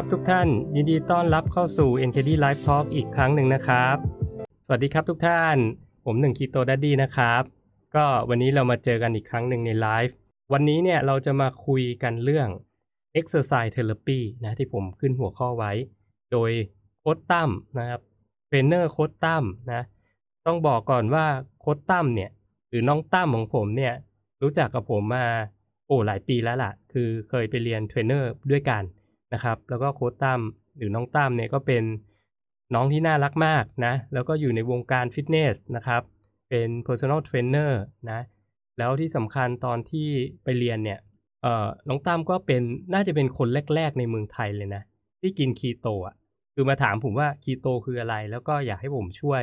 ครับทุกท่าน ยินดีต้อนรับเข้าสู่ NKD Live Talk อีกครั้งหนึ่งนะครับ สวัสดีครับทุกท่าน ผมหนึ่ง Keto Daddy นะครับ ก็วันนี้เรามาเจอกันอีกครั้งหนึ่งในไลฟ์วันนี้เนี่ยเราจะมาคุยกันเรื่อง Exercise Therapy นะที่ผมขึ้นหัวข้อไว้ โดยโค้ชตั้มนะครับเทรนเนอร์โค้ชตั้มนะต้องบอกก่อนว่าโค้ชตั้มเนี่ยหรือน้องตั้มของผมเนี่ยรู้จักกับผมมาโอ้หลายปีแล้วล่ะ คือเคยไปเรียนเทรนเนอร์ด้วยกัน นะครับ แล้วก็โค้ชตั้มหรือน้องตั้มเนี่ยก็เป็นน้องที่น่ารักมากนะ แล้วก็อยู่ในวงการฟิตเนสนะครับ เป็น personal trainer นะ แล้วที่สำคัญตอนที่ไปเรียนเนี่ยเอ่อน้องตั้มก็เป็นน่าจะเป็นคนแรก ๆ ในเมืองไทยเลยนะ ที่กินคีโตอะ คือมาถามผมว่าคีโตคืออะไร แล้วก็อยากให้ผมช่วย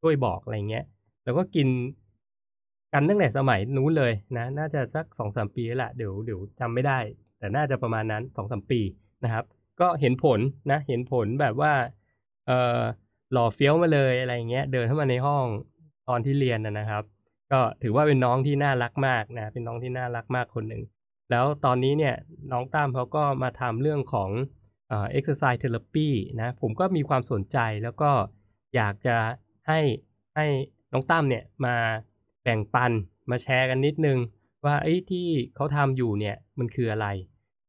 ช่วยบอกอะไรเงี้ย แล้วก็กินกันตั้งแต่สมัยนู้นเลยนะ น่าจะสักสองสามปีแล้วละเดี๋ยวเดี๋ยวจำไม่ได้ แต่น่าจะประมาณนั้นสองสามปี นะครับ ก็เห็นผลนะ เห็นผลแบบว่า เออหล่อเฟี้ยวมาเลยอะไรเงี้ย เดินเข้ามาในห้องตอนที่เรียนนะครับ ก็ถือว่าเป็นน้องที่น่ารักมากนะ เป็นน้องที่น่ารักมากคนหนึ่ง แล้วตอนนี้เนี่ยน้องตั้มเขาก็มาทำเรื่องของเอ่อ exercise therapy นะ ผมก็มีความสนใจแล้วก็อยากจะให้ให้น้องตั้มเนี่ยมาแบ่งปันมาแชร์กันนิดนึง ว่าไอ้ที่เขาทำอยู่เนี่ยมันคืออะไร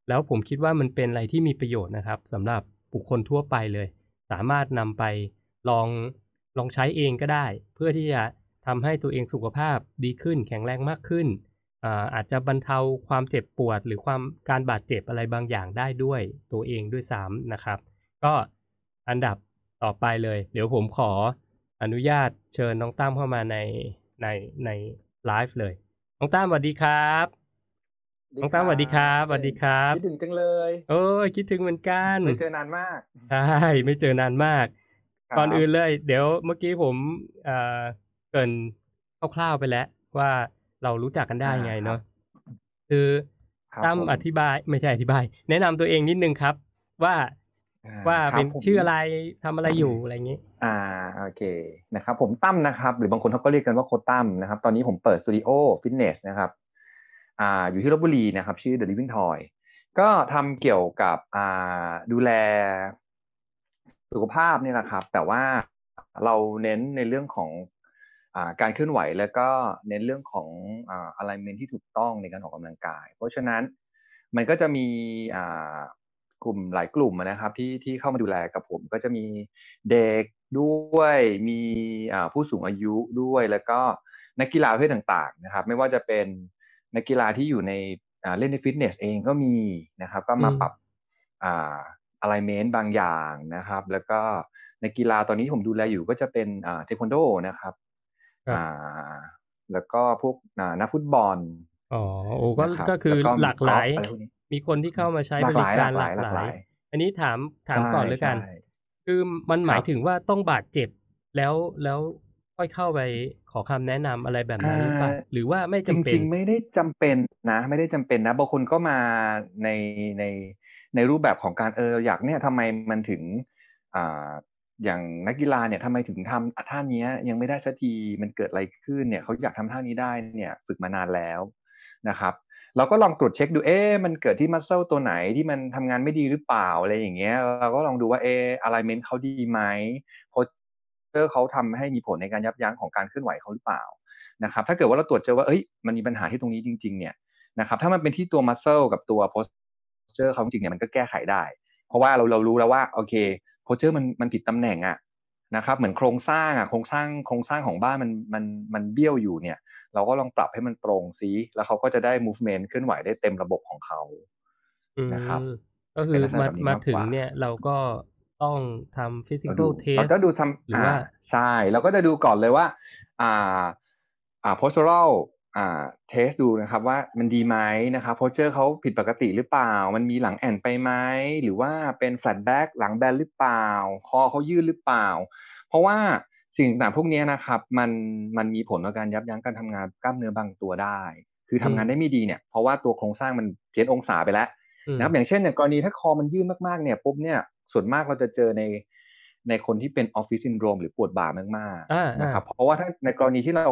แล้วผมคิดว่ามันเป็นอะไรที่มีประโยชน์นะครับสำหรับบุคคลทั่วไปเลย สามารถนำไปลองลองใช้เองก็ได้ เพื่อที่จะทำให้ตัวเองสุขภาพดีขึ้น แข็งแรงมากขึ้นอาอาจจะบรรเทาความเจ็บปวด หรือความการบาดเจ็บอะไรบางอย่างได้ด้วยตัวเองด้วยซ้ำนะครับ ก็อันดับต่อไปเลย เดี๋ยวผมขออนุญาตเชิญน้องตั้มเข้ามาในในในไลฟ์เลย น้องตั้มสวัสดีครับ น้องตั้มสวัสดีครับสวัสดีครับคิดถึงจังเลย โอ้ยคิดถึงเหมือนกันไม่เจอนานมากใช่ไม่เจอนานมากครับก่อนอื่นเลย เดี๋ยวเมื่อกี้ผมเอ่อเกรินคร่าวๆไปแล้ว ว่าเรารู้จักกันได้ไงเนาะคือครับตั้มผมอธิบายไม่ใช่อธิบาย แนะนำตัวเองนิดนึงครับ ว่าอ่ว่าครับเป็นผมชื่ออะไรทำอะไรอยู่อะไรอย่างนี้อ่าโอเคนะครับ ผมตั้มนะครับ หรือบางคนเขาก็เรียกกันว่าโค้ชตั้มนะครับ ตอนนี้ผมเปิดสตูดิโอฟิตเนสนะครับ อ่าอยู่ที่ลพบุรีนะครับ ชื่อ The Living Toy ก็ทำเกี่ยวกับอ่าดูแลสุขภาพเนี่ยนะครับ แต่ว่าเราเน้นในเรื่องของอการเคลื่อนไหวแล้วก็เน้นเรื่องของอ่า alignment ที่ถูกต้องในการออกกำลังกาย เพราะฉะนั้นมันก็จะมีกลุ่มหลายกลุ่มนะครับที่ที่เข้ามาดูแลกับผม ก็จะมีเด็กด้วยมีผู้สูงอายุด้วยแล้วก็นักกีฬาประเภทต่างๆนะครับ ไม่ว่าจะเป็น นักกีฬาที่อยู่ในอ่าเล่นในฟิตเนสเองก็มีนะครับ ก็มาอืมปรับอ่า alignment บางอย่างนะครับ แล้วก็ในกีฬาตอนนี้ที่ผมดูแลอยู่ก็จะเป็นอ่าเทควันโดนะครับครับอ่าแล้วก็พวกอ่านักฟุตบอลอ๋อโอ้ก็นะครับก็คือแล้วก็มีหลากหลายกอล์ฟอะไรพวกนี้มีคนที่เข้ามาใช้หลาบกหริลายการหหลาลายกหลากหหลาลายยอันนี้ถามถามใช่ก่อนแล้วกันใช่คือมันหมายครับถึงว่าต้องบาดเจ็บแล้วแล้ว ค่อยเข้าไปขอคำแนะนำอะไรแบบนั้นหรือเปล่าอ่าหรือว่าไม่จจำเป็นริงๆไม่ได้จำเป็นนะ ไม่ได้จำเป็นนะบางคนก็มาในในในรูปแบบของการเอออยากเนี่ยทำไมมันถึงอ่าอย่างนักกีฬาเนี่ยทำไมถึงทำท่าเนี้ยยังไม่ได้สักทีมันเกิดอะไรขึ้นเนี่ยเขาอยากทำท่านี้ได้เนี่ยฝึกมานานแล้วนะครับเราก็ลองตรวจเช็คดูเอ๊ะมันเกิดที่มัสเซลตัวไหนที่มันทำงานไม่ดีหรือเปล่าอะไรอย่างเงี้ยเราก็ลองดูว่าเออ alignment เขาดีไหมโพส เตอร์เขาทำให้มีผลในการยับยั้งของการเคลื่อนไหวเขาหรือเปล่านะครับถ้าเกิดว่าเราตรวจเจอว่าเอ้ยมันมีปัญหาที่ตรงนี้จริงๆเนี่ยนะครับถ้ามันเป็นที่ตัว muscle กับตัว posture เขาจริงๆเนี่ยมันก็แก้ไขได้ เพราะว่าเราเรารู้แล้วว่าโอเค posture มันมันผิดตำแหน่งอะนะครับเหมือนโครงสร้างอะโครงสร้างโครงสร้างของบ้านมันมันมันเบี้ยวอยู่เนี่ย เราก็ลองปรับให้มันตรงซิแล้วเขาก็จะได้ movement เคลื่อนไหวได้เต็มระบบของเขาอืมนะครับก็คืเป็นอลักษณะมาแบบนี้มามากถึงกว่าเนี่ยเราก็ ต้องทำเรา physical ดู test เราก็ดูทำหรือว่าใช่เราก็จะดูก่อนเลยว่า อ่า อ่า postural อ่า test ดูนะครับว่ามันดีไหมนะครับ posture เขาผิดปกติหรือเปล่า มันมีหลังแอนไปไหมหรือว่าเป็น flat back หลังแบนหรือเปล่า คอเขายืดหรือเปล่า เพราะว่าสิ่งต่างๆพวกนี้นะครับมันมันมีผลต่อการยับยั้งการทำงานกล้ามเนื้อบางตัวได้ คือทำงานได้ไม่ดีเนี่ยเพราะว่าตัวโครงสร้างมันเพี้ยนองศาไปแล้วอืมนะครับอย่างเช่นอย่างกรณีถ้าคอมันยื่นมากๆเนี่ยปุ๊บเนี่ย ส่วนมากเราจะเจอในในคนที่เป็นออฟฟิศซินโดรมหรือปวดบ่ามากอ่าๆนะครับเพราะว่าถ้าในกรณีที่เรา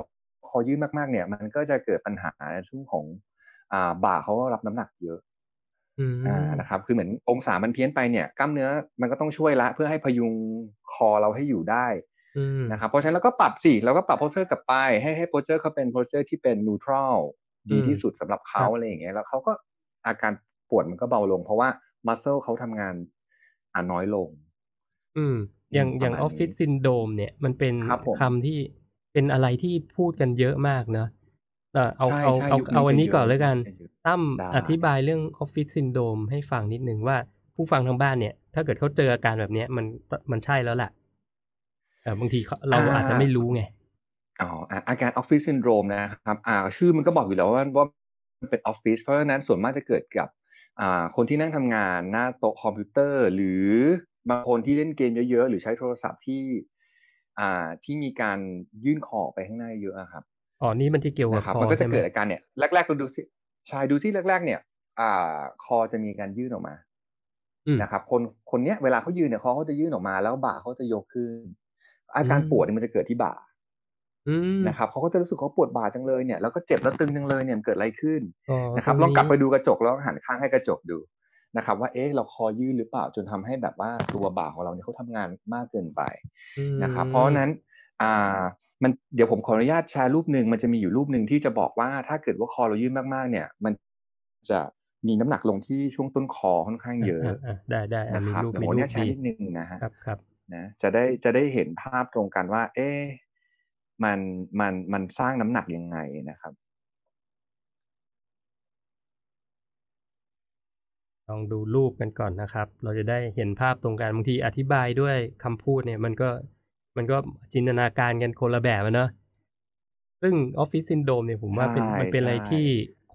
คอยื่นมากๆ เนี่ย มันก็จะเกิดปัญหาในช่วงของอ่าบ่าเขารับน้ำหนักเยอะอืมอ่านะครับ คือเหมือนองศามันเพี้ยนไปเนี่ยกล้ามเนื้อมันก็ต้องช่วยละ เพื่อให้พยุงคอเราให้อยู่ได้อืมนะครับเพราะฉะนั้นเราก็ปรับสิเราก็ปรับ posture กลับไป ให้ให้ posture เขาเป็น posture ที่เป็น neutralดีที่สุดสำหรับเขาครับอะไรอย่างเงี้ยแล้วเขาก็อาการปวดมันก็เบาลง เพราะว่า muscle เขาทำงาน อ่าน้อยลง อืม อย่างอืมอย่างประอมาณอฟฟิศนี้ซินโดมเนี่ย มันเป็นครับผมคำที่เป็นอะไรที่พูดกันเยอะมากเนอะเออเอาใช่เอาใช่เอายุคนี้เอาอันจะนี้เยอะก่อนแล้วกันจะเยอะตั้มได้อธิบายเรื่องออฟฟิศซินโดรมให้ฟังนิดนึงว่าผู้ฟังทางบ้านเนี่ย ถ้าเกิดเขาเจออาการแบบเนี้ยมันมันใช่แล้วแหละเออบางทีเขาเราอาจจะไม่รู้ไงอ๋ออะอาการออฟฟิศซินโดรมนะครับอ่าชื่อมันก็บอกอยู่แล้วว่าว่ามันเป็นออฟฟิศเพราะฉะนั้นส่วนมากจะเกิดกับอ่า คนที่นั่งทำงานหน้าโต๊ะคอมพิวเตอร์ หรือบางคนที่เล่นเกมเยอะๆ หรือใช้โทรศัพท์ที่อ่าที่มีการยื่นคอออกไปข้างหน้าเยอะอะครับอ๋อนี่มันที่เกี่ยวกับนะครับคอมันก็จะใช่ไหมเกิดอาการเนี่ยแรกๆเราดูซิใช่ดูซิแรก ๆ เนี่ย อ่า คอจะมีการยื่นออกมาอืมนะครับ คนคนเนี้ยเวลาเขายืนเนี่ยคอเขาจะยื่นออกมาแล้วบ่าเขาจะยกขึ้น อาการอืมปวดเนี่ยมันจะเกิดที่บ่า อืม นะครับเขาก็จะรู้สึกเขาปวดบ่าจังเลยเนี่ยแล้วก็เจ็บแล้วตึงจังเลยเนี่ยมันเกิดอะไรขึ้นอ๋อนะครับตลองกลับไปนี้ดูกระจกแล้วหันข้างให้กระจกดูนะครับว่าเอ๊ะเราคอยื่นหรือเปล่าจนทำให้แบบว่าตัวบ่าของเราเนี่ยเขาทำงานมากเกินไปอืมนะครับเพราะฉะนั้นอ่ามันเดี๋ยวผมขออนุญาตแชร์รูปหนึ่งมันจะมีอยู่รูปหนึ่งที่จะบอกว่าถ้าเกิดว่าคอเรายื่นมากๆ เนี่ย มันจะมีน้ำหนักลงที่ช่วงต้นคอค่อนข้างเยอะอ่าได้ได้อะนะมีครับรูปเดี๋ยวมีผมรูเนี่ยปแชร์ดีนิดนึงนะฮะครับครับนะจะได้จะได้เห็นภาพตรงกันว่า เอ๊ะ มันมันมันสร้างน้ำหนักยังไงนะครับ ลองดูรูปกันก่อนนะครับ เราจะได้เห็นภาพตรงกันบางทีอธิบายด้วยคำพูดเนี่ย มันก็มันก็จินตนาการกันคนละแบบอะเนอะซึ่งออฟฟิศซินโดมเนี่ยผมว่าเป็นใช่มันเป็นอะไรใช่ที่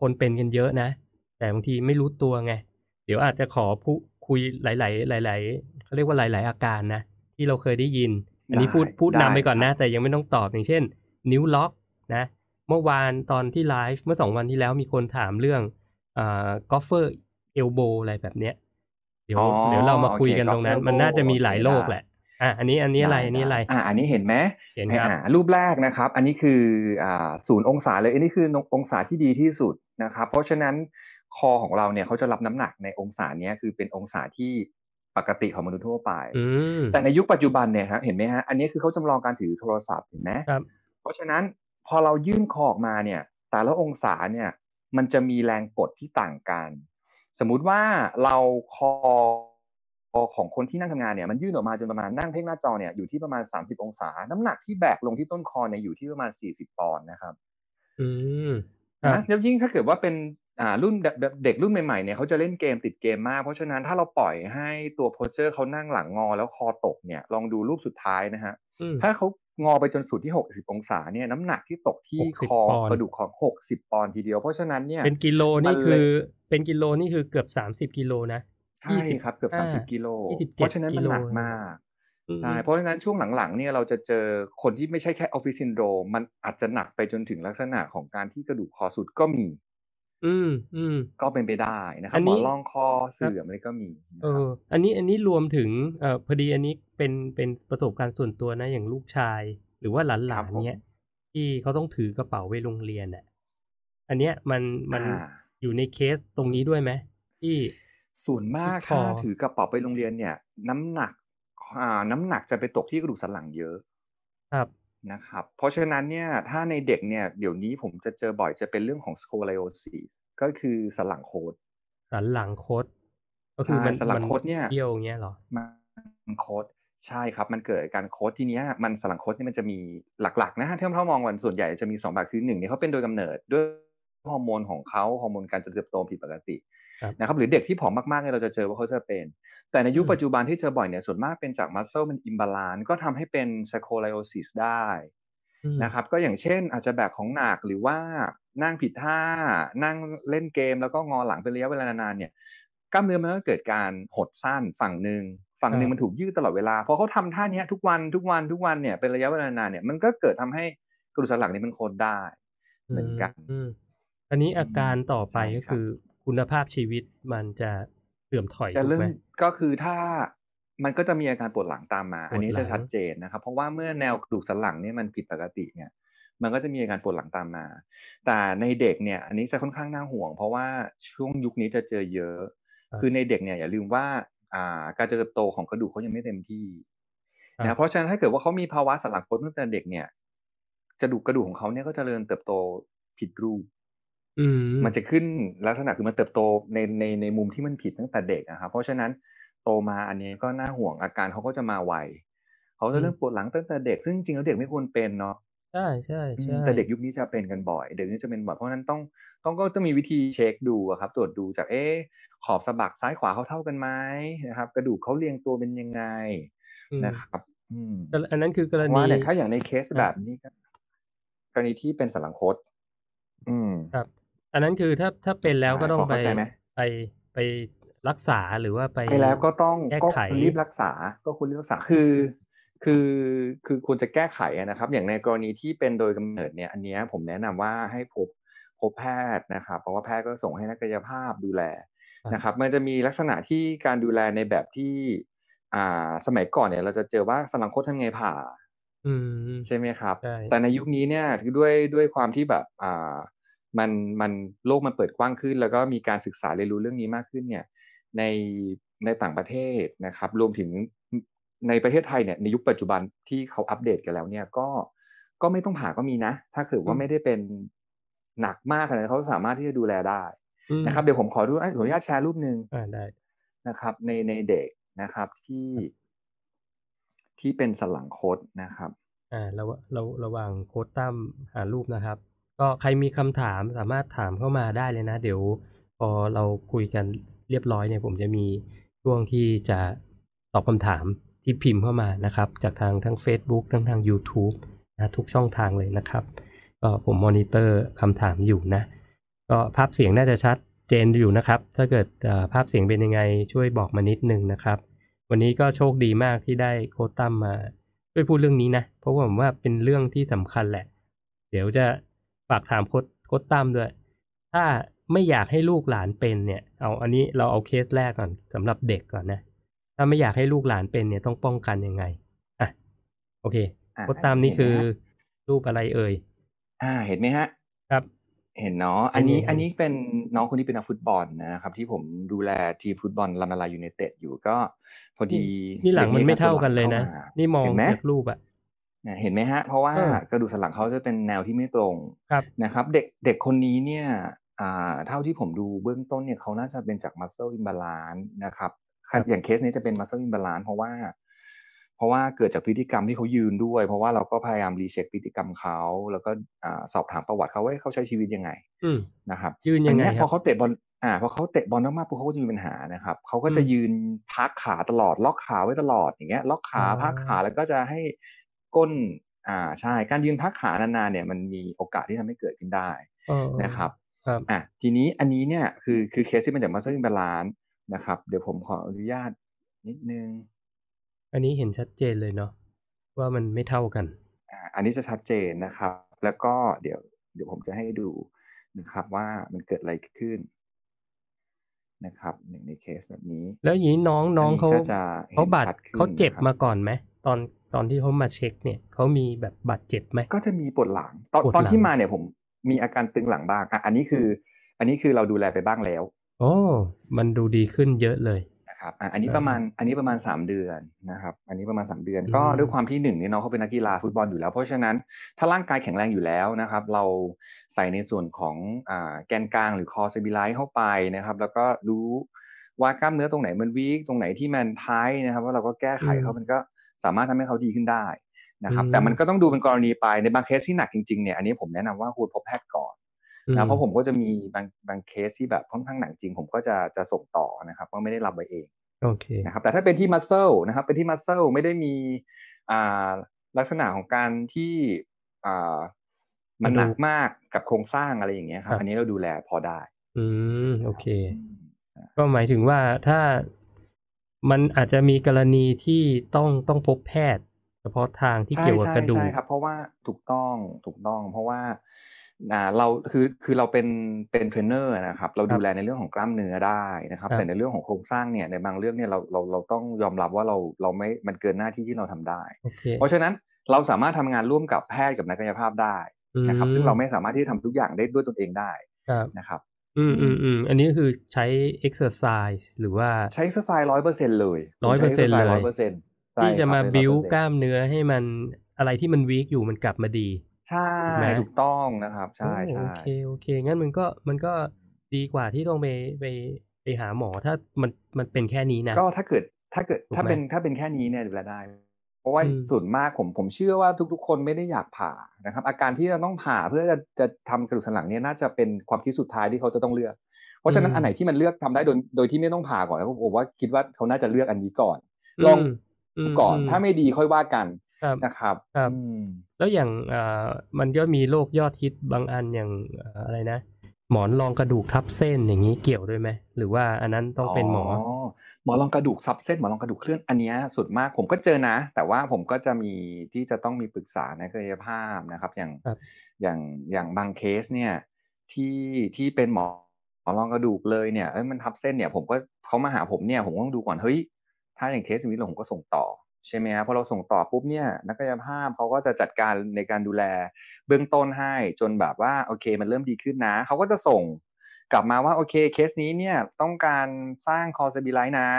คนเป็นกันเยอะนะ แต่บางทีไม่รู้ตัวไง เดี๋ยวอาจจะขอพูคุยหลาย ๆ หลาย ๆเขาเรียกว่าหลาย ๆ อาการนะ ที่เราเคยได้ยิน อันนี้พูดได้พูดนำไปก่อนได้นะครับแต่ยังไม่ต้องตอบอย่างเช่น นิ้วล็อกนะ เมื่อวานตอนที่ไลฟ์เมื่อสองวันที่แล้วมีคนถามเรื่องอ่ากอล์ฟเฟอร์เอลโบอะไรแบบเนี้ยเดี๋ยวอ๋อเดี๋ยวเรามาคุยโอเคกันตรงนั้น golf มันน่าจะมีหลาย elbow โรคโอเคแหละอะอันนี้อันนี้อะไรด้อันนี้อะไรด้อ่าอันนี้เห็นไหมเห็นครับอ่ารูปแรกนะครับ อันนี้คืออ่าศูนย์องศาเลย อันนี้คือองศาที่ดีที่สุดนะครับ เพราะฉะนั้นคอของเราเนี่ยเขาจะรับน้ำหนักในองศาเนี้ยคือเป็นองศาที่ ปกติของมนุษย์ทั่วไปอืมแต่ในยุคปัจจุบันเนี่ยครับเห็นไหมฮะ อันนี้คือเขาจำลองการถือโทรศัพท์เห็นไหมครับเพราะฉะนั้นพอเรายื่นคอออกมาเนี่ย แต่ละองศาเนี่ย มันจะมีแรงกดที่ต่างกัน สมมุติว่าเราคอของคนที่นั่งทำงานเนี่ยมันยื่นออกมาจนประมาณนั่งเพ่งหน้าจอเนี่ยอยู่ที่ประมาณ 30 องศา น้ำหนักที่แบกลงที่ต้นคอเนี่ยอยู่ที่ประมาณ 40 ปอนด์นะครับ อืมครับนะแล้วยิ่งถ้าเกิดว่าเป็น อ่ารุ่นแบบแบบเด็กรุ่นใหม่ๆเนี่ยเขาจะเล่นเกมติดเกมมาก เพราะฉะนั้นถ้าเราปล่อยให้ตัวโพสเจอร์เขานั่งหลังงอแล้วคอตกเนี่ยลองดูรูปสุดท้ายนะฮะอืมถ้าเขางอไปจนสุดที่ 60 องศาเนี่ยน้ำหนักที่ตกที่60คอปอนด์กระดูกของ 60 ปอนด์ทีเดียว เพราะฉะนั้นเนี่ยเป็นกิโลมันี่นเลยคือเป็นกิโลนี่คือเกือบสามสิบกิโลนะใช่ครับเกือบอ่า30 กิโล27เพราะฉะนั้นมันหนักกิโลมากอืมใช่เพราะฉะนั้นช่วงหลังๆเนี่ยเราจะเจอคนที่ไม่ใช่แค่ออฟฟิศซินโดรมมันอาจจะหนักไปจนถึงลักษณะของการที่กระดูกคอสุดก็มี อืมอืมก็เป็นไปได้นะครัอับนหมนี้อล่องคอเสื่อมอะไรก็มีนะเอครับออันนี้อันนี้รวมถึงเอ่อพอดีอันนี้เป็นเป็นประสบการณ์ส่วนตัวนะอย่างลูกชาย หรือว่าหลาครันบผมๆเนี้ยที่เขาต้องถือกระเป๋าไปโรงเรียนอะ อันเนี้ยมันมันอ่าอยู่ในเคสตรงนี้ด้วยไหมที่ส่วนมากที่คอถ้าถือกระเป๋าไปโรงเรียนเนี่ย น้ำหนักอ่าน้ำหนักจะไปตกที่กระดูกสันหลังเยอะ ครับ นะครับ เพราะฉะนั้นเนี่ยถ้าในเด็กเนี่ยเดี๋ยวนี้ผมจะเจอบ่อยจะเป็นเรื่องของ scoliosis ก็คือสันหลังโคดสันหลังคดก็คือมันใช่สันหลังมัคดเนี่ยเบี้ยวอย่างเงี้ยเหรอมันโคดใช่ครับ มันเกิดการโคดทีเนี้ยมันสันหลังโคดนี่มันจะมีหลักๆนะฮะที่เรามองวันส่วนใหญ่จะมีสองแบบคือหนึ่งเนี่ยเขาเป็นโดยกำเนิดด้วยฮอร์โมนของเขาฮอร์โมนการเจริญเติบโตผิดปกติครับ นะครับหรือเด็กที่ผอมมากๆเนี่ยเราจะเจอว่าเขาจะเป็น แต่ในยุคอืมปัจจุบันที่เจอบ่อยเนี่ยส่วนมากเป็นจากมัสเซลมันอิมบาลานก็ทำให้เป็น scoliosis ได้อืมนะครับก็อย่างเช่นอาจจะแบกของหนักหรือว่านั่งผิดท่า นั่งเล่นเกมแล้วก็งอหลังเป็นระยะเวลานานๆเนี่ยกล้ามเนื้อมันก็เกิดการหดสั้นฝั่งหนึ่งฝั่งหนึ่งครับมันถูกยืดตลอดเวลาพอเขาทำท่าเนี้ยทุกวันทุกวันทุกวันเนี่ยเป็นระยะเวลานานเนี่ยมันก็เกิดทำให้กระดูกสันหลังนี่มันโคดได้ เหมือนกันอืมอันนี้อาการต่อไปใช่ก็ครับคือ คุณภาพชีวิตมันจะเสื่อมถอยจะถูกเริ่ไหมมก็คือถ้ามันก็จะมีอาการปวดหลังตามมาปวดหลังอันนี้จะชัดเจนนะครับ เพราะว่าเมื่อแนวกระดูกสันหลังเนี่ยมันผิดปกติเนี่ย มันก็จะมีอาการปวดหลังตามมา แต่ในเด็กเนี่ย อันนี้จะค่อนข้างน่าห่วง เพราะว่าช่วงยุคนี้จะเจอเยอะครับคือในเด็กเนี่ยอย่าลืมว่าอ่าการเจริญเติบโตของกระดูกเขายังไม่เต็มที่ครับนะเพราะฉะนั้นถ้าเกิดว่าเขามีภาวะสันหลังคดตั้งแต่เด็กเนี่ยกระดูกกระดูกของเขาเนี่ยก็จเจริญเติบโตผิดรูป อืม มันจะขึ้นลักษณะคือมันเติบโตในในในมุมที่มันผิดตั้งแต่เด็กอะครับเพราะฉะนั้นโตมาอันนี้ก็น่าห่วงอาการเขาก็จะมาไวเขาจะเริ่มปวดหลังตั้งแต่เด็ก ซึ่งจริงๆแล้วเด็กไม่ควรเป็นเนาะ ใช่ใช่อืมใช่แต่เด็กยุคนี้จะเป็นกันบ่อย เด็กยุคนี้จะเป็นบ่อยเพราะฉะนั้นต้องต้องก็ต้องมีวิธีเช็คดูอะครับตรวจดูจากเอ๊ะขอบสะบักซ้ายขวาเขาเท่ากันไหมนะครับ กระดูกเขาเรียงตัวเป็นยังไงอืมนะครับ อืมแต่อันนั้นคือกรว่าณีเนี่ยถ้าอย่างในเคสครับแบบนี้ก็กรณีที่เป็นสันหลังคดอืม ครับ อันนั้นคือถ้าถ้าเป็นแล้วก็ต้องพอไปเข้าใจไหมไปไปรักษาหรือว่าไปไปแล้วก็ต้องแก้ก็ไขรีบรักษา ก็คุณรีบรักษาคือ คือคือควรจะแก้ไขอะนะครับ อย่างในกรณีที่เป็นโดยกำเนิดเนี่ยอันเนี้ยผมแนะนำว่าให้พบพบแพทย์นะครับ เพราะว่าแพทย์ก็ส่งให้นักกายภาพดูแลนะครับ มันจะมีลักษณะที่การดูแลในแบบที่ อ่าสมัยก่อนเนี่ย เราจะเจอว่าสันหลังคดทำไงผ่าอืมใช่ไหมครับใช่แต่ในยุคนี้เนี่ยด้วยด้วยความที่แบบอ่า มันมันโลกมันเปิดกว้างขึ้น แล้วก็มีการศึกษาเรียนรู้เรื่องนี้มากขึ้นเนี่ยในในต่างประเทศนะครับ รวมถึงในประเทศไทยเนี่ยในยุคปัจจุบันที่เขาอัปเดตกันแล้วเนี่ยก็ก็ไม่ต้องผ่าก็มีนะ ถ้าเกิดว่าไม่ได้เป็นหนักมากขนาดนั้นเขาสามารถที่จะดูแลได้อืมนะครับเดี๋ยวผมขอดูอะขออนุญาตแชร์รูปหนึ่งอ่าได้นะครับ ในในเด็กนะครับที่ที่เป็นสันหลังคดนะครับอ่าเราเราระหว่างโค้ดตั้มหารูปนะครับ ก็ใครมีคำถามสามารถถามเข้ามาได้เลยนะ เดี๋ยวพอเราคุยกันเรียบร้อยเนี่ยผมจะมีช่วงที่จะตอบคำถามที่พิมพ์เข้ามานะครับ จากทางทั้ง Facebook ทั้งทาง YouTube นะทุกช่องทางเลยนะครับ ก็ผมมอนิเตอร์คำถามอยู่นะ ก็ภาพเสียงน่าจะชัดเจนอยู่นะครับ ถ้าเกิดเอ่อภาพเสียงเป็นยังไงช่วยบอกมานิดนึงนะครับ วันนี้ก็โชคดีมากที่ได้โคตั้มมาช่วยพูดเรื่องนี้นะ เพราะว่าผมว่าเป็นเรื่องที่สำคัญแหละ เดี๋ยวจะ ฝากถามโค้ดโค้ดตั้มด้วย ถ้าไม่อยากให้ลูกหลานเป็นเนี่ย เอาอันนี้เราเอาเคสแรกก่อนสำหรับเด็กก่อนนะ ถ้าไม่อยากให้ลูกหลานเป็นเนี่ยต้องป้องกันยังไงอะโอเคอะโค้ดตั้มนี่เห็นไหมคือฮะรูปอะไรเอ่ยอ่า เห็นไหมฮะ ครับ เห็นเนาะอันนี้เห็นอันนี้เป็นน้องคนนี้เป็นนักฟุตบอลนะครับ ที่ผมดูแลทีมฟุตบอลลามาลายูไนเต็ดอยู่ก็ พอดีนี่หลังมันไม่เท่ากันเลยนะด็กนี่มองเห็นไหมจากรูปอะ เนี่ยเห็นไหมฮะ เพราะว่าเออกระดูกสันหลังเขาจะเป็นแนวที่ไม่ตรงครับนะครับ เด็กเด็กคนนี้เนี่ยอ่าเท่าที่ผมดูเบื้องต้นเนี่ยเขาน่าจะเป็นจาก muscle imbalance นะครับครับอย่างเคสนี้จะเป็น muscle imbalance เพราะว่า เพราะว่าเกิดจากพฤติกรรมที่เขายืนด้วย เพราะว่าเราก็พยายามรีเช็คพฤติกรรมเขาแล้วก็อ่าสอบถามประวัติเขาว่าเขาใช้ชีวิตยังไงอืมนะครับยืนยังไงอัเนี้คพรัอบเขาเตะบอลอ่าพอเขาเตะบอลมากๆปุ๊บเขาก็จะมีปัญหานะครับเขาก็จะอืมยืนพักขาตลอด ล็อกขาไว้ตลอดอย่างเงี้ย ล็อกขาอ๋อพักขาแล้วก็จะให้ ก้นอ่าใช่การยืนพักขานานๆเนี่ยมันมีโอกาสที่ทำให้เกิดขึ้นได้เออนะครับครับอะทีนี้อันนี้เนี่ยคือคือเคสที่มันจาก muscle imbalance นะครับ เดี๋ยวผมขออนุญาตนิดนึง อันนี้เห็นชัดเจนเลยเนาะว่ามันไม่เท่ากันอ่าอันนี้จะชัดเจนนะครับ แล้วก็เดี๋ยวเดี๋ยวผมจะให้ดูนะครับ ว่ามันเกิดอะไรขึ้นนะครับในในเคสแบบนี้ แล้วอย่างนี้น้องน้องเขาก็จะห็นเขาบาดชัขึ้นเขาเจ็บนะครับมาก่อนไหมตอน ตอนที่เขามาเช็คเนี่ยเขามีแบบบาดเจ็บไหมก็จะมีปวดหลังตอนปวดหลังตอนที่มาเนี่ยผมมีอาการตึงหลังบ้างอะอันนี้คือ อันนี้คือเราดูแลไปบ้างแล้วโอ้มันดูดีขึ้นเยอะเลยนะครับอะอันนี้อ่าประมาณอันนี้ประมาณสามเดือนนะครับ อันนี้ประมาณสามเดือนอืมก็ด้วยความที่หนึ่งเนี่ยน้องเขาเป็นนักกีฬาฟุตบอลอยู่แล้ว เพราะฉะนั้นถ้าร่างกายแข็งแรงอยู่แล้วนะครับ เราใส่ในส่วนของอ่าแกนกลางหรือคอ s ซบิไลซ์เข้าไปนะครับ แล้วก็รู้ว่ากล้ามเนื้อตรงไหนมันวีคตรงไหนที่มันท้ายนะครับว่าเราก็แก้ไขเขามันก็ สามารถทำให้เขาดีขึ้นได้นะครับแต่มันก็ต้องดูเป็นกรณีไปในบางเคสที่หนักจริงๆเนี่ยอันนี้ผมแนะนำว่าควรพบแพทย์ก่อนอืนะเพราะผมก็จะมีบางบางเคสที่แบบค่อนข้างหนักจริง ผมก็จะจะส่งต่อนะครับก็ไม่ได้รับไว้เองโอเคนะครับแต่ถ้าเป็นที่ muscle นะครับเป็นที่ muscle ไม่ได้มีอ่าลักษณะของการที่อ่ามันหนักมากกับโครงสร้างอะไรอย่างเงี้ยครัครับบอันนี้เราดูแลพอได้ อืมโอเคอืมก็หมายถึงว่าถ้า มันอาจจะมีกรณีที่ต้องต้องพบแพทย์ เฉพาะทางที่เกี่ยวกับใช่กระดูใช่กครับ เพราะว่าถูกต้องถูกต้องเพราะว่าอ่าเราคือคือเราเป็นเป็นเทรนเนอร์นะครับ เราครับดูแลในเรื่องของกล้ามเนื้อได้นะครับครับ แต่ในเรื่องของโครงสร้างเนี่ยในบางเรื่องเนี่ยเราเราเราต้องยอมรับว่าเราเราไม่มันเกินหน้าที่ที่เราทำได้โอเคเพราะฉะนั้นเราสามารถทำงานร่วมกับแพทย์กับนักกายภาพได้นะครับอืมซึ่งเราไม่สามารถที่จะทำทุกอย่างได้ด้วยตนเองได้ครับนะครับ อืมอืมอืมอันนี้คือใช้ exercise หรือว่าใช้ exercise ร้อยเปอร์เซ็นเลยร้อยเปอร์เซ็นต์เลยร้อยเปอร์เซ็นต์ที่จะมาบิวกล้ามเนื้อให้มันอะไรที่มันวีคอยู่มันกลับมาดี ใช่ถูกไหมถูกต้องนะครับ ใช่โอ้ใช่โอเคโอเค งั้นมันก็มันก็ดีกว่าที่ต้องไปไปไปหาหมอถ้ามันมันเป็นแค่นี้นะ ก็ถ้าเกิดถ้าเกิดถูกไหมถ้าเป็นถ้าเป็นแค่นี้เนี่ยดูแลได้เพ ราะว่าอืมส่วนมากผมผมเชื่อว่าทุก ๆ คนไม่ได้อยากผ่านะครับ อาการที่จะต้องผ่าเพื่อจะจะทำกระดูกสันหลังเนี่ยน่าจะเป็นความคิดสุดท้ายที่เขาจะต้องเลือก เพราะฉะนั้นอันไหนที่มันเลือกทำได้โดยโดยที่ไม่ต้องผ่าก่อนแล้วผมว่าคิดว่าเขาน่าจะเลือกอันนี้ก่อน ลองมดูก่อนมถ้าไม่ดีค่อยว่ากันครับนะครับครับอืมแล้วอย่างอ่ามันก็มีโรคยอดฮิตบางอันอย่างอ่าอะไรนะ หมอนรองกระดูกทับเส้นอย่างนี้เกี่ยวด้วยไหมหรือว่าอันนั้นต้องเป็นหมอหมอรองกระดูกซับเส้นหมอรองกระดูกเคลื่อนอันเนี้ยสุดมากผมก็เจอนะ แต่ว่าผมก็จะมีที่จะต้องมีปรึกษาในกายภาพนะครับ อย่างครับอย่างอย่างบางเคสเนี่ยที่ที่เป็นหมอหมอรองกระดูกเลยเนี่ยเอ้ยมันทับเส้นเนี่ยผมก็เขามาหาผมเนี่ยผมก็ต้องดูก่อนเฮ้ยถ้าอย่างเคสนี้เราผมก็ส่งต่อ ใช่ไหมครับพอเราส่งต่อปุ๊บเนี่ยนักกายภาพเขาก็จะจัดการในการดูแลเบื้องต้นให้จนแบบว่าโอเค มันเริ่มดีขึ้นนะเขาก็จะส่งกลับมาว่าโอเคเคสนี้เนี่ยต้องการสร้าง core stability นะ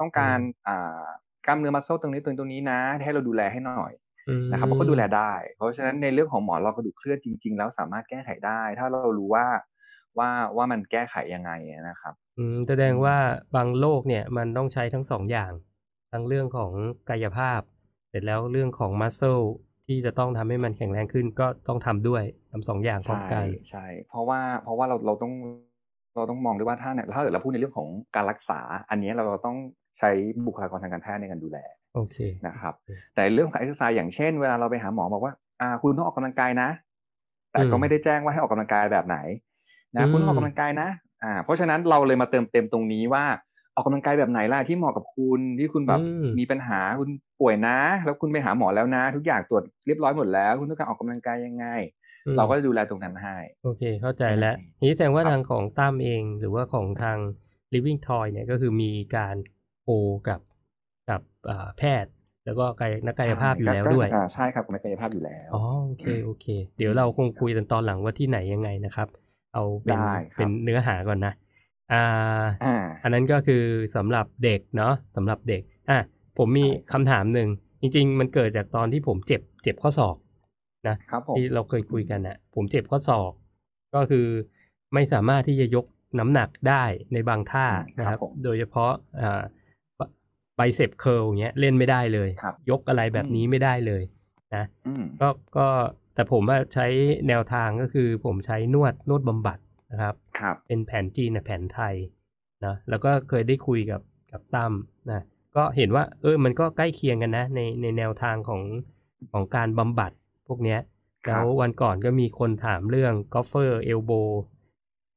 ต้องการอ่ากล้ามเนื้อมัสเซลตรงนี้ตรงนี้ตรงนี้นะ ให้เราดูแลให้หน่อยอืมนะครับเขาก็ดูแลได้ เพราะฉะนั้นในเรื่องของหมอนรองกระดูกเคลื่อนจริง ๆ แล้วสามารถแก้ไขได้ ถ้าเรารู้ว่าว่าว่ามันแก้ไขยังไงนะครับ อืมแสดงว่าบางโรคเนี่ยมันต้องใช้ทั้งสองอย่าง ทั้งเรื่องของกายภาพ เสร็จแล้วเรื่องของมัสเซลที่จะต้องทำให้มันแข็งแรงขึ้นก็ต้องทำด้วยทำสองอย่างพร้อมใช่กันใช่เพราะว่าเพราะว่าเราเราต้องเราต้องมองด้วยว่าถ้าเนี่ยถ้าเกิดเราพูดในเรื่องของการรักษา อันนี้เราต้องใช้บุคลากรทางการแพทย์ในการดูแลโอเคนะครับโอเคแต่เรื่องของการเอ็กซ์ไซส์อย่างเช่น เวลาเราไปหาหมอบอกว่า อ่า คุณต้องออกกำลังกายนะ แต่ก็อืมไม่ได้แจ้งว่าให้ออกกำลังกายแบบไหนอืนะมคุณต้องออกกำลังกายนะ อ่า เพราะฉะนั้นเราเลยมาเติมเต็มตรงนี้ว่า ออกกำลังกายแบบไหนล่ะที่เหมาะกับคุณที่คุณแบบอืมมีปัญหาคุณป่วยนะ แล้วคุณไปหาหมอแล้วนะ ทุกอย่างตรวจเรียบร้อยหมดแล้ว คุณต้องการออกกำลังกายยังไงอืมเราก็จะดูแลตรงนั้นให้ โอเค เข้าใจแล้วนี้แสดงว่าครับทางของตั้มเองหรือว่าของทาง Living Toy เนี่ยก็คือมีการโอกับกับอ่าแพทย์ แล้วก็กายนักกายภาพอยู่แล้วก็ด้วยอ่าใช่ครับนักกายภาพอยู่แล้วอ๋อโอเคโอเค เดี๋ยวเราคงคุยกันตอนหลังว่าที่ไหนยังไงนะครับ เอาเป็นได้ครับเป็นเนื้อหาก่อนนะ อ่าอ่าอันนั้นก็คือสำหรับเด็กเนาะสำหรับเด็กอะผมมีใช่ครับคำถามหนึ่งจริง ๆ มันเกิดจากตอนที่ผมเจ็บเจ็บข้อศอกนะครับผมที่เราเคยคุยกันนะผมเจ็บข้อศอก ก็คือไม่สามารถที่จะยกน้ำหนักได้ในบางท่าอืมนะคครัรับบผมโดยเฉพาะอ่าไบเซปเคิลเงี้ยเล่นไม่ได้เลยครับยกอะไรแบบนี้ไม่ได้เลยนะอืมก็ก็แต่ผมว่าใช้แนวทางก็คือผมใช้นวดนวดบำบัด นะครับครับเป็นแผนจีนนะแผนไทยนะแล้วก็เคยได้คุยกับกับตั้มนะก็เห็นว่า เออมันก็ใกล้เคียงกันนะ ในในแนวทางของของการบำบัดพวกเนี้ยครับแล้ววันก่อนก็มีคนถามเรื่อง golfer elbow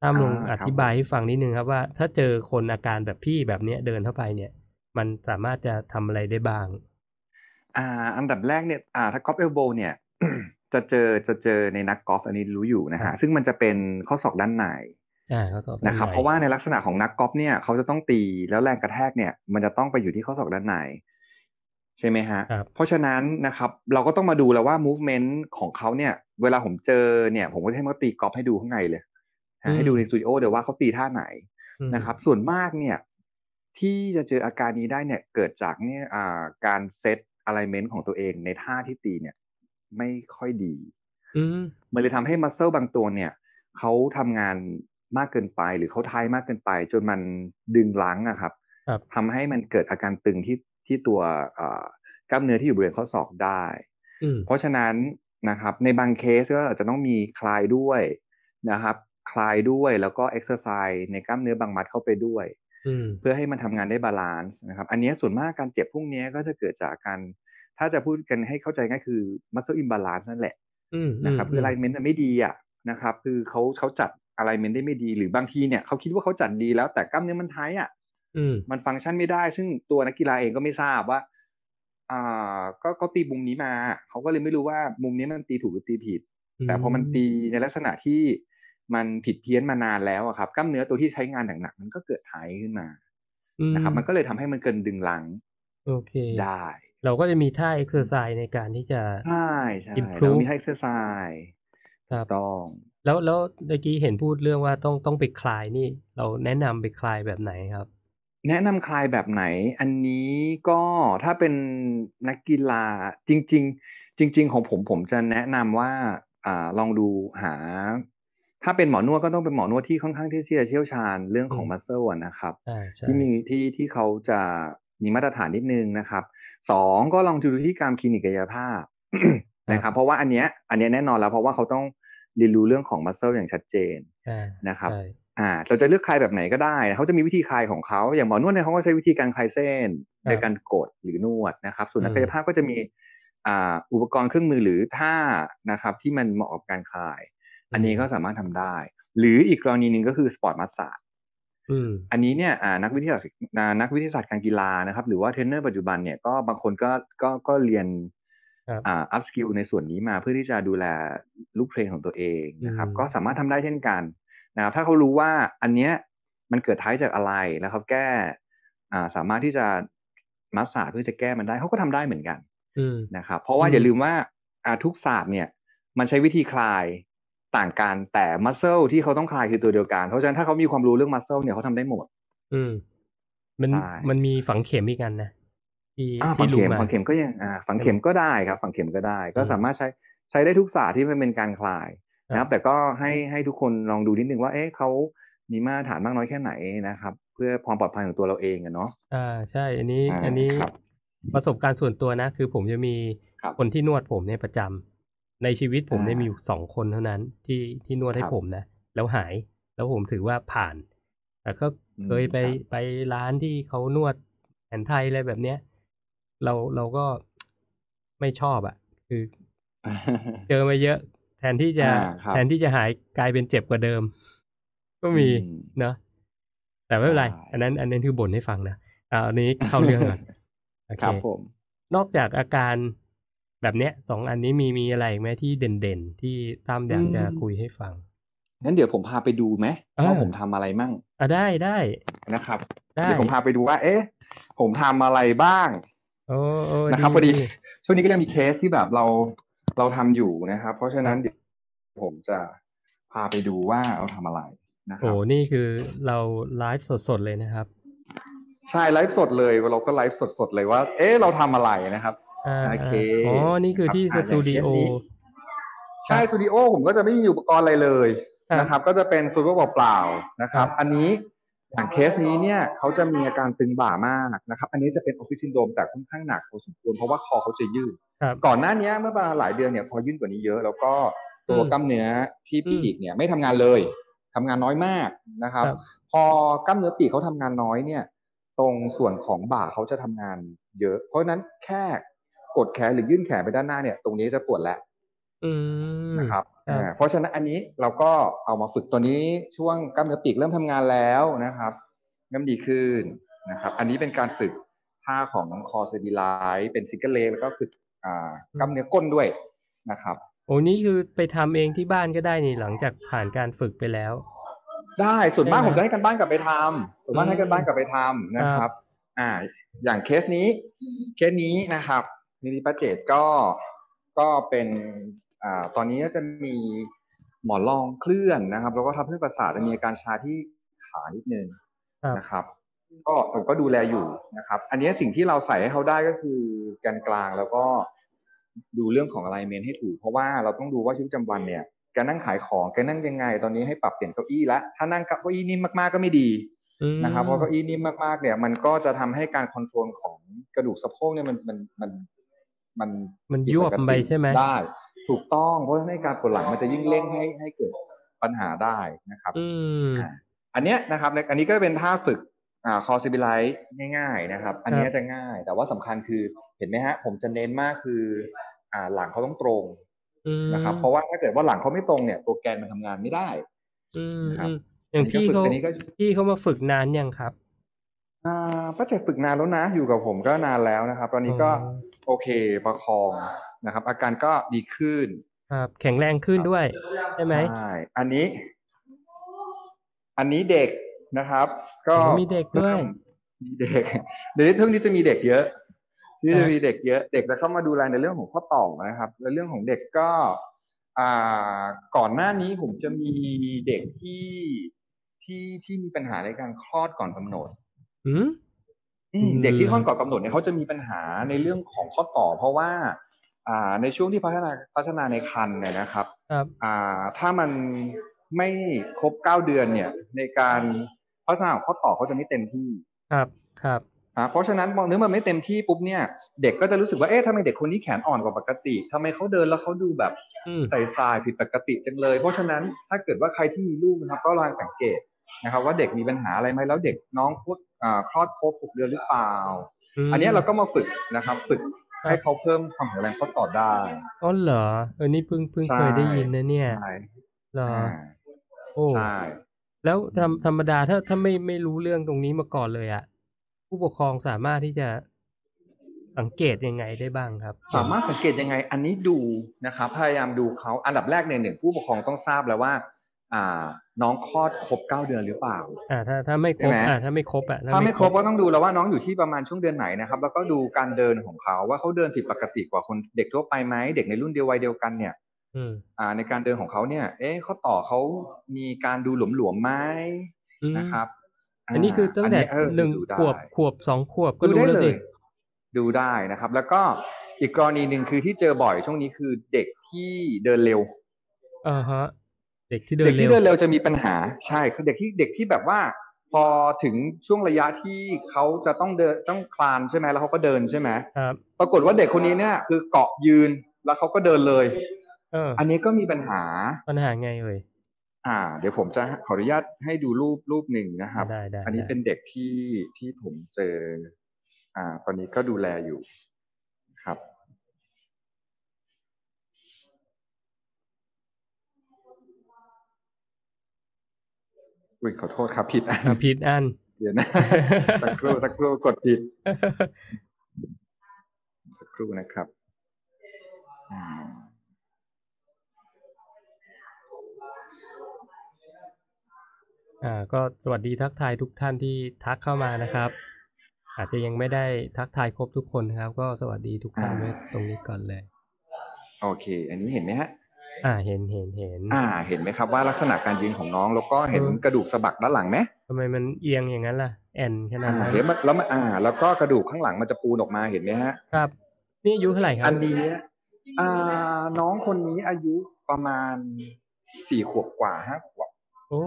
ตั้มลองอ่าอครับธิบายให้ฟังนิดนึงครับว่า ถ้าเจอคนอาการแบบพี่แบบเนี้ยเดินเข้าไปเนี่ย มันสามารถจะทำอะไรได้บ้าง อ่า อันดับแรกเนี่ยอ่าถ้า golf elbow เนี่ย จะเจอจะเจอในนักกอล์ฟอันนี้รู้อยู่นะครัฮะบซึ่งมันจะเป็นข้อศอกด้านในอ่าเขาตอบนะครับเพราะว่าในลักษณะของนักกอล์ฟเนี่ยเขาจะต้องตีแล้วแรงกระแทกเนี่ย มันจะต้องไปอยู่ที่ข้อศอกด้านในใช่ไหมฮะครับเพราะฉะนั้นนะครับ เราก็ต้องมาดูแล้วว่า movement ของเขาเนี่ย เวลาผมเจอเนี่ย ผมก็จะให้เขาตีกอล์ฟให้ดูข้างในเลยฮะให้ดูในสตูดิโอเดี๋ยวว่าเขาตีท่าไหนอืมนะครับ ส่วนมากเนี่ย ที่จะเจออาการนี้ได้เนี่ย เกิดจากเนี่ยอ่าการเซต alignment ของตัวเองในท่าที่ตีเนี่ย ไม่ค่อยดีอืมมันเลยทำให้ muscle บางตัวเนี่ยเขาทำงานมากเกินไปหรือเขา tight มากเกินไป จนมันดึงรั้งอะครับครับทำให้มันเกิดอาการตึงที่ที่ตัวอ่ากล้ามเนื้อที่อยู่บริเวณข้อศอกได้อืมเพราะฉะนั้นนะครับในบางเคสก็อาจจะต้องมีคลายด้วยนะครับ คลายด้วยแล้วก็เอ็กซ์ไซส์ในกล้ามเนื้อบางมัดเข้าไปด้วยอืมเพื่อให้มันทำงานได้ balance นะครับ อันนี้ส่วนมากการเจ็บพวกนี้ก็จะเกิดจากการ ถ้าจะพูดกันให้เข้าใจง่ายคือ muscle imbalance นั่นแหละอืมนะครับคือม alignment มันไม่ดีอะนะครับ คือเขาเขาจัด alignment ได้ไม่ดี หรือบางทีเนี่ยเขาคิดว่าเขาจัดดีแล้วแต่กล้ามเนื้อมันไทยอะอืมมันฟังก์ชันไม่ได้ ซึ่งตัวนักกีฬาเองก็ไม่ทราบว่าอ่าก็ก็ตีมุมนี้มาเขาก็เลยไม่รู้ว่ามุมนี้มันตีถูกหรือตีผิด แต่พอมันตีในลักษณะที่มันผิดเพี้ยนมานานแล้วอะครับกล้ามเนื้อตัวที่ใช้งานหนักๆมันก็เกิดหายขึ้นมาอืมนะครับ มันก็เลยทำให้มันเกิดดึงรั้ง โอเคได้ เราก็จะมีท่า exercise ในการที่จะใช่ใช่ improve แล้วมีให้เอ็กซ์ไซส์ครับต้อง แล้วแล้วเมื่อกี้เห็นพูดเรื่องว่าต้องต้องไปคลายนี่ เราแนะนำไปคลายแบบไหนครับ แนะนำคลายแบบไหน อันนี้ก็ถ้าเป็นนักกีฬาจริง ๆ จริง ๆ ของผมผมจะแนะนำว่าอ่าลองดูหา ถ้าเป็นหมอนวดก็ต้องเป็นหมอนวดที่ค่อนข้างที่จะเชี่ยวชาญเรื่องของอืมมัสเซลนะครับอ่าใช่ที่มีที่ที่เขาจะ มีมาตรฐานนิดนึงนะครับสองก็ลองดูที่การคลินิกกายภาพนะครับเพราะว่าอันเนี้ยอันเนี้ยแน่นอนแล้วเพราะว่าเขาต้องเรียนรู้เรื่องของมัสเซลอย่างชัดเจนอ่านะครับใช่อ่าเราจะเลือกคลายแบบไหนก็ได้ เขาจะมีวิธีคลายของเขาอย่างหมอนวดเนี่ยเขาก็ใช้วิธีการคลายเส้นโดยการกดหรือนวดนะครับ ส่วนนักกายภาพก็จะมีอ่าอุปกรณ์เครื่องมือหรือท่านะครับที่มันเหมาะกับการคลาย อันนี้ก็สามารถทำได้ หรืออีกกรณีหนึ่งก็คือ sport massage อืมอันนี้เนี่ยอ่านักวิทยาศาสตร์อ่านักวิทยาศาสตร์การกีฬานะครับ หรือว่าเทรนเนอร์ปัจจุบันเนี่ยก็บางคนก็ก็ก็เรียนครับอ่า upskill ในส่วนนี้มาเพื่อที่จะดูแลลูก train ของตัวเองนะครับอืมก็สามารถทำได้เช่นกันนะครับถ้าเขารู้ว่าอันเนี้ยมันเกิด tight จากอะไรแล้วเขาแก้อ่าสามารถที่จะ massage เพื่อจะแก้มันได้เขาก็ทำได้เหมือนกันอืมนะครับ เพราะว่าอืมอย่าลืมว่าอ่าทุกศาสตร์เนี่ย มันใช้วิธีคลาย ต่างกันแต่ muscle ที่เขาต้องคลายคือตัวเดียวกัน เพราะฉะนั้นถ้าเขามีความรู้เรื่อง muscle เนี่ยเขาทำได้หมด อืม มันใช่มันมีฝังเข็มอีกอันนะที่อ่าฝัที่งรู้เข็มมาฝังเข็มก็ยังอ่าฝังเข็มก็ได้ครับ ฝังเข็มก็ได้ ก็อืมสามารถใช้ใช้ได้ทุกศาสตร์ที่มันเป็นการคลายนะคครัรับบแต่ก็ให้ให้ทุกคนลองดูนิดนึงว่า เอ๊ะเขามีมาตรฐานมากน้อยแค่ไหนนะครับ เพื่อความปลอดภัยของตัวเราเองอะเนาะอ่าใช่ อันนี้อ่าอันนี้ครับประสบการณ์ส่วนตัวนะ คือผมจะมีครับคนที่นวดผมเนี่ยประจำ ในชีวิตผมเนี่ยอ่ามีมีอยู่สองคนเท่านั้น ที่ที่นวดให้ครับผมนะ แล้วหายแล้วผมถือว่าผ่าน แต่ก็เคยอืมไปครับไปร้านที่เขานวดแผนไทยอะไรแบบเนี้ย เราเราก็ไม่ชอบอะ่ะ คือเจอมาเยอะ แทนที่จะอ่าครับแทนที่จะหายกลายเป็นเจ็บกว่าเดิม ก็มีอืมเนอะแต่ไม่เป็นไรใช่อันนั้น อันนั้นคือบ่นให้ฟังนะอ่าอันนี้เข้าเรื่องก่อนโอเคครับผม นอกจากอาการ แบบเนี้ยสองอันนี้มีมีอะไรอีกไหมที่เด่นๆ ที่ตั้มอยากจะคุยให้ฟังงั้นเดี๋ยวผมพาไปดูไหมอ่าว่าผมทำอะไรมั่งอะได้ได้นะครับได้เดี๋ยวผมพาไปดูว่า เอ๊ะ ผมทำอะไรบ้างโอ้โอ้นะครับพอดีดีช่วงนี้ก็ยังมีเคสที่แบบเราเราทำอยู่นะครับ เพราะฉะนั้นเดี๋ยวผมจะพาไปดูว่าเราทำอะไรนะครัโอ้บนี่คือเราไลฟ์สดๆเลยนะครับ ใช่ไลฟ์สดเลยเราก็ไลฟ์สดๆเลยว่า เอ๊ะเราทำอะไรนะครับอ่า โอเคอ่าอ๋อ นี่คือที่คสรับตูดิโออ่าอย่างเคสนี้ใช่สตูดิโอผมก็จะไม่มีอุปกรณ์อะไรเลยครับนะครับ ก็จะเป็นสตูดิโอเปล่าๆนะครับครับ อันนี้อย่างเคสนี้เนี่ยเขาจะมีอาการตึงบ่ามากนะครับ อันนี้จะเป็นออฟฟิศซินโดรมแต่ค่อนข้างหนักพอสมควรเพราะว่าคอเขาจะยืดครับก่อนหน้านี้เมื่อประมาณหลายเดือนเนี่ยคอยื่นกว่านี้เยอะ แล้วก็ตัวอืมกล้ามเนื้อที่อืมปีกเนี่ยไม่ทำงานเลยทำงานน้อยมากนะครับครับ พอกล้ามเนื้อปีกเขาทำงานน้อยเนี่ย ตรงส่วนของบ่าเขาจะทำงานเยอะ เพราะฉะนั้นแค่ กดแขนหรือยื่นแขนไปด้านหน้าเนี่ยตรงนี้จะปวดแล้วอืมนะครับครับอ่าเพราะฉะนั้นอันนี้เราก็เอามาฝึกตัวนี้ช่วงกล้ามเนื้อปีกเริ่มทำงานแล้วนะครับเริ่มดีขึ้นนะครับ อันนี้เป็นการฝึกท่าของคอเซบิไลเป็นซิกเกิลเลแล้วก็ฝึกอ่ากล้ามเนื้อก้นด้วยนะครับโอ้นี่คือไปทำเองที่บ้านก็ได้นี่หลังจากผ่านการฝึกไปแล้ว ได้ส่วนมากได้ไหมผมจะให้กันบ้านกลับไปทำส่วนมากอืมให้กันบ้านกลับไปทำนะคครัรับบอ่า อย่างเคสนี้ เคสนี้นะครับ นิติป้าเจตก็ก็เป็นอ่าตอนนี้จะมีหมอนรองเคลื่อนนะครับ แล้วก็ทับเส้นประสาทมีอาการชาที่ขานิดนึงครับนะครับ ก็ผมก็ดูแลอยู่นะครับ อันนี้สิ่งที่เราใส่ให้เขาได้ก็คือแกนกลางแล้วก็ดูเรื่องของ alignment ให้ถูก เพราะว่าเราต้องดูว่าชีวิตประจำวันเนี่ยแกนั่งขายของแกนั่งยังไง ตอนนี้ให้ปรับเปลี่ยนเก้าอี้แล้วถ้านั่งเก้าอี้นิ่มมากๆก็ไม่ดีอืมนะครับเพราะเก้าอี้นิ่มมากๆเนี่ยมันก็จะทำให้การคอนโทรลของกระดูกสะโพกเนี่ยมันมันมัน มันมันยวบไปใช่ไหมได้ ถูกต้องเพราะฉะนั้นในการปวดหลังมันจะยิ่งเร่งให้ให้เกิดปัญหาได้นะครับอืมอ่าอันเนี้ยนะครับอันนี้ก็เป็นท่าฝึกอ่าคอซิบิไลท์ง่าย ๆนะครับ อันเนี้ยจะง่าย แต่ว่าสำคัญคือเห็นไหมฮะ ผมจะเน้นมากคือ อ่าหลังเขาต้องตรงอืมนะครับ เพราะว่าถ้าเกิดว่าหลังเขาไม่ตรงเนี่ย ตัวแกนมันทำงานไม่ได้อืมนะครับอืมอย่างพี่เขาอันนี้ก็ฝึกพี่เขามาฝึกนานยังครับ อ่าป้าเจ็ฝึกนานแล้วนะ อยู่กับผมก็นานแล้วนะครับ ตอนนี้ก็อ๋อ โอเคประคองนะครับ อาการก็ดีขึ้น ครับ แข็งแรงขึ้นด้วยใช่ไหมใช่อันนี้ อันนี้เด็กนะครับ ก็โอ้มีเด็กด้วยมีเด็กเดี๋ยวนี้ทุกนี้จะมีเด็กเยอะที่อ่าจะมีเด็กเยอะเด็กจะเข้ามาดูแลในเรื่องของข้อต่อนะครับ และเรื่องของเด็กก็อ่าก่อนหน้านี้ผมจะมีเด็กที่ที่ที่มีปัญหาในการคลอดก่อนกำหนดอืมอืมอืม เด็กที่คลอดก่อนกำหนดเนี่ยเขาจะมีปัญหาในเรื่องของข้อต่อ เพราะว่า อ่าในช่วงที่พัฒนาพัฒนาในครรภ์เนี่ยนะครับครับอ่าถ้ามันไม่ครบเก้าเดือนเนี่ย ในการพัฒนาของข้อต่อเขาจะไม่เต็มที่ครับครับอ่าเพราะฉะนั้นมองเนื้อมันไม่เต็มที่ปุ๊บเนี่ย เด็กก็จะรู้สึกว่าเอ๊ะทำไมเด็กคนนี้แขนอ่อนกว่าปกติทำไมเขาเดินแล้วเขาดูแบบอืมใส่ทรายผิดปกติจังเลย เพราะฉะนั้นถ้าเกิดว่าใครที่มีลูกนะครับ ก็ลองสังเกต นะครับว่าเด็กมีปัญหาอะไรไหมแล้วเด็กน้องคลอดอ่าคลอดครบหกเดือนหรือเปล่ามอันเนี้ยเราก็มาฝึกนะครับ ฝึกครับให้เขาเพิ่มความแข็งแรงข้อต่อได้อ๋อเหรอเออนี่เพิ่งเพิ่งใช่เคยได้ยินนะเนี่ยใช่เหรออ่าโอ้ใช่แล้วธรรมธรรมดาถ้าถ้าไม่ไม่รู้เรื่องตรงนี้มาก่อนเลยอะผู้ปกครองสามารถที่จะสังเกตยังไงได้บ้างครับ สามารถสังเกตยังไง อันนี้ดูนะครับ พยายามดูเขาอันดับแรกเนี่ยหนึ่งผู้ปกครองต้องทราบแล้วว่า อ่า น้องคลอดครบเก้าเดือนหรือเปล่าอ่าถ้าถ้าไม่ครบใช่ไหมอ่าถ้าไม่ครบอะถ้าไม่ครบก็ต้องดูแล้วว่าน้องอยู่ที่ประมาณช่วงเดือนไหนนะครับ แล้วก็ดูการเดินของเขาว่าเขาเดินผิดปกติกว่าคนเด็กทั่วไปไหมเด็กในรุ่นเดียววัยเดียวกันเนี่ยอืมอ่า ในการเดินของเขาเนี่ย เอ๊ะเขาต่อเขามีการดูหลวมๆไหมอืมนะครับ อันนี้คือตั้งแต่เออหนึ่งดูได้ขวบขวบสองขวบก็ดูรู้ได้แล้วเลสิยดูได้นะครับ แล้วก็อีกกรณีหนึ่งคือที่เจอบ่อยช่วงนี้คือเด็กที่เดินเร็วอ่าฮะ เด็กที่เดิเด็นกเร็ที่วเดินเร็วจะมีปัญหาใช่คือเด็กที่เด็กที่แบบว่า พอถึงช่วงระยะที่เขาจะต้องเดินต้องคลานใช่ไหมแล้วเขาก็เดินใช่ไหมครับปรากฏว่าเด็กคนนี้เนี่ยคือเกาะยืนแล้วเขาก็เดินเลยเอออันนี้ก็มีปัญหาปัญหาไงเอ่ยอ่า เดี๋ยวผมจะขออนุญาตให้ดูรูปรูปหนึ่งนะครับได้ได้อันนี้ได้เป็นเด็กที่ที่ผมเจอ อ่า ตอนนี้ก็ดูแลอยู่ครับ อุ้ยขอโทษครับผิดอันอะผิดอันเดี๋ยวนะสักครู่สักครู่กดผิด สักครู่นะครับอืมอ่าก็สวัสดีทักทายทุกท่านที่ทักเข้ามานะครับ อาจจะยังไม่ได้ทักทายครบทุกคนนะครับ ก็สวัสดีทุกท่านไว้ตรงนี้ก่อนเลย โอเค อันนี้เห็นไหมฮะ อ่าเห็นเห็นเห็นอ่า เห็นไหมครับว่าลักษณะการยืนของน้องแล้วก็เห็นเออกระดูกสะบักด้านหลังไหมทำไมมันเอียงอย่างนั้นล่ะแอนขนาดอ่านั้นเห็นมันแล้วมันอ่า แล้วก็กระดูกข้างหลังมันจะปูนออกมาเห็นไหมฮะ ครับ นี่อายุเท่าไหร่ครัอับนนี้อ่าน้องคนนี้อายุประมาณสี่ขวบกว่าห้าขวบโอ้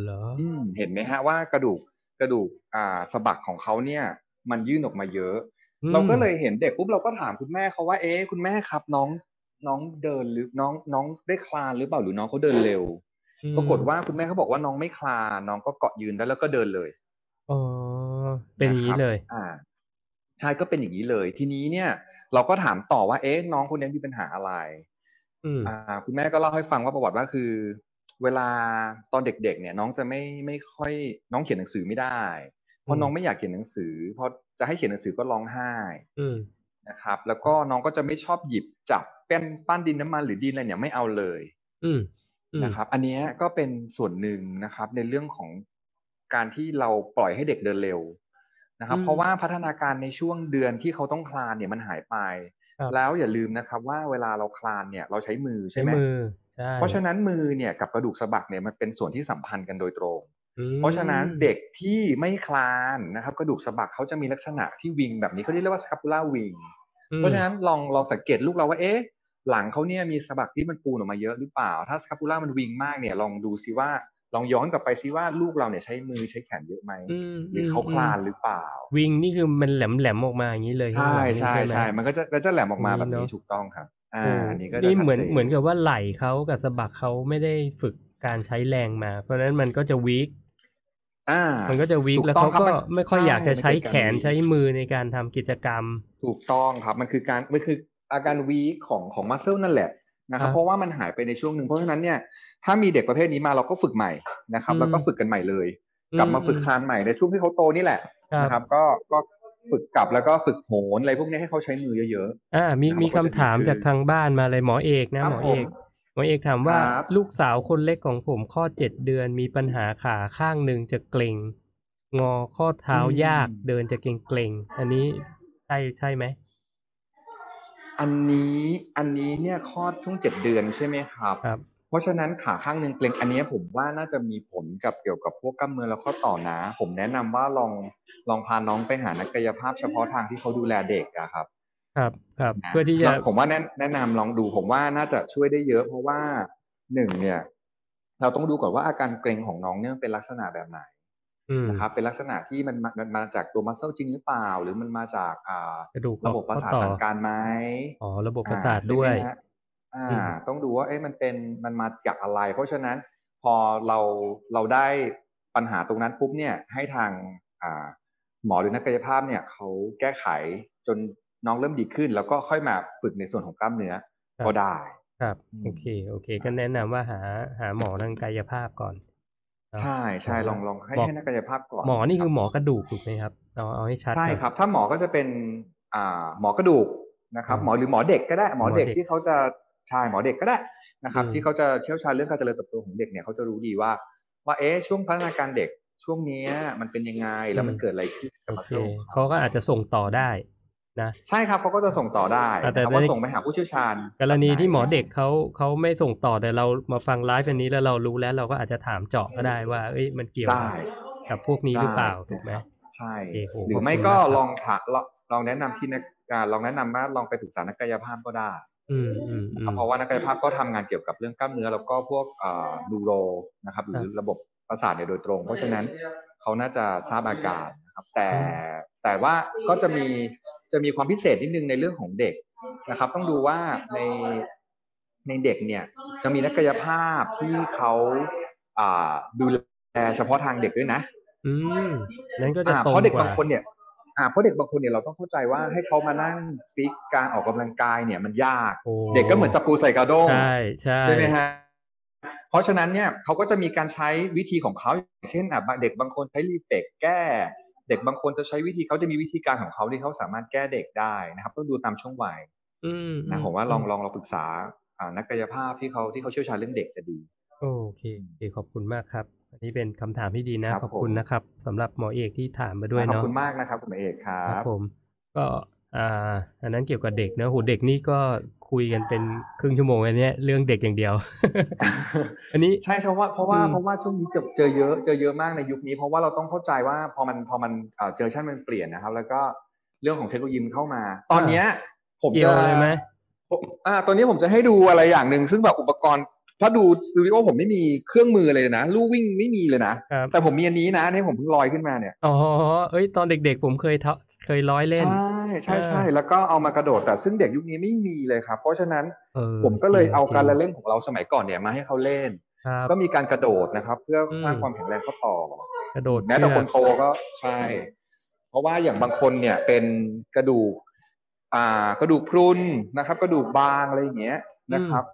เหรออืมเห็นไหมฮะว่ากระดูกกระดูกอ่าสะบักของเขาเนี่ย มันยื่นออกมาเยอะอืมเราก็เลยเห็นเด็กปุ๊บเราก็ถามคุณแม่เขาว่าเอ๊ะคุณแม่ครับน้อง น้องเดินหรือน้องน้องได้คลานหรือเปล่าหรือน้องเขาเดินเร็วอืมปรากฏว่าคุณแม่เขาบอกว่าน้องไม่คลานน้องก็เกาะยืนได้แล้วก็เดินเลยอ๋อเป็นอย่างนี้ะครับเลย อ่าใช่ก็เป็นอย่างนี้เลย ทีนี้เนี่ย เราก็ถามต่อว่าเอ๊ะน้องคนนี้มีปัญหาอะไรอืมอ่า คุณแม่ก็เล่าให้ฟังว่าประวัติว่าคือ เวลาตอนเด็ก ๆ เนี่ย น้องจะไม่ไม่ค่อย น้องเขียนหนังสือไม่ได้ เพราะน้องไม่อยากเขียนหนังสือพอจะให้เขียนหนังสือก็ร้องไห้อืมนะครับ แล้วก็น้องก็จะไม่ชอบหยิบจับ แป้นปั้นดินน้ำมันหรือดินอะไรเนี่ยไม่เอาเลย อืมอืมนะครับ อันเนี้ยก็เป็นส่วนหนึ่งนะครับ ในเรื่องของการที่เราปล่อยให้เด็กเดินเร็วนะครับ เพราะว่าพัฒนาการในช่วงเดือนที่เขาต้องคลานเนี่ยมันหายไปครับแล้วอย่าลืมนะครับ ว่าเวลาเราคลานเนี่ยเราใช้มือใช้ใช่ไหมมือใช่เพราะฉะนั้นมือเนี่ยกับกระดูกสะบักเนี่ยมันเป็นส่วนที่สัมพันธ์กันโดยตรงอืมเพราะฉะนั้นเด็กที่ไม่คลานนะครับ กระดูกสะบักเขาจะมีลักษณะที่วิงแบบนี้เขาเรียกว่า scapular wing อืมเพราะฉะนั้นลองลองสังเกตลูกเราว่าเอ๊ะ หลังเขาเนี่ยมีสะบักที่มันปูนออกมาเยอะหรือเปล่า ถ้า scapular มันวิงมากเนี่ยลองดูซิว่าลองย้อนกลับไปซิว่าลูกเราเนี่ยใช้มือใช้แขนเยอะไหมอืมหรือเขาคลานหรือเปล่า วิงนี่คือมันแหลมแหลมๆออกมาอย่างนี้เลยใช่ข้างหลังนี่ใช่ไหมใช่มันก็จะก็จะแหลมออกมานี่แบบนี้เนอะถูกต้องครับ อ่าโอ้อันนี้ก็จะนี่เหมือนชัดจเหมือนกับว่าไหล่เขากับสะบักเขาไม่ได้ฝึกการใช้แรงมา เพราะฉะนั้นมันก็จะวีกอ่ามันก็จะวีกถูกแล้วต้องเขาครับก็มันไม่ค่อยอยากจะใช่ใช้มันคือแขนการใช้มือในการทำกิจกรรม ถูกต้องครับ มันคือการมันคือ อาการวีคของของมัสเซลนั่นแหละนะครับครับเพราะว่ามันหายไปในช่วงหนึ่งเพราะฉะนั้นเนี่ยถ้ามีเด็กประเภทนี้มาเราก็ฝึกใหม่นะครับอืมแล้วก็ฝึกกันใหม่เลย กลับมาฝึกคลานใหม่ในช่วงที่เขาโตนี่แหละครับนะครับก็ก็ฝึกกลับแล้วก็ฝึกโหนอะไรพวกนี้ให้เขาใช้มือเยอะอ่ามีนะครับมีมันก็คำจะดีถามขึ้นจากทางบ้านมาเลยหมอเอกนะครับหมอเอกผมหมอเอกถามว่าครับลูกสาวคนเล็กของผมข้อเจ็ดเดือนมีปัญหาขาข้างหนึ่งจะเกร็งงอข้อเท้ายากเดินจะเกร็งเกร็งๆอันนี้ใช่ใช่ไหม อันนี้อันนี้เนี่ยคลอดช่วงเจ็ดเดือนใช่ไหมครับครับ เพราะฉะนั้นขาข้างหนึ่งเกร็งอันเนี้ยผมว่าน่าจะมีผลกับเกี่ยวกับพวกกล้ามเนื้อและข้อต่อนะ ผมแนะนำว่าลองลองพาน้องไปหานักกายภาพเฉพาะทางที่เขาดูแลเด็กอะครับ ครับครับนะเพื่อที่จะแล้วผมว่าแนะแนะนำลองดูผมว่าน่าจะช่วยได้เยอะ เพราะว่าหนึ่งเนี่ย เราต้องดูก่อนว่าอาการเกร็งของน้องเนี่ยเป็นลักษณะแบบไหนอืม นะครับเป็นลักษณะที่มันมามันมาจากตัวมัสเซลจริงหรือเปล่า หรือมันมาจากอ่ากระดูกระบบประสาทข้อต่อสั่งการไหมอ๋อระบบประอ่สาทใช่ไหมด้วยฮะอ่าอืมต้องดูว่าเอ๊ะมันเป็นมันมาจากอะไร เพราะฉะนั้นพอเราเราได้ปัญหาตรงนั้นปุ๊บเนี่ยให้ทางอ่าหมอหรือนักกายภาพเนี่ยเขาแก้ไขจนน้องเริ่มดีขึ้น แล้วก็ค่อยมาฝึกในส่วนของกล้ามเนื้อก็ได้ครับอืมโอเคโอเค ก็แนะนำว่าหาหาหมอทางกายภาพก่อนเนาะ ใช่ใช่ลองลองให้หมอให้นักกายภาพก่อนหมอนี่คือรับหมอกระดูกถูกไหมครับเอาเอาให้ชัดใช่ก่อนครับ ถ้าหมอก็จะเป็นอ่าหมอกระดูกนะครับอืมหมอหรือหมอเด็กก็ได้หมอเด็กหมอเด็กที่เขาจะใช่หมอเด็กก็ได้นะครับอืมที่เขาจะเชี่ยวชาญเรื่องการเจริญเติบโตของเด็กเนี่ยเขาจะรู้ดีว่า ว่าเอ๊ะช่วงพัฒนาการเด็กช่วงเนี้ยมันเป็นยังไงแล้วมันเกิดอะไรขึ้นกับโอมัสเคเซลเขาก็อาจจะส่งต่อได้ นะใช่ครับเขาก็จะส่งต่อได้อ่าแต่นะครับในว่าส่งไปหาผู้เชี่ยวชาญ กรณีที่หมอเด็กเขาเขาไม่ส่งต่อแต่เรามาฟังไลฟ์อันนี้แล้วเรารู้แล้วเราก็อาจจะถามเจาะก็ได้ว่าเอ้ยมันเกี่ยวได้กับพวกนี้หรือเปล่าถูกไหมใช่โอเคโหหรือไม่ขอบคุณก็มากครับลองถาลองลองแนะนำที่นักอ่าลองแนะนำว่าลองไปปรึกษานักกายภาพก็ได้อืมอืมอืมเพราะว่านักกายภาพก็ทำงานเกี่ยวกับเรื่องกล้ามเนื้อแล้วก็พวกอ่าดูโรนะครับหรือระบบประสาทเนี่ยโดยตรง เพราะฉะนั้นเขาน่าจะทราบอาการนะครับ แต่แต่ว่าก็จะมี จะมีความพิเศษนิดนึงในเรื่องของเด็กนะครับ ต้องดูว่าในในเด็กเนี่ยจะมีนักกายภาพที่เขาอ่าดูแลเฉพาะทางเด็กด้วยนะ อืมนั้นก็จะอ่าตรงเพราะเด็กกว่าบางคนเนี่ยอ่าเพราะเด็กบางคนเนี่ยเราต้องเข้าใจว่าให้เขามานั่งฟิกการออกกำลังกายเนี่ยมันยากโอ้เด็กก็เหมือนจับปูใส่กระด้งใช่ใช่ใช่ไหมฮะเพราะฉะนั้นเนี่ยเขาก็จะมีการใช้วิธีของเขาอย่างเช่นอะเด็กบางคนใช้รีเฟกแก้ เด็กบางคนจะใช้วิธีเขาจะมีวิธีการของเขาที่เขาสามารถแก้เด็กได้นะครับ ต้องดูตามช่วงวัยอืมนะผมว่าลองลองเราปรึกษาอ่านักกายภาพที่เขาที่เขาเชี่ยวชาญเรื่องเด็กจะดี โอเคโอเคขอบคุณมากครับอันนี้เป็นคำถามที่ดีนะครับขอบคุณผมนะครับสำหรับหมอเอกที่ถามมาด้วยขอบเนาะคุณมากนะครับคุณเอกครัครับบผม ก็อ่าอันนั้นเกี่ยวกับเด็กนะโหเด็กนี่ก็ คุยกันเป็นครึ่งชั่วโมงอันเนี้ยเรื่องเด็กอย่างเดียว อันนี้ใช่เพราะว่าเพราะว่าอืมเพราะว่าช่วงนี้เจอเจอเยอะเจอเยอะมากในยุคนี้ เพราะว่าเราต้องเข้าใจว่าพอมันพอมันเอ่อเจเนอเรชันมันเปลี่ยนนะครับ แล้วก็เรื่องของเทคโนโลยีมันเข้ามา ตอนเนี้ย ผมเกี่ยจะวเลยไหมผมอ่าตอนนี้ผมจะให้ดูอะไรอย่างหนึ่งซึ่งแบบอุปกรณ์ถ้าดูสตูดิโอผมไม่มีเครื่องมือเลยนะลู่วิ่งไม่มีเลยนะครับแต่ผมมีอันนี้นะเนี่ยผมเพิ่งลอยขึ้นมาเนี่ยอ๋อเอ้ยตอนเด็กๆผมเคย เทาเคยร้อยเล่น ใช่ใช่ใช่เออแล้วก็เอามากระโดดแต่ซึ่งเด็กยุคนี้ไม่มีเลยครับ เพราะฉะนั้นเออผมก็เลยเอาจงการละเล่นของเราสมัยก่อนเนี่ยมาให้เขาเล่นครับก็มีการกระโดดนะครับ เพื่อสร้างอืมความแข็งแรงข้อต่อกระโดดแม้แต่เชืคอกนโตก็ใช่ เพราะว่าอย่างบางคนเนี่ยเป็นกระดูก อ่ากระดูกพรุนนะครับ กระดูกบางอะไรอย่างเงี้ยนะครับ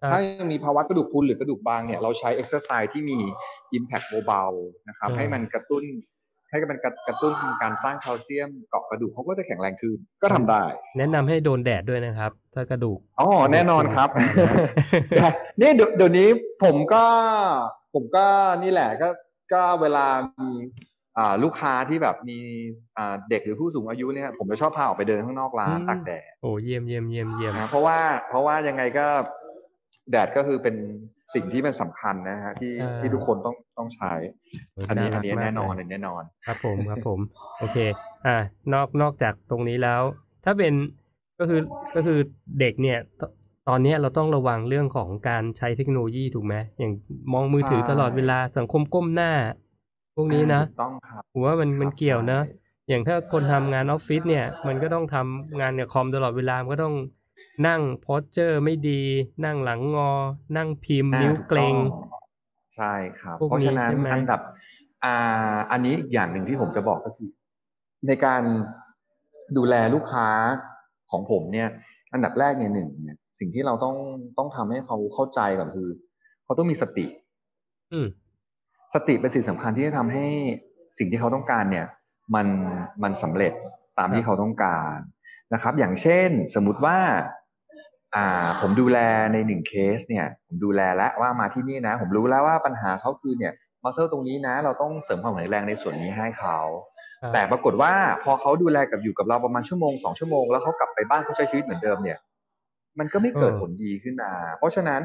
ครับถ้ายังมีภาวะกระดูกพรุนหรือ กระดูกบางเนี่ยเราใช้เอ็กซ์ไซส์ที่มี impact เบาๆนะครับอืมให้มันกระตุ้น ให้มันกระกระตุ้นการสร้างแคลเซียมเกาะกระดูกเขาก็จะแข็งแรงขึ้นก็ทำได้ แนะนำให้โดนแดดด้วยนะครับ ถ้ากระดูกอ๋อแน่นอนครับอ่านี่เดี๋ยวเดี๋ยวนี้ผมก็ผมก็นี่แหละก็ก็เวลามีอ่าลูกค้าที่แบบมีอ่าเด็กหรือผู้สูงอายุเนี่ยผมจะชอบพาออกไปเดินข้างนอกร้านอืมตากแดดโอ้เยี่ยมเยี่ยมเยี่ยมเยี่ยมนะเพราะว่าเพราะว่ายังไงก็แดดก็คือเป็น สิ่งที่มันสำคัญนะฮะที่อ่าที่ทุกคนต้องต้องใช้โยอันนี้อัรันกนี้มากแน่นอนเลยแน่นอน ครับผมครับผม โอเค อ่านอกนอกจากตรงนี้แล้ว ถ้าเป็นก็คือก็คือเด็กเนี่ยตตอนเนี้ยเราต้องระวังเรื่องของการใช้เทคโนโลยีถูกไหมอย่างมองมือถือใช่ตลอดเวลาสังคมก้มหน้า พวกนี้นะถูกต้องครับผมว่ามันมันครับเกี่ยวนะใช่อย่างถ้าคนทำงานออฟฟิศเนี่ย มันก็ต้องทำงานเนี่ยคอมตลอดเวลามันก็ต้อง นั่ง posture ไม่ดี นั่งหลังงอ นั่งพิมพ์อ่านิ้วถูเกรงต้องใช่ครับพวกเพราะฉะนั้นนี้ใช่ไหมอันดับอ่าอันนี้อีกอย่างหนึ่งที่ผมจะบอกก็คือ ในการดูแลลูกค้าของผมเนี่ย อันดับแรกเนี่ยหนึ่งเนี่ยสิ่งที่เราต้องต้องทำให้เขาเข้าใจก่อนคือเขาต้องมีสติ อืมสติเป็นสิ่งสำคัญที่จะทำให้สิ่งที่เขาต้องการเนี่ย มันมันสำเร็จตามที่เขาต้องการนะครับ อย่างเช่น สมมุติว่า อ่าผมดูแลในหนึ่งเคสเนี่ยผมดูแลแล้วว่ามาที่นี่นะ ผมรู้แล้วว่าปัญหาเขาคือเนี่ยมัสเซลตรงนี้นะ เราต้องเสริมความแข็งแรงในส่วนนี้ให้เขาครับแต่ปรากฏว่าพอเขาดูแลกับอยู่กับเราประมาณชั่วโมงสองชั่วโมงแล้วเขากลับไปบ้านเขาใช้ชีวิตเหมือนเดิมเนี่ย มันก็ไม่เกิดผลดีขึ้นมา เพราะฉะนั้น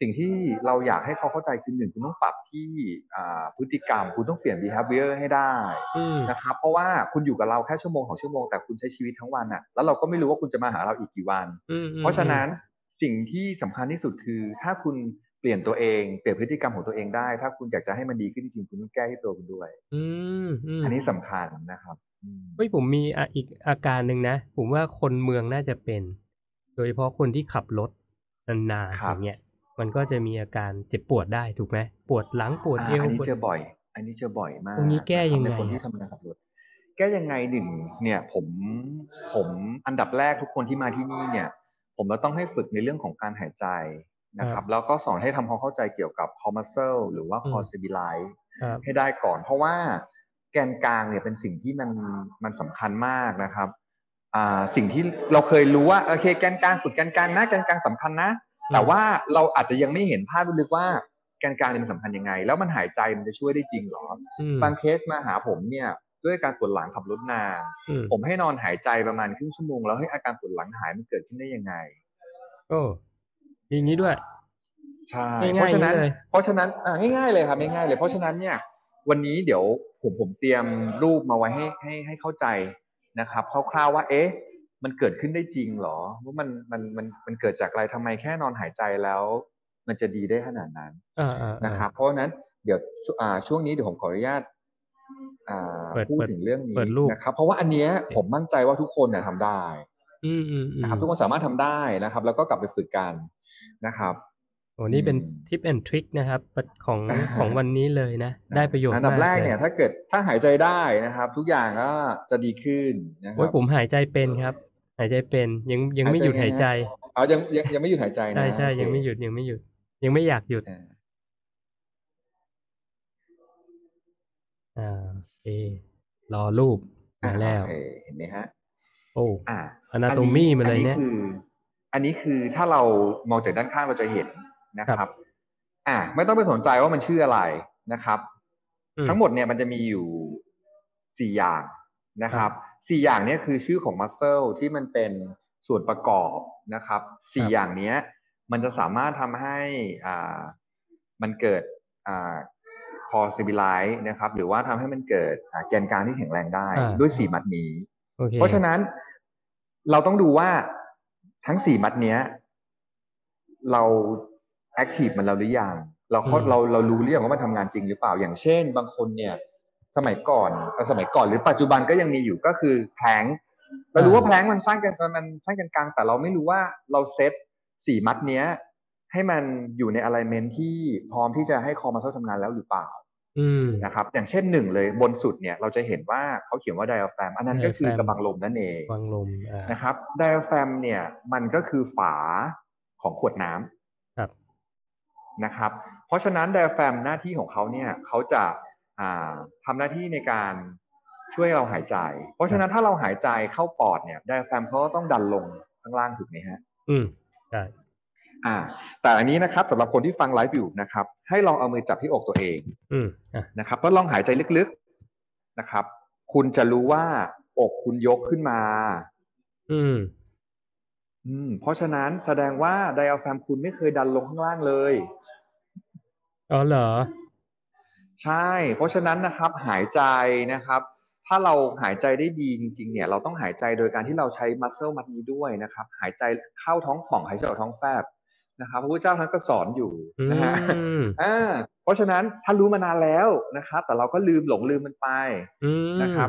สิ่งที่เราอยากให้เขาเข้าใจคือหนึ่งคุณต้องปรับที่อ่าพฤติกรรม คุณต้องเปลี่ยน behavior ให้ได้อืมนะครับเพราะว่าคุณอยู่กับเราแค่ชั่วโมงสองชั่วโมงแต่คุณใช้ชีวิตทั้งวันอะแล้วเราก็ไม่รู้ว่าคุณจะมาหาเราอีกกี่วันอืมอืมเพราะฉะนั้นสิ่งที่สำคัญที่สุดคือ ถ้าคุณเปลี่ยนตัวเองเปลี่ยนพฤติกรรมของตัวเองได้ ถ้าคุณอยากจะให้มันดีขึ้นจริงๆคุณต้องแก้ที่ตัวคุณด้วย อืมอืมอันนี้สำคัญนะครับอืมเฮ้ยผมมีอะอีกอาการหนึ่งนะ ผมว่าคนเมืองน่าจะเป็น โดยเฉพาะคนที่ขับรถนานๆอย่างเงี้ย มันก็จะมีอาการเจ็บปวดได้ถูกไหมปวดหลังปวดเอวอันนี้ปวดเจอบ่อย อันนี้เจอบ่อยมากตรงนี้แก้ยังไงนะครับในคนที่อะทำงานขับรถแก้ยังไงหนึ่งเนี่ยผมผมอันดับแรกทุกคนที่มาที่นี่เนี่ย ผมเราต้องให้ฝึกในเรื่องของการหายใจนะครับแล้วก็สอนให้ทำความเข้าใจเกี่ยวกับ core muscle หรือว่า core stabilize ครับให้ได้ก่อน เพราะว่าแกนกลางเนี่ยเป็นสิ่งที่มันมันสำคัญมากนะครับอ่าสิ่งที่เราเคยรู้ว่าโอเคแกนกลางฝึกแกนกลางนะแกนกลางสำคัญนะ แต่ว่าเราอาจจะยังไม่เห็นภาพลึกว่าแกนกลางเนี่ยมันสำคัญยังไง แล้วมันหายใจมันจะช่วยได้จริงเหรออืมบางเคสมาหาผมเนี่ยด้วยการปวดหลังขับรถนานอืมผมให้นอนหายใจประมาณครึ่งชั่วโมงแล้วให้ยอาการปวดหลังหายมันเกิดขึ้นได้ยังไงโอ้มีอย่างนี้ด้วยใช่ง่ายๆเพราะฉะนั้นอย่างนี้เลยเพราะฉะนั้นอ่าง่ายๆเลยครับง่ายๆเลย เพราะฉะนั้นเนี่ย วันนี้เดี๋ยวผมผมเตรียมรูปมาไว้ให้ให้ให้เข้าใจนะครับคร่าวๆว่าเอ๊ะ มันเกิดขึ้นได้จริงเหรอว่ามันมันมันมันเกิดจากอะไรทำไมแค่นอนหายใจแล้ว มันจะดีได้ขนาดนั้นอ่าอ่าอ่านะครับเพราะฉะนั้นเดี๋ยวช่วอ่าช่วงนี้เดี๋ยวผมขออนุญาตอ่าเปิดพูดเปิดถึงเรื่องนี้เปิดรูปนะครับ เพราะว่าอันเนี้ยผมมั่นใจว่าทุกคนเนี่ยทำได้อืมอืมอืมนะครับทุกคนสามารถทำได้นะครับ แล้วก็กลับไปฝึกกันนะครับ โอ้นี่เป็นอืมทิปแอนทริคนะครับของอ่าของวันนี้เลยนะ ได้ประโยชน์อันดับมากแรกลเนี่ย ถ้าเกิดถ้าหายใจได้นะครับ ทุกอย่างก็จะดีขึ้นนะคโอ้รัยบผมหายใจเป็นครับ หายใจเป็นยังยังไม่หยุดหายใจเอายังยังยังไม่หยุดหายใจนะใช่ใช่โอเคยังไม่หยุดยังไม่หยุด ยังไม่อยากหยุดอ่าอ่าโอเครอรูปมาแล้วโอเคเห็นไหมฮะ โอ้อ่า Anatomy มาเลยเนี่ยอัคืออันนี้คือ ถ้าเรามองจากด้านข้างเราจะเห็น นะคครัรับบอ่าไม่ต้องไปสนใจว่ามันชื่ออะไรนะครับอืมทั้งหมดเนี่ยมันจะมีอยู่สี่อย่างนะครับสี่อย่างเนี้คือชื่อของมัสเซลที่มันเป็นส่วนประกอบนะครับสี่อย่างเนี้ยมันจะสามารถทำให้อ่ามันเกิดอ่า core stability นะครับ หรือว่าทำให้มันเกิดอ่าแกนกลางที่แข็งแรงได้อ่าด้วยสี่มัดนี้โอเคเพราะฉะนั้นเราต้องดูว่าทั้งสี่มัดเนี้ย เรา active มันแล้วหรือยังเราเข้าเราเรารู้หรือยังว่ามันทำงานจริงหรือเปล่าอย่างเช่น บางคนเนี่ย สมัยก่อนเอ่อสมัยก่อนหรือปัจจุบันก็ยังมีอยู่ก็คือ plankเรารู้ว่าแพลงก์มันสร้างกันมันสร้างกันกลาง แต่เราไม่รู้ว่าเราเซตสี่มัดเนี้ย ให้มันอยู่ในอะไรเมนที่พร้อมที่จะให้คอมาเซลทำงานแล้วหรือเปล่าอืมนะครับ อย่างเช่นหนึ่งเลยบนสุดเนี่ยเราจะเห็นว่าเขาเขียนว่าไดอะแฟมอันนั้นก็คือ diaphragm กระบังลมนั่นเองวังลมอ่านะครับไดอะแฟมเนี่ยมันก็คือฝาของขวดน้ำครับ นะครับ เพราะฉะนั้นไดอะแฟมหน้าที่ของเขาเนี่ยเขาจะอ่าทำหน้าที่ในการช่วยเราหายใจ เพราะฉะนั้นถ้าเราหายใจเข้าปอดเนี่ยไดอะแฟมเขาก็ต้องดันลงข้างล่างถูกไหมฮะ อืมใช่อ่า แต่อันนี้นะครับสำหรับคนที่ฟังไลฟ์อยู่นะครับ ให้ลองเอามือจับที่อกตัวเอง อืมอะนะครับแล้วลองหายใจลึกๆนะครับ คุณจะรู้ว่าอกคุณยกขึ้นมา อืม อืม เพราะฉะนั้นแสดงว่าไดอะแฟมคุณไม่เคยดันลงข้างล่างเลย อ๋อเหรอ ใช่ เพราะฉะนั้นนะครับหายใจนะครับ ถ้าเราหายใจได้ดีจริงๆ เนี่ยเราต้องหายใจโดยการที่เราใช้มัสเซลมัดนี้ด้วยนะครับ หายใจเข้าท้องป่องหายใจออกท้องแฟบนะครับพระพุทธเจ้าท่านก็สอนอยู่อืนะฮะมอ่าเพราะฉะนั้นท่านรู้มานานแล้วนะครับ แต่เราก็ลืมหลงลืมมันไปอืมนะครับ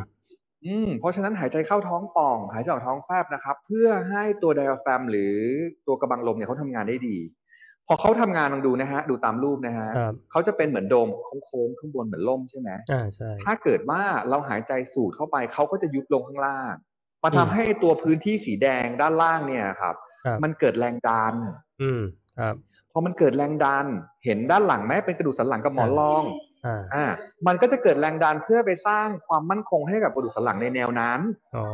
อืมเพราะฉะนั้นหายใจเข้าท้องป่อง หายใจออกท้องแฟบนะครับ เพื่อให้ตัวไดอะแฟมหรือตัวกระบังลมเนี่ยเขาทำงานได้ดี พอเขาทำงานลองดูนะฮะ ดูตามรูปนะฮะครับเขาจะเป็นเหมือนโดมโค้งๆข้างบนเหมือนล่มใช่ไหมอ่าใช่ถ้าเกิดว่าเราหายใจสูดเข้าไปเขาก็จะยุบลงข้างล่างมาอืทำมให้ตัวพื้นที่สีแดงด้านล่างเนี่ยครับครับ มันเกิดแรงดัน อืมครับพอมันเกิดแรงดันเห็นด้านหลังไหมเป็นกระดูกสันหลังกับหมอนรองอ่าอ่า มันก็จะเกิดแรงดันเพื่อไปสร้างความมั่นคงให้กับกระดูกสันหลังในแนวนั้นอ๋อ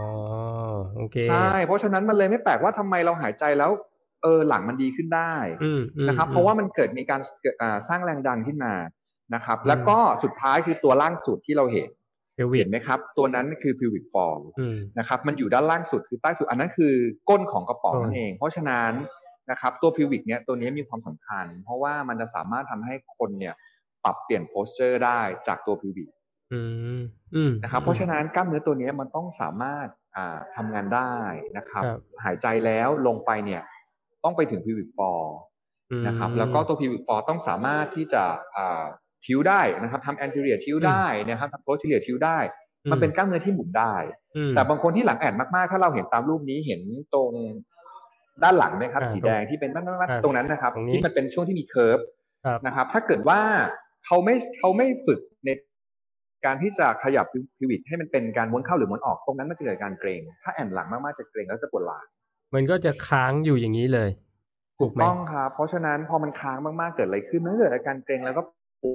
โอเคใช่เพราะฉะนั้นมันเลยไม่แปลกว่าทำไมเราหายใจแล้ว เออหลังมันดีขึ้นได้อืมอืมนะครับอืมเพราะว่ามันเกิดมีการเกิดอ่าสร้างแรงดันขึ้นมานะครับอืมแล้วก็สุดท้ายคือตัวล่างสุดที่เราเห็นเพลวิเห็กนไหมครับ ตัวนั้นคือ pelvic floor อืมนะครับ มันอยู่ด้านล่างสุดคือใต้สุดอันนั้นคือก้นของกระป๋องก้นนั่นเอง เพราะฉะนั้นนะครับตัว pelvic เนี่ยตัวนี้มีความสำคัญ เพราะว่ามันจะสามารถทำให้คนเนี่ยปรับเปลี่ยน posture ได้จากตัว pelvic อืมอืมนะครับ เพราะฉะนั้นกล้ามเนื้อตัวนี้มันต้องสามารถอ่าทำงานได้นะครับครับ หายใจแล้วลงไปเนี่ย ต้องไปถึง pelvic floor อืมนะครับแล้วก็ตัว pelvic floor ต้องสามารถที่จะอ่าทิวได้นะครับทำ anterior ทิวได้นะครับทำ posterior ทิวได้ มันเป็นกล้ามเนื้อที่หมุนได้อืมแต่บางคนที่หลังแอนมากๆ ถ้าเราเห็นตามรูปนี้เห็นตรงด้านหลังนะครับอ่าสีแดงที่เป็นมัดอ่าๆๆตรงนั้นนะครับตรงนี้ที่มันเป็นช่วงที่มีเคิร์ฟครับนะครับ ถ้าเกิดว่าเขาไม่เขาไม่ฝึกในการที่จะขยับพิวิตให้มันเป็นการม้วนเข้าหรือม้วนออกตรงนั้นมันจะเกิดการเกรงถ้าแอนหลังมากๆจะเกรงแล้วจะปวดหลัง มันก็จะค้างอยู่อย่างนี้เลย ถูกไหมต้องครับ เพราะฉะนั้นพอมันค้างมากๆเกิดอะไรขึ้นมันก็เกิดอาการเกรงแล้วก็ป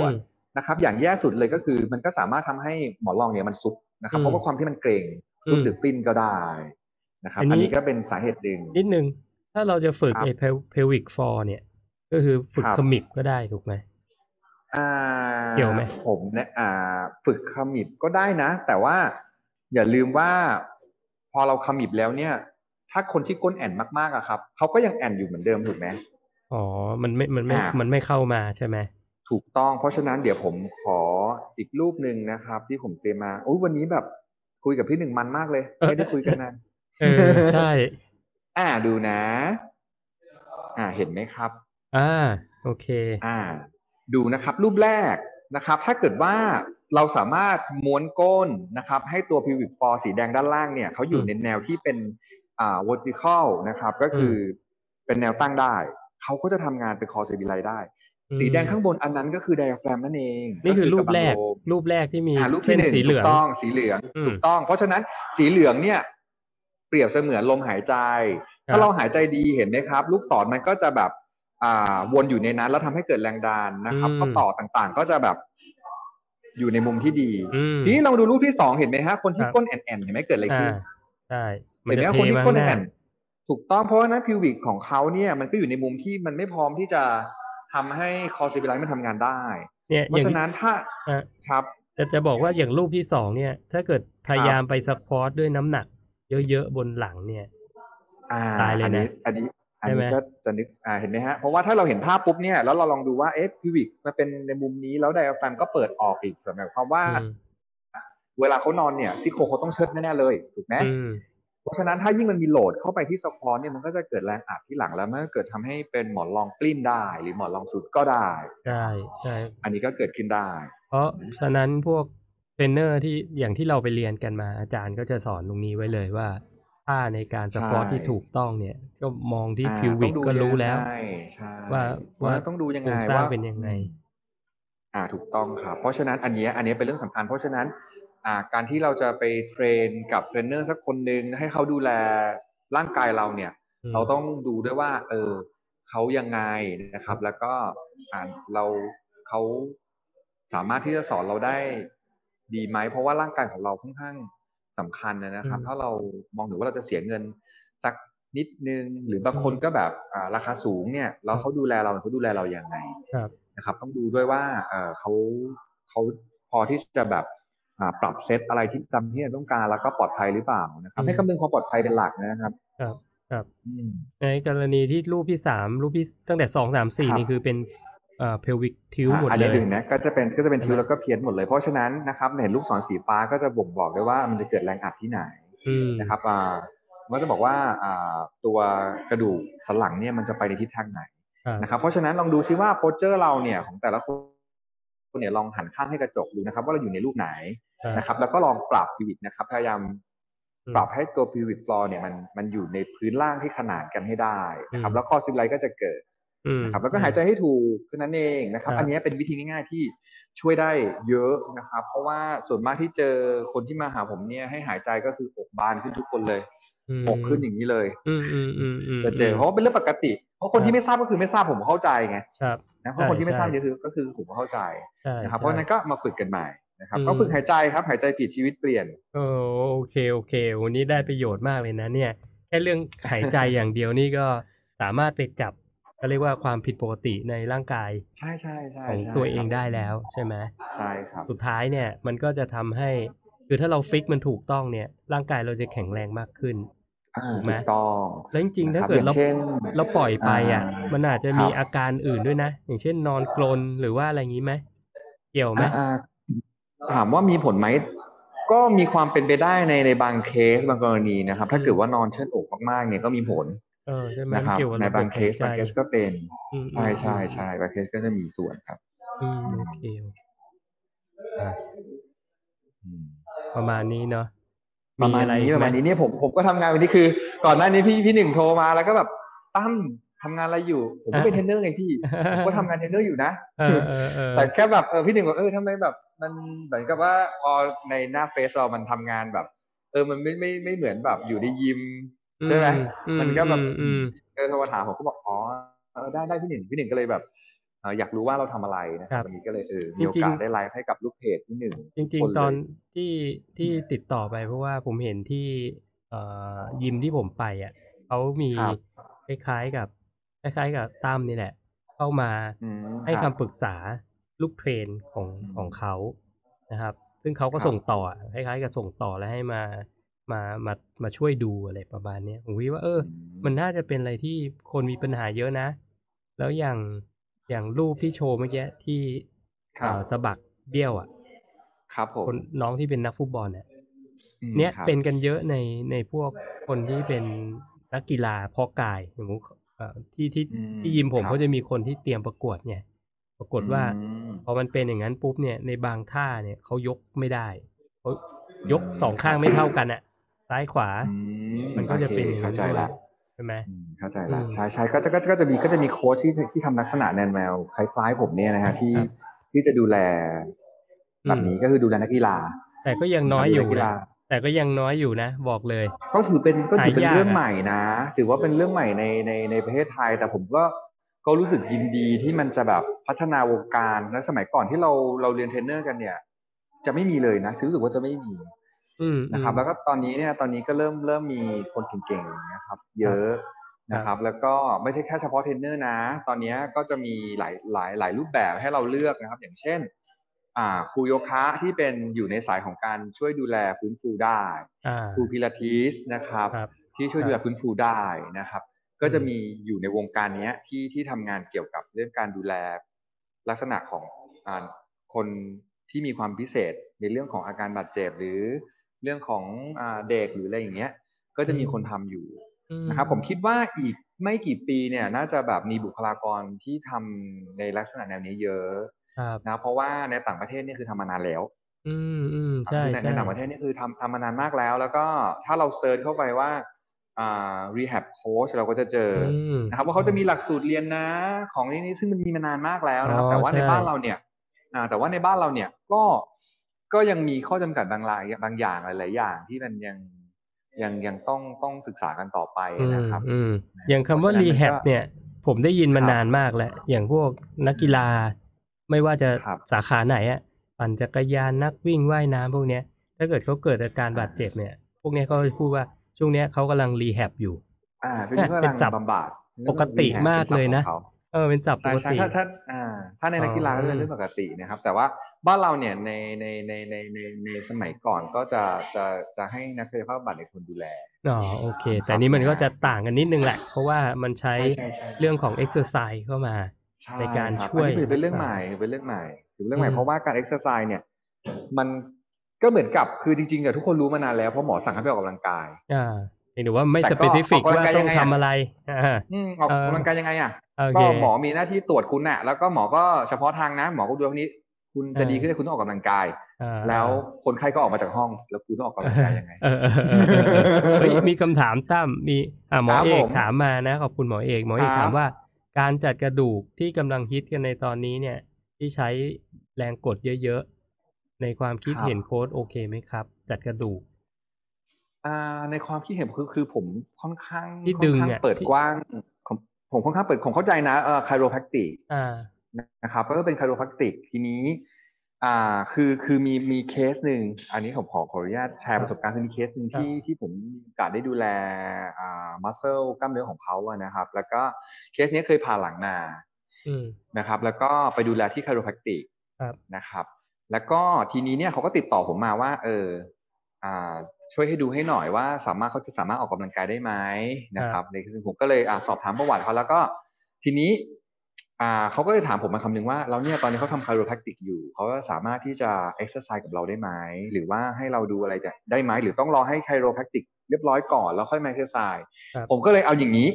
วดอืมนะครับ อย่างแย่สุดเลยก็คือ มันก็สามารถทำให้หมอนรองเนี่ยมันซุดนะครับอืมเพราะว่าความที่มันเกรงซุดอืมหรือปลิ้นก็ได้นะครับอันนี้อันนี้ก็เป็นสาเหตุหนึ่งนิดนึง ถ้าเราจะฝึกครับไอ้เพลวิกฟอร์เนี่ย ก็คือฝึกครับขมิบก็ได้ถูกไหมอ่าเกี่ยวไหมผมเนี่ยอ่าฝึกขมิบก็ได้นะ แต่ว่าอย่าลืมว่าพอเราขมิบแล้วเนี่ย ถ้าคนที่ก้นแอนมากๆอะครับเขาก็ยังแอนอยู่เหมือนเดิมถูกไหมอ๋อ มันไม่ มันไม่อ่ามัมันไม่เข้ามาใช่ไหมถูกต้อง เพราะฉะนั้นเดี๋ยวผมขออีกรูปหนึ่งนะครับ ที่ผมเตรียมมาโอ้ยวันนี้แบบคุยกับพี่หนึ่งมันมากเลยเออไม่ได้คุยกันนานเออใช่ อ่าดูนะ อ่าเห็นไหมครับ อ่าโอเค อ่า ดูนะครับ รูปแรกนะครับ ถ้าเกิดว่าเราสามารถม้วนก้นนะครับ ให้ตัว pelvic floor สีแดงด้านล่างเนี่ยเขาอยู่อืมในแนวที่เป็น อ่า vertical นะครับ ก็คืออเป็นแนวตั้งได้ เขาก็จะทำงานเป็น core stabilize ได้อืมสีแดงข้างบนอันนั้นก็คือ diaphragm นั่นเอง นี่คือรูปแรกะบังลมรูปแรกที่มีอ่ารูปเส้ที่นหนึ่งสีเหลืถูอกงต้องสีเหลืองอืมถูกต้อง เพราะฉะนั้นสีเหลืองเนี่ย เปรียบเสมือนลมหายใจครับถ้าเราหายใจดีเห็นไหมครับ ลูกศรมันก็จะแบบอ่าวนอยู่ในนั้น แล้วทำให้เกิดแรงดันนะครับอืมข้อต่อต่างๆ ก็จะแบบอยู่ในมุมที่ดีอืมทีนี้ลองดูรูปที่สองเห็นไหมฮะ คนที่ครับก้นแอนๆเห็นไหมเกิดอะไรอ่าขึ้นใช่ มันเห็นไหมจะว่าเทคนที่มาก้นข้างหแอน้านถูกต้องเพราะว่านั้นพิววิกของเขาเนี่ยมันก็อยู่ในมุมที่มันไม่พร้อมที่จะทำให้คอร์ซิบิไลมันทำงานได้ เนี่ยเพอย่าราะงฉะนั้นถ้าอะครับจะจะบอกว่าอย่างรูปที่สองเนี่ย ถ้าเกิดพยายามไปสควอตด้วยน้ำหนัก เยอะๆบนหลังเนี่ยอ่าตายเลยนะอันนี้อันนี้อันใช่ไหมนี้ก็จะนึกอ่าเห็นไหมฮะเพราะว่าถ้าเราเห็นภาพปุ๊บเนี่ยแล้วเราลองดูว่าเอ๊ะพิวิกมันเป็นในมุมนี้แล้วไดอะแฟรมก็เปิดออกอีกหมายความว่าอืมเวลาเขานอนเนี่ยซี่โครงเขาต้องเชิดแน่ๆเลยถูกไหมอืม เพราะฉะนั้นถ้ายิ่งมันมีโหลดเข้าไปที่สควอตเนี่ยมันก็จะเกิดแรงอัดที่หลังแล้วมันก็เกิดทำให้เป็นหมอนรองกลิ้นได้ หรือหมอนรองสุดก็ได้ใช่ใช่อันนี้ก็เกิดขึ้นได้ เพราะฉะนั้นพวกเทรนเนอร์ที่อย่างที่เราไปเรียนกันมาอาจารย์ก็จะสอนตรงนี้ไว้เลยว่าท่าในการ squat ใช่ที่ถูกต้องเนี่ย ก็มองที่อ่า pelvic ต้องดูก็รู้แล้วยังไงใช่ว่าว่าว่าต้องดูยังโครไงงสร้างว่าเป็นยังไง อ่าถูกต้องครับเพราะฉะนั้นอันเนี้ยอันเนี้ยเป็นเรื่องสำคัญเพราะฉะนั้นอ่า การที่เราจะไป train กับเทรนเนอร์สักคนหนึ่งให้เขาดูแลร่างกายเราเนี่ยอืมเราต้องดูด้วยว่า เออเขายังไงนะครับ แล้วก็อ่าเราเขาสามารถที่จะสอนเราได้ดีไหม เพราะว่าร่างกายของเราค่อนข้างสำคัญนะครับอืมถ้าเรามองถึงว่าเราจะเสียเงินสักนิดนึง หรือบางคนก็แบบอ่าราคาสูงเนี่ยแล้วเขาดูแลเราเขาดูแลเราอย่างไงครับนะครับ ต้องดูด้วยว่าเออเขาเขาพอที่จะแบบอ่า ปรับเซตอะไรที่ตามที่เราต้องการแล้วก็ปลอดภัยหรือเปล่านะครับอืมให้คำนึงความปลอดภัยเป็นหลักนะครับ ครับครับอืมในกรณีที่รูปที่สามรูปที่ตั้งแต่สองสามสี่ครับนี่คือเป็นเอ่อเพลวิกทิวหมดอันเลนี้ยดึงนะก็จะเป็นก็จะเป็นใช่ทิวไหมแล้วก็เพี้ยนหมดเลย เพราะฉะนั้นนะครับเห็นลูกศรสีฟ้าก็จะบ่งบอกได้ว่ามันจะเกิดแรงอัดที่ไหนอืมนะครับอ่ามันก็จะบอกว่าอ่าตัวกระดูกสันหลังเนี่ยมันจะไปในทิศทางไหนครับนะครับ เพราะฉะนั้นลองดูซิว่าโพสเจอร์เราเนี่ยของแต่ละคนเนี่ยลองหันข้างให้กระจกดูนะครับ ว่าเราอยู่ในรูปไหนครับ นะครับ แล้วก็ลองปรับพิวิตนะครับ พยายามอืมปรับให้ตัวพิวิตฟลอร์เนี่ยมันมันอยู่ในพื้นล่างที่ขนานกันให้ได้นะครับอืมแล้วคอซิมไลก็จะเกิดอืมนะครับแล้วก็หายใจให้ถูกแค่นั้นเองนะครับครับ อันนี้เป็นวิธีง่ายๆที่ช่วยได้เยอะนะครับ เพราะว่าส่วนมากที่เจอคนที่มาหาผมเนี่ยให้หายใจก็คืออกบานขึ้นทุกคนเลยมอกขึ้นอย่างนี้เลยอืมอืมอืมอืมจะเจอเพราะว่าเป็นเรื่องปกติ เพราะคนที่ไม่ทราบก็คือไม่ทราบผมเข้าใจไงครับนะเพราะคนที่ไม่ทราบใช่ก็คือก็คือผมก็เข้าใจใช่นะครับใช่เพราะฉะนั้นก็มาฝึกกันใหม่ นะครับอืมก็ฝึกหายใจครับหายใจผิดชีวิตเปลี่ยนโอ้โอเคโอเค วันนี้ได้ประโยชน์มากเลยนะเนี่ย แค่เรื่องหายใจอย่างเดียวนี่ก็สามารถไปจับก็เรียกว่าความผิดปกติในร่างกายใช่ใช่ใช่ของใช่ตัวเองครับได้แล้วใช่ไหมใช่ครับสุดท้ายเนี่ยมันก็จะทำให้คือถ้าเราฟิกมันถูกต้องเนี่ย ร่างกายเราจะแข็งแรงมากขึ้นอ่าถูกไหมถูกต้องแล้วจริงๆนะถ้าครับเกิดอย่าเรางเช่นเราปล่อยไปอะอ่ามันอาจจะมีครับอาการอื่นด้วยนะ อย่างเช่นนอนกรนหรือว่าอะไรอย่างนี้ไหมเกี่ยวไหมอ่าอ่า ถามว่ามีผลไหมก็มีความเป็นไปได้ในในบางเคสบางกรณีนะครับ ถ้าเกิดว่านอนเชิดอกมากๆเนี่ยก็มีผลเออใช่ไหมนะครับเกี่ยวกับในระบบางเคสหายใจบางเคสก็เป็นอืมใช่ใช่อืมใช่บางเคสก็จะมีส่วนครับอืมโอเคโอเคอะอืมประมาณนี้เนาะประมาณออีนี้กประไหมาณนี้เนี่ยผมผมก็ทำงานวันนี้คือ ก่อนหน้านี้พี่พี่หนึ่งโทรมาแล้วก็แบบตั้ม ทำงานอะไรอยู่ ผมก็เป็นเทรนเนอร์ไงพี่ผมก็ทำงานเทรนเนอร์อยู่นะเออเออเออแต่แค่แบบเออพี่หนึ่งบอกเออทำไมแบบมันเหมือนกับว่าพอในหน้าเฟซเรามันทำงานแบบ เออมันไม่ไม่ไม่เหมือนแบบอยู่ในยิมใช่ไหมอืมันก็แบบอืมอืมเออโทรมาถามผมก็บอกอ๋อเออได้ได้พี่หนึ่งพี่หนึ่งก็เลยแบบเอ่ออยากรู้ว่าเราทำอะไรนะคครัรับบวันนี้ก็เลยเออมีโอจริงๆกาสได้ไลฟ์ให้กับลูกเพจพี่หนึ่งจริงทุกคๆตอนเลยที่ที่ติดต่อไปเพราะว่าผมเห็นที่เอ่อยิมที่ผมไปอะเขามีครับคล้ายๆกับ คล้ายๆกับตั้มนี่แหละ เข้ามาอืมให้คคำรับปรึกษาลูกเทรนของอืมของเขานะครับ ซึ่งเขาก็ครับส่งต่อคล้ายๆกับส่งต่อแล้วให้มามามามาช่วยดูอะไรประมาณเนี้ยผมคิดว่าเออ มันน่าจะเป็นอะไรที่คนมีปัญหาเยอะนะ แล้วอย่างอย่างรูปที่โชว์เมื่อกี้ที่ครับเอ่อสะบักเบี้ยวอะ ครับผมคนน้องที่เป็นนักฟุตบอลเนี่ยอืมเนี้ยครับเป็นกันเยอะในในพวกคนที่เป็นนักกีฬาเพาะกายอย่างผมเอ่อ ที่ที่อืมที่ยิมผมครับก็จะมีคนที่เตรียมประกวดไงปรากฏว่าอืมพอมันเป็นอย่างนั้นปุ๊บเนี่ยในบางท่าเนี่ยเขายกไม่ได้เขายกอืมสองข้างไม่เท่ากันอะซ้ายขวาอืมันก็จะเป็นอย่างโอคนั้เข้านใจด้วยละใช่ไหมอืมเข้าใจละอืมใช่ใช่ก็จะก็จะก็จะมีก็จะมีโค้ชที่ที่ทำลักษณะแนวแนวคล้ายๆผมเนี่ยนะฮะที่ครับที่จะดูแลอืมแบบนี้ก็คือดูแลนักกีฬา แต่ก็ยังน้อยอยู่ดูแลกีฬานะ แต่ก็ยังน้อยอยู่นะ บอกเลย ก็ถือเป็นก็ถือเป็นหายากเรื่องใหม่อะนะ ถือว่าเป็นเรื่องใหม่ในในในประเทศไทย แต่ผมก็ก็รู้สึกยินดีที่มันจะแบบพัฒนาวงการและสมัยก่อนที่เราเราเรียนเทรนเนอร์กันเนี่ย จะไม่มีเลยนะรู้สึกว่าจะไม่มีอืมนะครับอืมแล้วก็ตอนนี้เนี่ยตอนนี้ก็เริ่มเริ่มมีคนเก่งๆนะครับ เยอะนะครับ แล้วก็ไม่ใช่แค่เฉพาะเทรนเนอร์นะ ตอนนี้ก็จะมีหลายหลายหลายรูปแบบให้เราเลือกนะครับ อย่างเช่นอ่า ครูโยคะที่เป็นอยู่ในสายของการช่วยดูแลฟื้นฟูได้อ่าครูพิลาทิสนะครับครับที่ช่วยครับดูแลฟื้นฟูได้นะครับ ก็จะมีอยู่ในวงการเนี้ยที่ที่ทำงานเกี่ยวกับเรื่องการดูแลลักษณะของอ่าคนที่มีความพิเศษในเรื่องของอาการบาดเจ็บหรือเรื่องของอ่าเด็กหรืออะไรอย่างเงี้ย ก็จะมีคนทำอยู่อืมนะครับ ผมคิดว่าอีกไม่กี่ปีเนี่ย น่าจะแบบมีบุคลากรที่ทำในลักษณะแนวนี้เยอะครับ นะเพราะว่าในต่างประเทศนี่คือทำมานานแล้ว อืมอืมใช่คือในใช่ในต่างประเทศนี่คือทำทำมานานมากแล้ว แล้วก็ถ้าเราเซิร์ชเข้าไปว่าอ่า rehab coach เราก็จะเจอออืมนะครับว่าเขาจะมีหลักสูตรเรียนนะ ของนี้นี่ซึ่งมันมีมานานมากแล้วนะครับอ๋อแต่ว่าในใช่บ้านเราเนี่ยอ่าแต่ว่าในบ้านเราเนี่ยก็ก็ยังมีข้อจำกัดบางรายบางอย่างหลาย ๆ อย่างที่มันยังยังยังต้องต้องศึกษากันต่อไปอืมนะครับอืมอย่างคำว่าเพราะฉะนั้นมัน rehab ก็เนี่ย ผมได้ยินมาครับนานมากแล้ว อย่างพวกนักกีฬา ไม่ว่าจะครับสาขาไหนอะปั่นจักรยานนักวิ่งว่ายน้ำพวกเนี้ย ถ้าเกิดเขาเกิดอาการบาดเจ็บเนี่ย พวกเนี้ยเขาจะพูดว่าช่วงเนี้ยเขากำลังรีแฮบอยู่ อ่าซึ่งเนี่ยก็เป็กำลันงศัพท์บำบัดปกติ rehab มากเลยนะป็ศัพท์ของขาเออเป็นศัพท์ปใช่กใช่ติถ้าถ้าอ่าถ้าในนักกีฬาก็จะเป็นเรื่องปกตินะครับ แต่ว่าบ้านเราเนี่ยในในในในในในสมัยก่อนก็จะจะจะให้นักกายภาพบำบัดในคนดูแลอ๋อโอเคครับแต่นี้มันก็จะต่างกันนิดนึงแหละ เพราะว่ามันใช้ใช่ใช่ใช่เรื่องของ exercise เข้ามา ใช่ในการคบช่วยอันนี้เป็นเรื่องรักษาใหม่เป็นเรื่องใหม่ถือเป็นเรื่องใหม่อืมเพราะว่าการเอ็กซ์ไซส์เนี่ย มันก็เหมือนกับคือจริงๆเนี่ยทุกคนรู้มานานแล้วเพราะหมอสั่งให้ไปออกกำลังกายอ่าหรือว่าไม่แต่ก็เปซิฟิกออกกำลังว่ากายยังไงต้องงไงทำอะอะไรอ่าอืมออกเออกำลังกายยังไงอะโอเคก็หมอมีหน้าที่ตรวจคุณน่ะ แล้วก็หมอก็เฉพาะทางนะ หมอก็ดูว่านี้ คุณจะเออดีขึ้นได้คุณต้องออกกำลังกายอ่าแล้วคนไข้ก็ออกมาจากห้อง แล้วคุณต้องออกกำลังกายยังไงเออเออเออเออเออเฮ้ยมีคำถามตั้มมีอ่าหมอครับเอกผมถามมานะขอบคุณหมอเอกหมอเอกครับถามว่า การจัดกระดูกที่กำลังฮิตกันในตอนนี้เนี่ย ที่ใช้แรงกดเยอะๆ ในความคิดเห็นโค้ดโอเคไหมครับ จัดกระดูกอ่าในความคิดเห็นคือคือผมค่อนข้างที่ค่อนดึงข้างอะเปิดที่กว้างผมผมค่อนข้างเปิดผมเข้าใจนะเอ่อ chiropractic อ่านะครับก็เป็น chiropractic ทีนี้ อ่าคือคือมีมีเคสหนึ่งอันนี้ผมขอขออนุญาตแชร์ประสบการณ์คือมีเคสหนึ่งที่ที่ผมมีโอกาสได้ดูแลอ่า muscle กล้ามเนื้อของเขาอะนะครับ แล้วก็เคสนี้เคยผ่าหลังมาอืมนะครับ แล้วก็ไปดูแลที่ chiropractic ครับนะครับ แล้วก็ทีนี้เนี่ยเขาก็ติดต่อผมมาว่า เอออ่าช่วยให้ดูให้หน่อยว่าสามารถเขาจะสามารถออกกำลังกายได้ไหมนะครับในซึ่งผมก็เลยอ่าสอบถามประวัติเขาแล้วก็ทีนี้ อ่าเขาก็เลยถามผมมาคำนึงว่าแล้วเนี่ยตอนนี้เขาทำ chiropractic อยู่เขาสามารถที่จะเอ็กซ์ไซส์กับเราได้ไหมหรือว่าให้เราดูอะไรได้ไหมหรือต้องรอให้ chiropractic เรียบร้อยก่อนแล้วค่อยมาเอ็กซ์ไซส์ครับผมก็เลยเอาอย่างนี้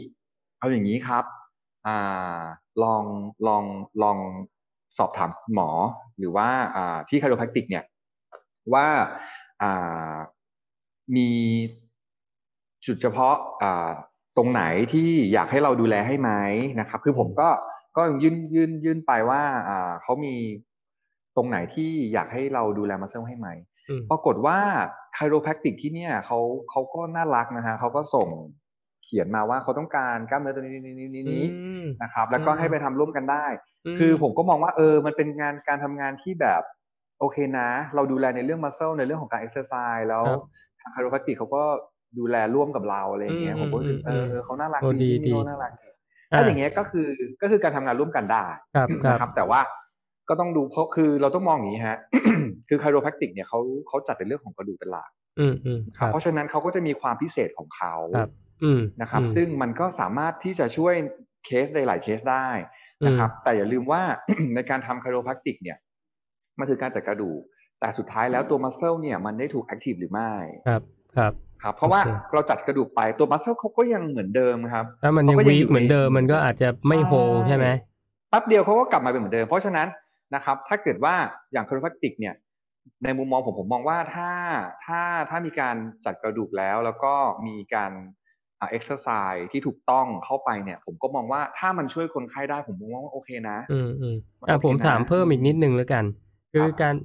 เอาอย่างนี้ครับอ่าลองลองลองสอบถามหมอ หรือว่าอ่าที่คาโรแพคติกเนี่ยว่าอ่ามีจุดเฉพาะอ่าตรงไหนที่อยากให้เราดูแลให้ไหมนะครับ คือผมก็ ก็ยื่นยื่นยื่นไปว่าอ่าเขามีตรงไหนที่อยากให้เราดูแลมัสเซลให้ไหมอืมปรากฏว่าไคโรแพคติกที่เนี่ยเขาเขาก็น่ารักนะฮะเขาก็ส่งเขียนมาว่าเขาต้องการกล้ามเนื้อตัวนี้นี้นี้นี้อืมนะครับ แล้วก็อืมให้ไปทำร่วมกันได้ไหมคือผมก็มองว่าเออมันเป็นงานการทำงานที่แบบโอเคนะ เราดูแลในเรื่อง muscle ในเรื่องของการเอ็กซ์ไซส์แล้วครับทาง chiropractic เขาก็ดูแลร่วมกับเราอะไรอย่างเงี้ยอืมผมก็รู้สึกอืเอมอเออเขาน่ารักโอ้ดีดีที่นี่ดีเขาน่ารักดี ถ้าอย่างเงี้ยก็คือก็คือการทำงานร่วมกันได้ครับครับนะครับแต่ว่าก็ต้องดูเพราะคือเราต้องมองอย่างนี้ฮะคือ chiropractic เนี่ยเขาเขาจัดในเรื่องของกระดูกเป็นหลักอืมอืมครับเพราะฉะนั้นเขาก็จะมีความพิเศษของเขาครับอืมนะครับอืมซึ่งมันก็สามารถที่จะช่วยเคสในหลายเคสได้นะครับ แต่อย่าลืมว่าในการทำ chiropractic เนี่ยมันคือการจัดกระดูกแต่สุดท้ายแล้วตัว muscle เนี่ยมันได้ถูก active หรือไม่ ครับครับครับเพราะว่าโอเคเราจัดกระดูกไปตัว muscle เขาก็ยังเหมือนเดิมครับถ้ามันยังเขาก็ยังวีอยู่เหมือนเดิมในมันก็อาจจะไม่โฮใช่ใช่ไหมแป๊บเดียวเขาก็กลับมาเป็นเหมือนเดิม เพราะฉะนั้นนะครับ ถ้าเกิดว่าอย่าง chiropractic เนี่ย ในมุมมองผมผมมองว่าถ้าถ้าถ้ามีการจัดกระดูกแล้วแล้วก็มีการอ่าเอ็กซ์ไซส์ที่ถูกต้องเข้าไปเนี่ย ผมก็มองว่าถ้ามันช่วยคนไข้ได้ผมมองว่าโอเคนะ อืมอืมมันอะโอเคผมนะถามเพิ่มอีกนิดนึงแล้วกัน คือครับการ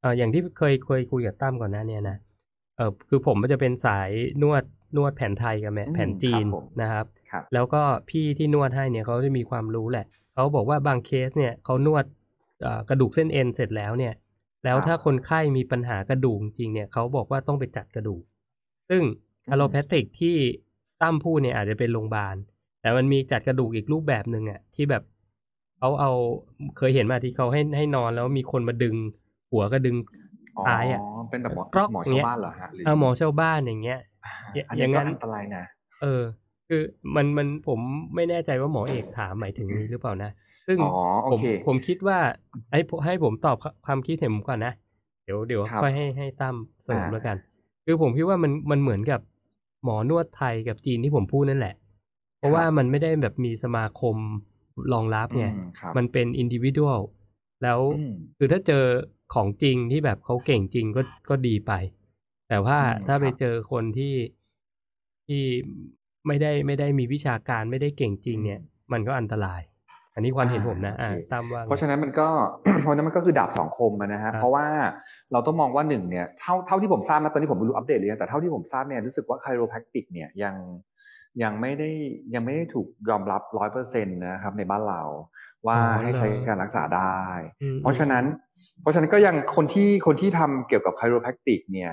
เอ่ออย่างที่เคยเคยคุยกับตั้มก่อนหน้าเนี้ยนะ เออคือผมก็จะเป็นสายนวดนวดแผนไทยกับแม่อืมแผนจีนครับผมนะครับครับแล้วก็พี่ที่นวดให้เนี่ยเขาจะมีความรู้แหละเขาบอกว่าบางเคสเนี่ยเขานวดเอ่อกระดูกเส้นเอ็นเสร็จแล้วเนี่ย แล้วถ้าคนไข้มีปัญหากระดูกจริงเนี่ยเขาบอกว่าต้องไปจัดกระดูก ซึ่งอะโลแพติกที่ตั้มพูดเนี่ยอาจจะเป็นโรงพยาบาล แต่มันมีจัดกระดูกอีกรูปแบบหนึ่งอะที่แบบเขาเอาเคยเห็นมาที่เขาให้ให้นอนแล้วมีคนมาดึงหัวก็ดึง อ๋อซ้ายอะเป็นแบบหมอกรอกหมอเงี้ชาวยบ้านเหรอฮะหรือเอาหมอชาวบ้านอย่างเงี้ยอ่าอันอย่านี้งนั้ก็นอันตรายนะเออ คือมันมันผมไม่แน่ใจว่าหมอเอกถามหมายถึงนี้หรือเปล่านะซึ่งอ๋อโอผมเคผมคิดว่าให้ผมให้ผมตอบความคิดเห็นผมก่อนนะเดี๋ยวเดี๋ยวครับค่อยให้ให้ตั้มเสริมอ่าแล้วกัน คือผมคิดว่ามันมันเหมือนกับหมอนวดไทยกับจีนที่ผมพูดนั่นแหละ เพราะว่ามันไม่ได้แบบมีสมาคมรองรับไงอืมครับมันเป็นอินดิวิ u a l แล้วอืมคือถ้าเจอ ของจริงที่แบบเขาเก่งจริงก็ก็ดีไป แต่ว่าอืมถ้าไปครับเจอคนที่ที่ไม่ได้ไม่ได้มีวิชาการไม่ได้เก่งจริง เนี่ย มันก็อันตราย อันนี้ความเห็นผมนะอ่าโอเคตามว่าไงเพราะฉะนั้นมันก็เพราะฉะนั้นมันก็คือดาบสองคมอะนะฮะครับเพราะว่าเราต้องมองว่าหนึ่งเนี่ยเท่าเท่าที่ผมทราบนะตอนนี้ผมไม่รู้อัปเดตเลยนะแต่เท่าที่ผมทราบเนี่ยรู้สึกว่าไคโรแพคติกเนี่ยยังยังไม่ได้ยังไม่ได้ถูกยอมรับร้อยเปอร์เซ็นต์นะครับในบ้านเราว่าอ๋อให้ใช้เหรอการรักษาได้อืมเพราะฉะนั้น เพราะฉะนั้นก็ยังคนที่คนที่ทำเกี่ยวกับไคโรแพคติกเนี่ย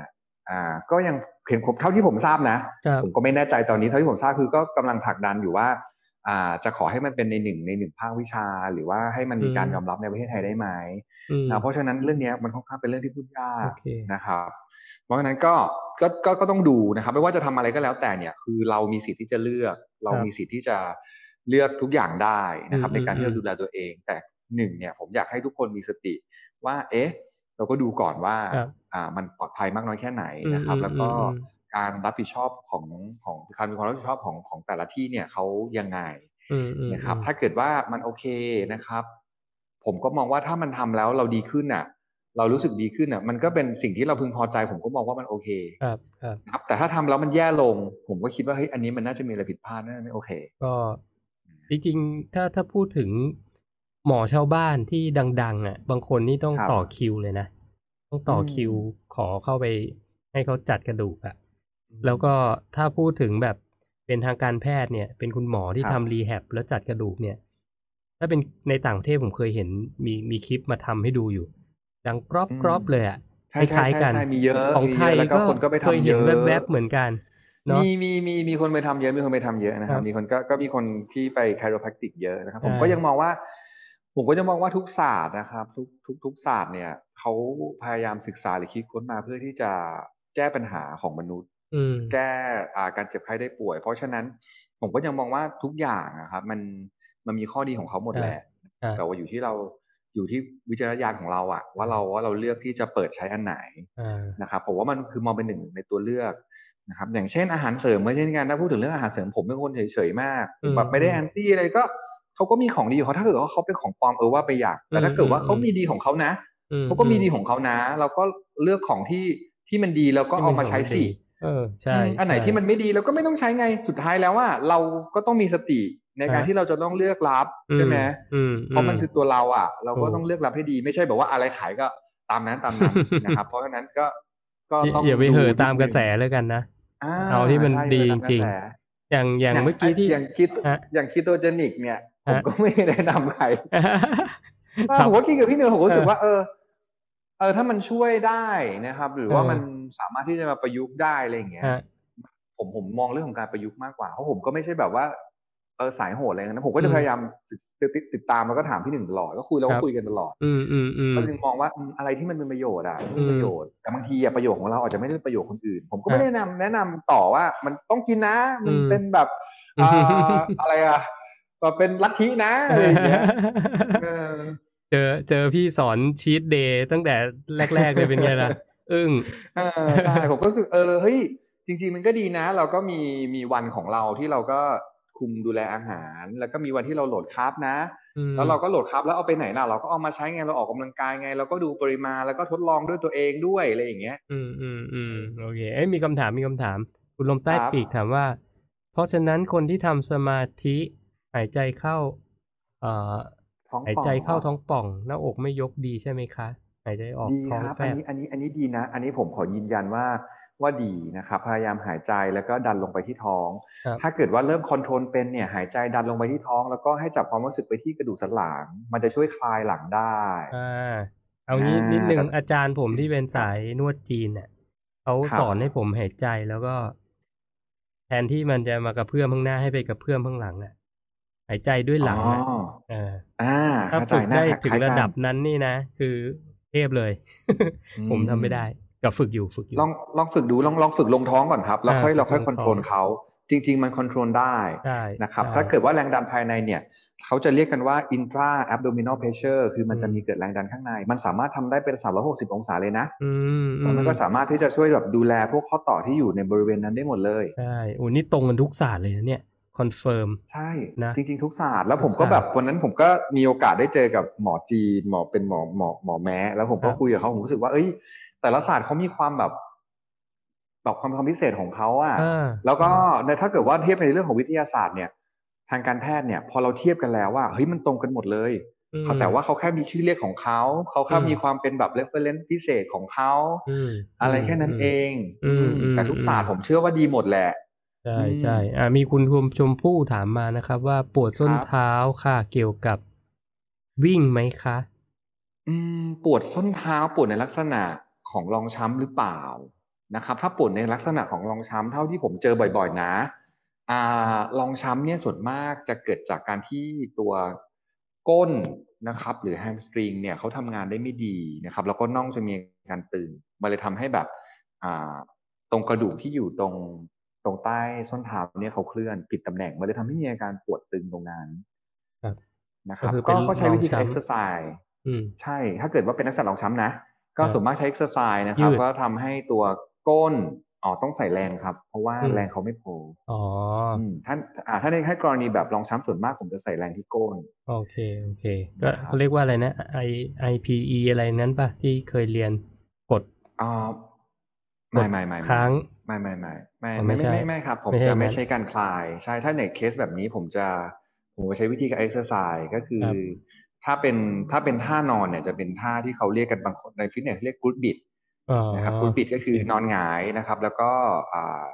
อ่าก็ยังเห็นผมเท่าที่ผมทราบนะครับผมก็ไม่แน่ใจตอนนี้เท่าที่ผมทราบคือก็กำลังผลักดันอยู่ว่าอ่าจะขอให้มันเป็นในหนึ่งในหนึ่งภาควิชา หรือว่าให้มันมีการอืมยอมรับในประเทศไทยได้ไหมอืมนะเพราะฉะนั้นเรื่องเนี้ยมันค่อนข้างเป็นเรื่องที่พูดยาโอกเคนะครับเพราะฉะนั้นก็ก็ก็ก็ต้องดูนะครับไม่ว่าจะทำอะไรก็แล้วแต่เนี่ยคือเรามีสิทธิ์ที่จะเลือก เรามีสิทธิ์ที่จะเลือกทุกอย่างได้นะครับอืมในการที่อืเรามดูแลตัวเอง แต่หนึ่งเนี่ยผมอยากให้ทุกคนมีสติ ว่า เอ๊ะ เราก็ดูก่อนว่าครับอ่ามันปลอดภัยมากน้อยแค่ไหนอืมนะครับอืมแล้วก็อืมการรับผิดชอบของของการมีความรับผิดชอบของของแต่ละที่เนี่ยเขายังไงอืมอืมนะครับอืมถ้าเกิดว่ามันโอเคนะครับ ผมก็มองว่าถ้ามันทำแล้วเราดีขึ้นน่ะ เรารู้สึกดีขึ้นน่ะ มันก็เป็นสิ่งที่เราพึงพอใจ ผมก็มองว่ามันโอเค ครับครับนะครับแต่ถ้าทำแล้วมันแย่ลง ผมก็คิดว่าเฮ้ยอันนี้มันน่าจะมีอะไรผิดพลาดน่าจะไม่โอเค ก็จริงๆถ้าถ้าพูดถึง หมอชาวบ้านที่ดัง ๆ อะ บางคนนี่ต้องครับ ต่อคิวเลยนะ ต้องต่ออมคิวขอเข้าไปให้เขาจัดกระดูกอะ แล้วก็ถ้าพูดถึงแบบเป็นทางการแพทย์เนี่ย เป็นคุณหมอที่ครับ ทำรีแฮบแล้วจัดกระดูกเนี่ย ถ้าเป็นในต่างประเทศผมเคยเห็นมีมีคลิปมาทำให้ดูอยู่ ดังกรอบอืมกรอบเลยอะใช่คล้ายๆกันใช่ใช่มีเยอะของมีไทเยยอะแล้วก็ก็คนก็ไปเคยทำเยเห็นอะ แวบๆเหมือนกันเนาะ มีมีมีมีคนไปทำเยอะมีคนไปทำเยอะนะครัครับบมีคนก็ก็มีคนที่ไปไคโร p พ a ติกเยอะนะครับ ผมใช่ก็ยังมองว่า ผมก็จะมองว่าทุกศาสตร์นะครับ ทุกทุกทุกศาสตร์เนี่ยเขาพยายามศึกษาหรือคิดค้นมาเพื่อที่จะแก้ปัญหาของมนุษย์อืมแก้อ่าการเจ็บไข้ได้ป่วย เพราะฉะนั้นผมก็ยังมองว่าทุกอย่างนะครับมันมันมีข้อดีของเขาหมดแหละอ่าแต่ว่าอยู่ที่เราอยู่ที่วิจารณญาณของเราอะว่าเราว่าเราเลือกที่จะเปิดใช้อันไหนอ่านะครับผมว่ามันคือมองเป็นหนึ่งในตัวเลือกนะครับ อย่างเช่นอาหารเสริมไม่ใช่นกันถ้าพูดถึงเรื่องอาหารเสริมผมเป็นคนเฉยๆมากอืมแบบไม่ได้แอนตี้อะไรก็ เขาก็มีของดีของเขาถ้าเกิดว่าเขาเป็นของปลอมเออว่าไปอยากแต่ถ้าเกิดว่าอืมเขามีดีของเขานะอืเขาก็มีดีของเขานะ เราก็เลือกของที่ที่มันดีแล้วก็เอามาใช้สิเออใช่อืมอันไหนใช่ที่มันไม่ดีเราก็ไม่ต้องใช้ไงสุดท้ายแล้วว่า เราก็ต้องมีสติในการฮะที่เราจะต้องเลือกรับใช่ไหมอืมเพราะมันคือตัวเราอะ เราก็ถูกต้องเลือกรับให้ดีไม่ใช่แบบว่าอะไรขายก็ตามนั้นตามนั้นนะครับ เพราะฉะนั้นก็ก็อย่าต้องอย่าไปเห่อดูตามกระแสนิดนึแล้วกันนะงอ่าเอาที่มันใช่ดีอย่าไปตามจริงกะแสอย่างอย่างเมื่อกี้ที่อย่างคิดฮะอย่างคีโตเจนิกเนี่ย ผมฮะก็ไม่แนะนำใครครัผบมก็กินกับพี่เนยผมก็รู้สึกเออว่า เออ เออ ถ้ามันช่วยได้นะครับ หรือว่าเออมันสามารถที่จะมาประยุกต์ได้อะไรอย่างเงี้ยฮะผมผมมองเรื่องของการประยุกต์มากกว่าเพราะผมก็ไม่ใช่แบบว่าเออสายโหดอะไรนะผมก็จะอืมพยายามศึกติดติดติดตามแล้วก็ถามพี่หนึ่งตลอดก็คุยแล้วครัก็บคุยกันตลอดอืมอืมอืมก็จึงมองว่าอืมอะไรที่มันเป็นประโยชน์อะที่อืเป็นมประโยชน์แต่บางทีอะประโยชน์ของเราอาจจะไม่ได้ประโยชน์คนอื่น ผมก็ฮะไม่ได้แนะนำแนะนำต่อว่ามันต้องกินนะ มันอืมเป็นแบบอ่าอะไรอะ แบบเป็นลัทธินะอะไรอย่างเงี้ยเออเจอเจอพี่สอน cheat day ตั้งแต่แรก ๆ เลยเป็นไงล่ะ อึ้งเออใช่ผมก็รู้สึกเออเฮ้ยจริง ๆ มันก็ดีนะ เราก็มีมีวันของเราที่เราก็คุมดูแลอาหาร แล้วก็มีวันที่เราโหลด carb นะอืมแล้วเราก็โหลด carb แล้วเอาไปไหนล่ะ เราก็เอามาใช้ไงเราออกกำลังกายไง เราก็ดูปริมาณแล้วก็ทดลองด้วยตัวเองด้วยอะไรอย่างเงี้ย อืมอืมอืมโอเคเอ้ยมีคำถามมีคำถาม คุณลมใต้ครับปีกถามว่า เพราะฉะนั้นคนที่ทำสมาธิ หายใจเข้า เอ่อท้องหายป่องใจเข้าหรอท้องป่อง หน้าอกไม่ยกดีใช่ไหมคะหายใจออกดีท้องครับแฟอันบนี้อันนี้อันนี้ดีนะ อันนี้ผมขอยืนยันว่าว่าดีนะครับ พยายามหายใจแล้วก็ดันลงไปที่ท้องครับถ้าเกิดว่าเริ่มคอนโทรลเป็นเนี่ยหายใจดันลงไปที่ท้อง แล้วก็ให้จับความรู้สึกไปที่กระดูกสันหลัง มันจะช่วยคลายหลังได้อ่าเอางี้อ่านินิดนึงแต่อาจารย์ผมที่เป็นสายนวดจีนเนี่ยเขาครับสอนให้ผมหายใจแล้วก็ แทนที่มันจะมากระเพื่อมข้างหน้าให้ไปกระเพื่อมข้างหลังอะหายใจด้วยหลังอ๋ออะเอออ่าถ้าเข้าใจฝึกนะได้คล้ายๆถึงระดับกันนั้นนี่นะ คือเทพเลยอืมผมทำไม่ได้กับฝึกอยู่ฝึกอยู่ลองลองฝึกดูลองลองฝึกลงท้องก่อนครับ แล้วอ่าค่อยเราค่อยฝึคกอนลงโทรลท้องเขาจริง ๆ มันคอนโทรลได้ได้นะครับได้ถ้าเกิดว่าแรงดันภายในเนี่ย เขาจะเรียกกันว่า intra abdominal pressure คือมันจะอืมมีเกิดแรงดันข้างใน มันสามารถทำได้เป็น 360 องศาเลยนะอืมอืแล้วมันก็สามารถที่จะช่วยแบบดูแลพวกข้อต่อที่อยู่ในบริเวณนั้นได้หมดเลย ใช่โอ้นี่ตรงกันทุกศาสตร์เลยนะเนี่ย confirm ใช่นะจริงๆ ทุกศาสตร์ทุกศาสตร์แล้วผมก็แบบวันนั้นผมก็มีโอกาสได้เจอกับหมอจีนหมอเป็นหมอหมอหมอแม้แล้วผมก็ครับคุยกับเขาผมรู้สึกว่าเอ้ย แต่ละศาสตร์เขามีความแบบแบบความความพิเศษของเขาอะอ่าแล้วก็ในถ้าเกิดว่าเทียบในเรื่องของวิทยาศาสตร์เนี่ย ทางการแพทย์เนี่ย พอเราเทียบกันแล้วว่าเฮ้ยมันตรงกันหมดเลยอืมเขาแต่ว่าเขาแค่มีชื่อเรียกของเขาเขาแค่อืมมีความเป็นแบบ reference พิเศษของเขาอืมอะไรแค่นั้นเองอืมอืมอืมแต่ทุกศาสตร์อืมผมเชื่อว่าดีหมดแหละ ใช่อืมใช่อ่ามีคุณชมชมพู่ถามมานะครับ ว่าปวดส้นครับเท้าค่ะเกี่ยวกับวิ่งไหมคะ อืม ปวดส้นเท้าปวดในลักษณะของรองช้ำหรือเปล่านะครับ ถ้าปวดในลักษณะของรองช้ำเท่าที่ผมเจอบ่อย ๆ นะอ่รองช้ำเนี่ยส่วนมากจะเกิดจากการที่ตัวก้นนะครับ หรือ hamstring เนี่ยเขาทำงานได้ไม่ดีนะครับ แล้วก็น่องจะมีการตึงมันเลยทำให้แบบอ่าตรงกระดูกที่อยู่ตรง ตรงใต้ส้นเท้าเนี่ยเขาเคลื่อนผิดตำแหน่งมันเลยทำให้มีอาการปวดตึงตรงนั้นครับนะครับก็คือเป็ก็นก็ใช้วิธี exercise อืมใช่ ถ้าเกิดว่าเป็นนักสัตว์รองช้ำนะ ก็ครับส่วนมากใช้เอ็กซ์ไซส์นะครับยืดก็ทำให้ตัวก้นอ๋อต้องใส่แรงครับ เพราะว่าอืมแรงเขาไม่พออ๋ออืมท่านอ่าถ้าในให้กรณีแบบรองช้ำส่วนมากผมจะใส่แรงที่ก้น โอเค โอเค ก็นะครับเขาเรียกว่าอะไรนะ I IPE อะไรนั้นป่ะที่เคยเรียนกดอ่ากดไม่ไม่ไม่ไม่ค้าง ไม่ไม่ไม่ไม่อ๋อไม่ไม่ใช่ไม่ไม่ไม่ครับ ผมไม่ใช่จะไม่นั้นใช้การคลาย ใช่ถ้าในเคสแบบนี้ผมจะผมจะใช้วิธีการเอ็กซ์ไซส์ก็คือครับถ้าเป็นถ้าเป็นท่านอนเนี่ยจะเป็นท่าที่เขาเรียกกันบางคนในฟิตเนสเรียกกูดบิดอ๋อนะครับกูดบิดก็คือนอนหงายนะครับ แล้วก็อ่า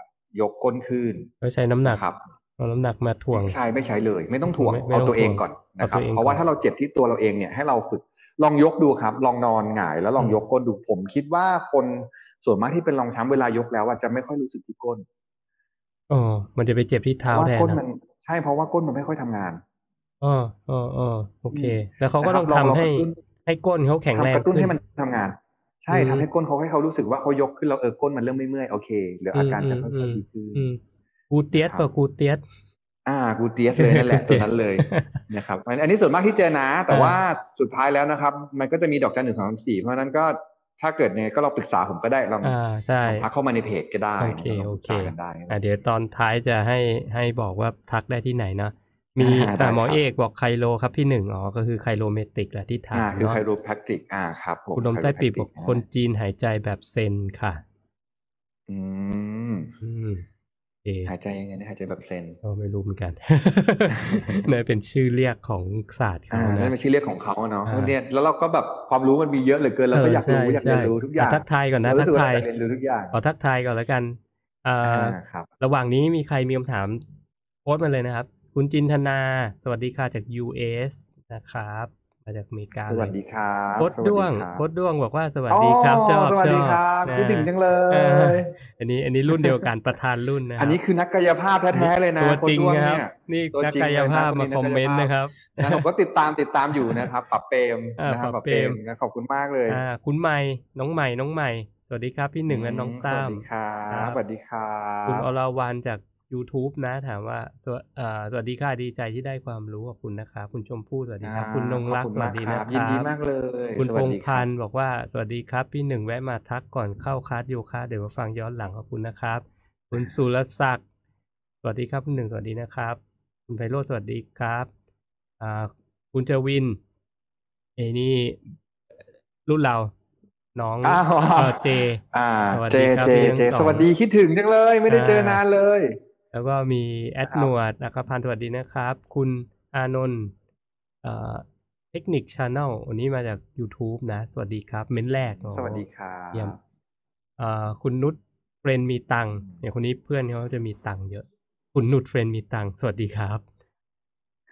ยกก้นขึ้นก็ใช้น้ำหนักนะครับเอาน้ำหนักมาถ่วงไม่ใช่ไม่ใช้เลยไม่ต้องถ่วงไม่ไม่เอาต้องตัวเองถ่วงก่อนนะครับเอาตัวเองเพราะว่าก่อนถ้าเราเจ็บที่ตัวเราเองเนี่ยให้เราฝึกลองยกดูครับ ลองนอนหงายแล้วลองยกก้นดูผมคิดว่าคน ส่วนมากที่เป็นรองช้ำเวลายกแล้วอะจะไม่ค่อยรู้สึกที่ก้นอ๋อมันจะไปเจ็บที่เพเท้าราะว่าแทนก้นนะมันใช่เพราะว่าก้นมันไม่ค่อยทำงานอ๋ออ๋ออ๋อโอเค แล้วเขาก็นะครับต้องลองลองทำให้กระตุ้นให้ก้นเขาแข็งแรงทำกระตุ้นขึ้ให้มันทำงาน ใช่อืมทำให้ก้นเขาให้เขารู้สึกว่าเขายกขึ้นแล้วเออก้นมันเริ่มไม่เมื่อยโอเคเดี๋ยวอาการจะค่อยๆดีขึ้นอืมกูเตียสครับเปล่ากูเตียสอ่ากูเตียสเลยนั่นแหละกูตัเตีวยสนั้นเลยนะครับอันอันนี้ส่วนมากที่เจอนะ แต่อ่าว่าสุดท้ายแล้วนะครับ มันก็จะมีดอกจันหนึ่งสองสามสี่เพราะฉะนั้นก็ ถ้าเกิดเนี่ยก็ลองปรึกษาผมก็ได้ลองอ่าใช่ทักเข้ามาในเพจก็ได้โอเคลองโอปรึกเคษากันได้อะเดี๋ยวตอนท้ายจะให้ให้บอกว่าทักได้ที่ไหนเนาะมีอ่าได้อ่าหมอครับเอกบอกไคโลครับพี่หนึ่งอ๋อก็คือไคโลเมตริกแหละที่ถาอ่ามคือเนาะไคโรแพคติกอ่าครับผมคุณนมใต้ปีบ chiropractic บอกคนจีนหายใจแบบเซนค่ะ อืมอืมโอเค หายใจยังไงนะหายใจแบบเซนก็ไม่รู้เหมือนกันนั่นเป็นชื่อเรียกของศาสตร์อ่าเขานั่นะนเป็นชื่อเรียกของเขาอะเนาะอ่าเนี่ยแล้วเราก็แบบความรู้มันมีเยอะเหลือเกินเราก็อยากรู้ใช่อยากเรียนใช่รู้ทุกอย่างะทักทายก่อนนะเราทัรู้สึกกว่าทายอยากเรียนรู้ทุกอย่างขอทักทายก่อนแล้วกันเอ่อออ่าครับระหว่างนี้มีใครมีคำถามโพสต์มาเลยนะครับ คุณจินธนา สวัสดีค่ะจาก US นะครับ มาจากอเมริกาสวัสเลยดีครับโคดสวัสดีด้วงครับโคดด้วงบอกว่าสวัสดีครับอ๋อชอบสวัสดีชอครับนะคิดถึงจังเลเออยอันนี้อันนี้รุ่นเดียวกันประธานรุ่นนะคอัรันบนี้คือนักกายภาพแท้ๆเลยนะตัวคนจริงด้วงนะครับเนี่ยนี่ตัวนักจริงกายเลยนะภาพคนนี้มานักคอมเมนต์กายภาพนะครับนะผมก็ติดตามติดตามอยู่นะครับปรับเปรมอ่านะครับปปรัรับบเปเปรรมมนะขอบคุณมากเลยอ่าคุณใหม่น้องใหม่น้องใหม่สวัสดีครับ พี่หนึ่งและน้องสตั้วัสมดีครัครับบสวัสดีครัคุณบอรวรรณจาก YouTube นะ ถามว่าสวเอ่อสวัสดีค่ะดีใจที่ได้ความรู้ขอบคุณนะครับคุณชมพู่สวัสดีครับ คุณนงรักขอบสคุณวัมาสกดีคนะรับคยินรัดีบมากเลย คุณสพวัสงดีษ์คพัรับนธ์บอกว่าสวัสดีครับ พี่หนึ่งแวะมาทักก่อนเข้าคลาสโยคะเดี๋ยวมาฟังย้อนหลังขอบคุณนะครับ คุณสุรศักดิ์สวัสดีครับคุณหนึ่งสวัสดีนะครับ คุณไพโรจน์สวัสดีครับอ่าคุณเจวินเอ้นี่รุ่นเราน้องอ้าวเออเจ อ่าสวัสเจดีครับเจพี่ทั้งเจสองสวัสดีคิดถึงจังเลย ไม่ได้เจอนานเลย แล้วก็มีแอดครับหนวดอัครพันธ์สวัสดีนะครับ คุณอานนท์เอ่อเทคนิคชาแนลวันนี้มาจาก YouTube นะ สวัสดีครับ เม้นแรกโอ้สวัสดีครับเยี่ยมเอ่อคุณนุชเฟรนมีตังค์เนี่ยคนนี้เพื่อนเขาจะมีตังค์เยอะ คุณนุชเฟรนมีตังค์สวัสดีครับ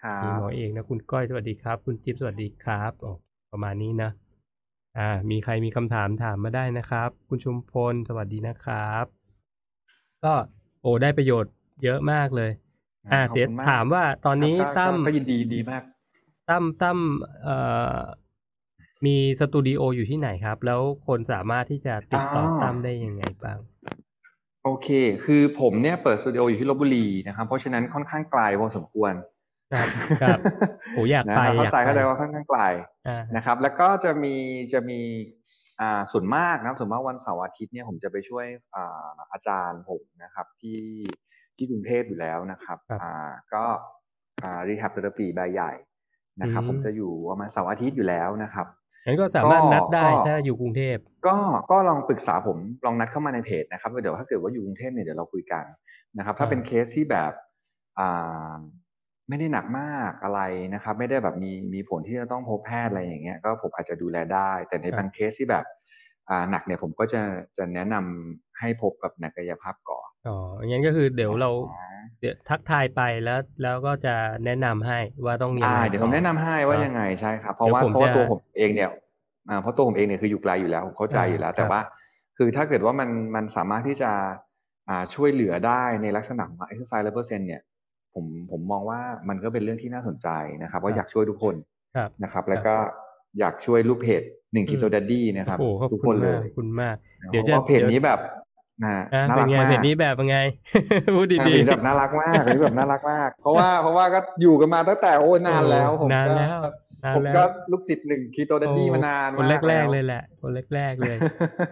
ครัมีหมบอเองนะ คุณก้อยสวัสดีครับ คุณจิ๊บสวัสดีครับอ๋อประมาณนี้นะอ่า มีใครมีคำถามถามมาได้นะครับ คุณชุมพลสวัสดีนะครับ ก็โอ้ได้ประโยชน์ เยอะมากเลย อ่าขอบเดี๋ยวคุณมากถามว่าตอนนี้ครับก็ตั้มก็ก็ยินดีดีมากตั้มตั้มเอ่อมีสตูดิโออยู่ที่ไหนครับ แล้วคนสามารถที่จะติดต่อออตั้มได้ยังไงบ้างโอเค คือผมเนี่ยเปิดสตูดิโออยู่ที่ลบบุรีนะครับ เพราะฉะนั้นค่อนข้างไกลพอสมควรครับครับโอ้อยากนะไปครับเข้าอยากใจไปเข้าใจว่าค่อนข้างไกลอ่านะครับ แล้วก็จะมีจะมีอ่าส่วนมากนะครับส่วนมากวันเสาร์อาทิตย์เนี่ยผมจะไปช่วยอ่าอาจารย์ผมนะครับ ที่ ที่กรุงเทพอยู่แล้วนะครับครับอ่าก็อ่ารีฮับเทอราปีใบใหญ่นะครับอืมผมจะอยู่ประมาณเสาร์อาทิตย์อยู่แล้วนะครับงั้นก็สามารถก็นัดได้ก็ถ้าอยู่กรุงเทพ ก็ก็ลองปรึกษาผมลองนัดเข้ามาในเพจนะครับเดี๋ยวถ้าเกิดว่าอยู่กรุงเทพเนี่ยเดี๋ยวเราคุยกันนะครับ ถ้าอ่าเป็นเคสที่แบบอ่าไม่ได้หนักมากอะไรนะครับ ไม่ได้แบบมีมีผลที่จะต้องพบแพทย์อะไรอย่างเงี้ยก็ผมอาจจะดูแลได้ แต่ในบางเคสที่แบบอ่าหนักเนี่ยผมก็จะจะแนะนำให้พบกับนักกายภาพก่อน อ๋องั้นก็คือเดี๋ยวเราอ่าเดี๋ยวทักทายไปแล้วแล้วก็จะแนะนำให้ว่าต้องยังอ่าไงเดี๋ยวผมแนะนำให้ว่ายังไงใช่ครับเพราะว่าเดี๋ยวผมเพราะว่าจะตัวผมเองเนี่ยอ่าเพราะตัวผมเองเนี่ยคืออยู่ไกลอยู่แล้วผมเข้าใจอยู่แล้วอ่าแต่ครับว่าคือถ้าเกิดว่ามันมันสามารถที่จะอ่าช่วยเหลือได้ในลักษณะของ exercise ร้อยเปอร์เซ็นต์เนี่ยผมผมมองว่ามันก็เป็นเรื่องที่น่าสนใจนะครับว่าอยากช่วยทุกคนครับนะครับ แล้วก็อยากช่วยลูกเพจหนึ่งคิโตดัดดี้นะครับโอ้โหขอบทุกคุคนณเลมากยขอบคุณมากนะเดี๋ยวเพจะราะว่าเพจนี้แบบ นะอะน่าเป็รันกไงมากเพจนี้แบบเป็นไงพูดอ่าดีเพจแบบน่ารักมากเพจแบบน่ารักมาก เพราะว่าเพราะว่าก็อยู่กันมาตั้งแต่โอ้ๆนานแล้วผมนานก็แล้วนานผมแล้วก็ลูกศิษย์หนึ่ง Keto Daddy มานานคนมากแรกๆวเลยแหละ คนแรกๆเลย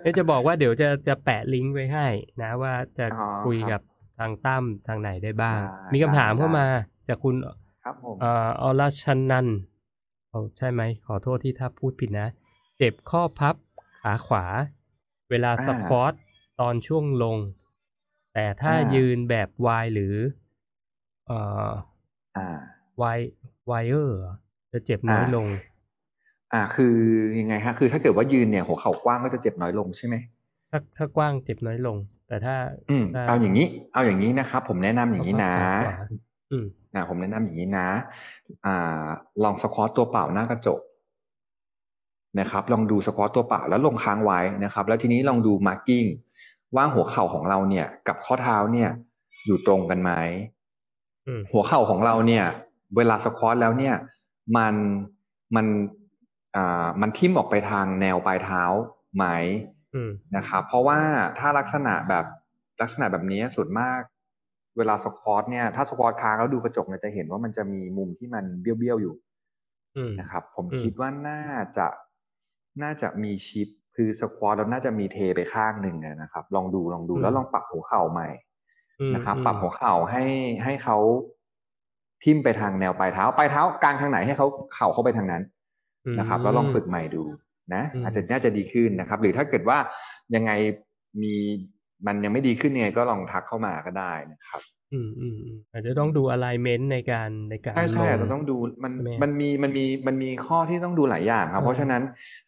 เดี๋ยวจะบอกว่าเดี๋ยวจะจะแปะลิงก์ไว้ให้ นะว่าจะอ๋อคุยครักับบทางตั้มทางไหนได้บ้างได้มีคำถามได้เข้ามาจากคุณครับผมเอ่ออรชันนันเอาใช่ไหมขอโทษที่ถ้าพูดผิดนะ เจ็บข้อพับขาขวา เวลา squat ตอนช่วงลง แต่ถ้ายืนแบบวายหรือ เอ่อ อ่า wide wider จะเจ็บน้อยอ่า ลง อ่า คือยังไงฮะ คือถ้าเกิดว่ายืนเนี่ยหัวเข่ากว้างก็จะเจ็บน้อยลงใช่ไหม ถ้าถ้ากว้างเจ็บน้อยลง แต่ถ้าอืม ถ้เอาอย่างนี้ เอาอย่างนี้นะครับ ผมแนะนำอย่างนี้นะขาขวา อืม นะผมแนะนำอย่างนี้นะ อ่า ลอง squat ตัวเปล่าหน้ากระจกนะครับ ลองดู squat ตัวเปล่าแล้วลงค้างไว้นะครับ แล้วทีนี้ลองดู marking ว่าหัวเข่าของเราเนี่ย กับข้อเท้าเนี่ย อยู่ตรงกันไหมอืมหัวเข่าของเราเนี่ย เวลาสควอตแล้วเนี่ย มันมันอ่ามันทิ่มออกไปทางแนวปลายเท้าไหมอืมนะครับเพราะว่าถ้าลักษณะแบบลักษณะแบบนี้ส่วนมาก เวลาสควอตเนี่ยถ้าสควอตค้างแล้วดูกระจกเนี่ยจะเห็นว่ามันจะมีมุมที่มันเบี้ยวๆอยู่อืมนะครับผมอืมคิดว่าน่าจะน่าจะมีชิป คือสควอตแล้วน่าจะมีเทไปข้างหนึ่งอะนะครับ ลองดูลองดูแล้วลองปรับหัวเข่าใหม่อืมนะครับอืมปรับหัวเข่าให้ให้เขาทิ่มไปทางแนวปลายเท้าปลายเท้ากลางทางไหนให้เขาเข่าเข้าไปทางนั้นนะครับ แล้วลองฝึกใหม่ดูนะอืมอาจจะน่าจะดีขึ้นนะครับ หรือถ้าเกิดว่ายังไงมีมันยังไม่ดีขึ้นเนี่ยก็ลองทักเข้ามาก็ได้นะครับ อืมอืมอืมอาจจะต้องดู alignment ในการในการใช่ใช่ลอาจจะต้องดูมันใช่ไหมมันมีมันมีมันมีข้อที่ต้องดูหลายอย่างครับเออเพราะฉะนั้น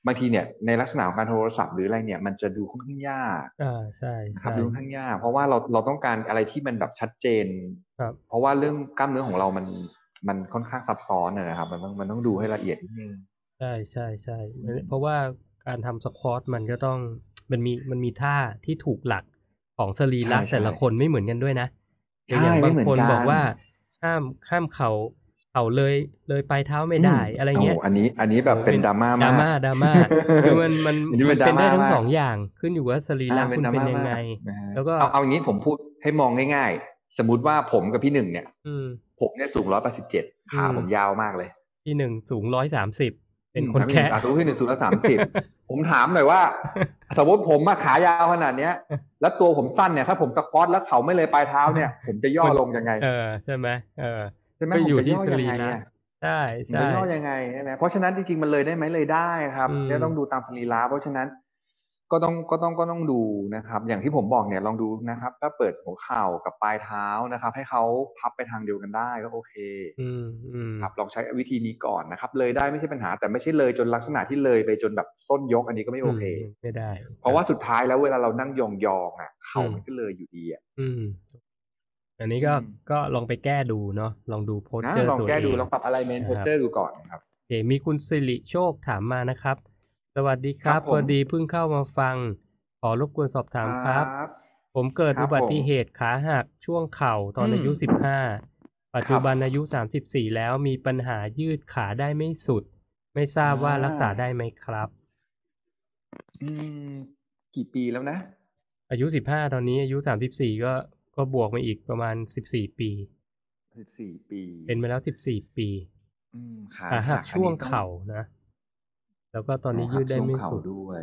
บางทีเนี่ยในลักษณะของการโทรศัพท์หรืออะไรเนี่ยมันจะดูค่อนข้างยากอ่าใช่นะครับใช่ดูค่อนข้างยากเพราะว่าเราเราต้องการอะไรที่มันแบบชัดเจนครับเพราะว่าเรื่องกล้ามเนื้อของเรามันมันค่อนข้างซับซ้อนนะนะครับ มันต้องมันต้องดูให้ละเอียดนิดนึงใช่ใช่ใช่อืมเพราะว่าการทำสควอตมันก็ต้องมันมีมันมีท่าที่ถูกหลักของสรีระแต่ละคนไม่เหมือนกันด้วยนะใช่ อย่างไม่บางเหมือนคนกันบอกว่าห้ามห้ามเข่าเข่าเลยเลยปลายเท้าไม่ได้ อะไรเงี้ยโอันนี้อันนี้แบบเป็นดราม่าดมาราม่ากดราม่าคือมันมันอันนี้มัเป็นนเป็นได้ดราม่าทั้งมากสองอย่างขึ้นอยู่ว่าสรีระอ่าคุณดราเป็นม่ายังไงมากนะฮะแล้วก็เอาเอาอย่างนี้ผมพูดให้มองง่ายๆ สมมติว่าผมกับพี่หนึ่งเนี่ยอืมผมเนี่ยสูงร้อยแปดสิบเจ็ดขาอืมผมยาวมากเลยที่หนึ่งสูงร้อยสามสิบเป็นคนอืมแค่อะสูงพี่หนึ่งสูงร้อยสามสิบผมถามหน่อยว่า สมมติผมมาขายาวขนาดเนี้ย แล้วตัวผมสั้นเนี่ยถ้าผมสควอตแล้วเขาไม่เลยปลายเท้าเนี่ย ผมจะย่อลงยังไง เออใช่ไหมเออใช่ไหมก็ผมอยู่จะที่ย่อสยังรีไงระอะใช่มันใช่จะย่อยังไงใช่ไหมเพราะฉะนั้นจริงๆมันเลยได้ไหมเลยได้ครับอืมเนี่ยต้องดูตามสรีระเพราะฉะนั้น ก็ต้องก็ต้องก็ต้องดูนะครับ อย่างที่ผมบอกเนี่ยลองดูนะครับ ถ้าเปิดหัวเข่ากับปลายเท้านะครับ ให้เขาพับไปทางเดียวกันได้ก็โอเคอืมอืมครับลองใช้วิธีนี้ก่อนนะครับ เลยได้ไม่ใช่ปัญหาแต่ไม่ใช่เลยจนลักษณะที่เลยไปจนแบบส้นยกอันนี้ก็ไม่โอเคมไม่ได้ เพราะว่าสุดท้ายแล้วเวลาเรานั่งยองๆอะ เข่าอืมมันก็เลยอยู่ดีอะอืมอันนี้ก็อืมก็ลองไปแก้ดูเนาะลองดูโพสนะเจอร์ลองตัวแก้เอดูงลองปรับ alignment นะครับ posture ดูก่อนนะครับโอเคมีคุณสิริโชคถามมานะครับ สวัสดีครับครับผมพอดีเพิ่งเข้ามาฟัง ขอรบกวนสอบถามครับ ผมเกิดครับอุบัติเหตุขาหักช่วงเข่าตอนอืมอายุสิบห้าปัจจุบันอายุสามสิบสี่แล้วมีปัญหายืดขาได้ไม่สุด ไม่ทราบว่าอ่ารักษาได้ไหมครับ อืม กี่ปีแล้วนะ อายุสิบห้าตอนนี้อายุสามสิบสี่ก็ก็บวกมาอีกประมาณสิบสี่ปีสิบสี่ปี เป็นมาแล้วสิบสี่ปีอืมขาขาหักอันนี้ช่วงต้องเข่านะ แล้วก็ตอนนี้ขาหักยืดได้ไม่ช่วงเข่าสุดด้วย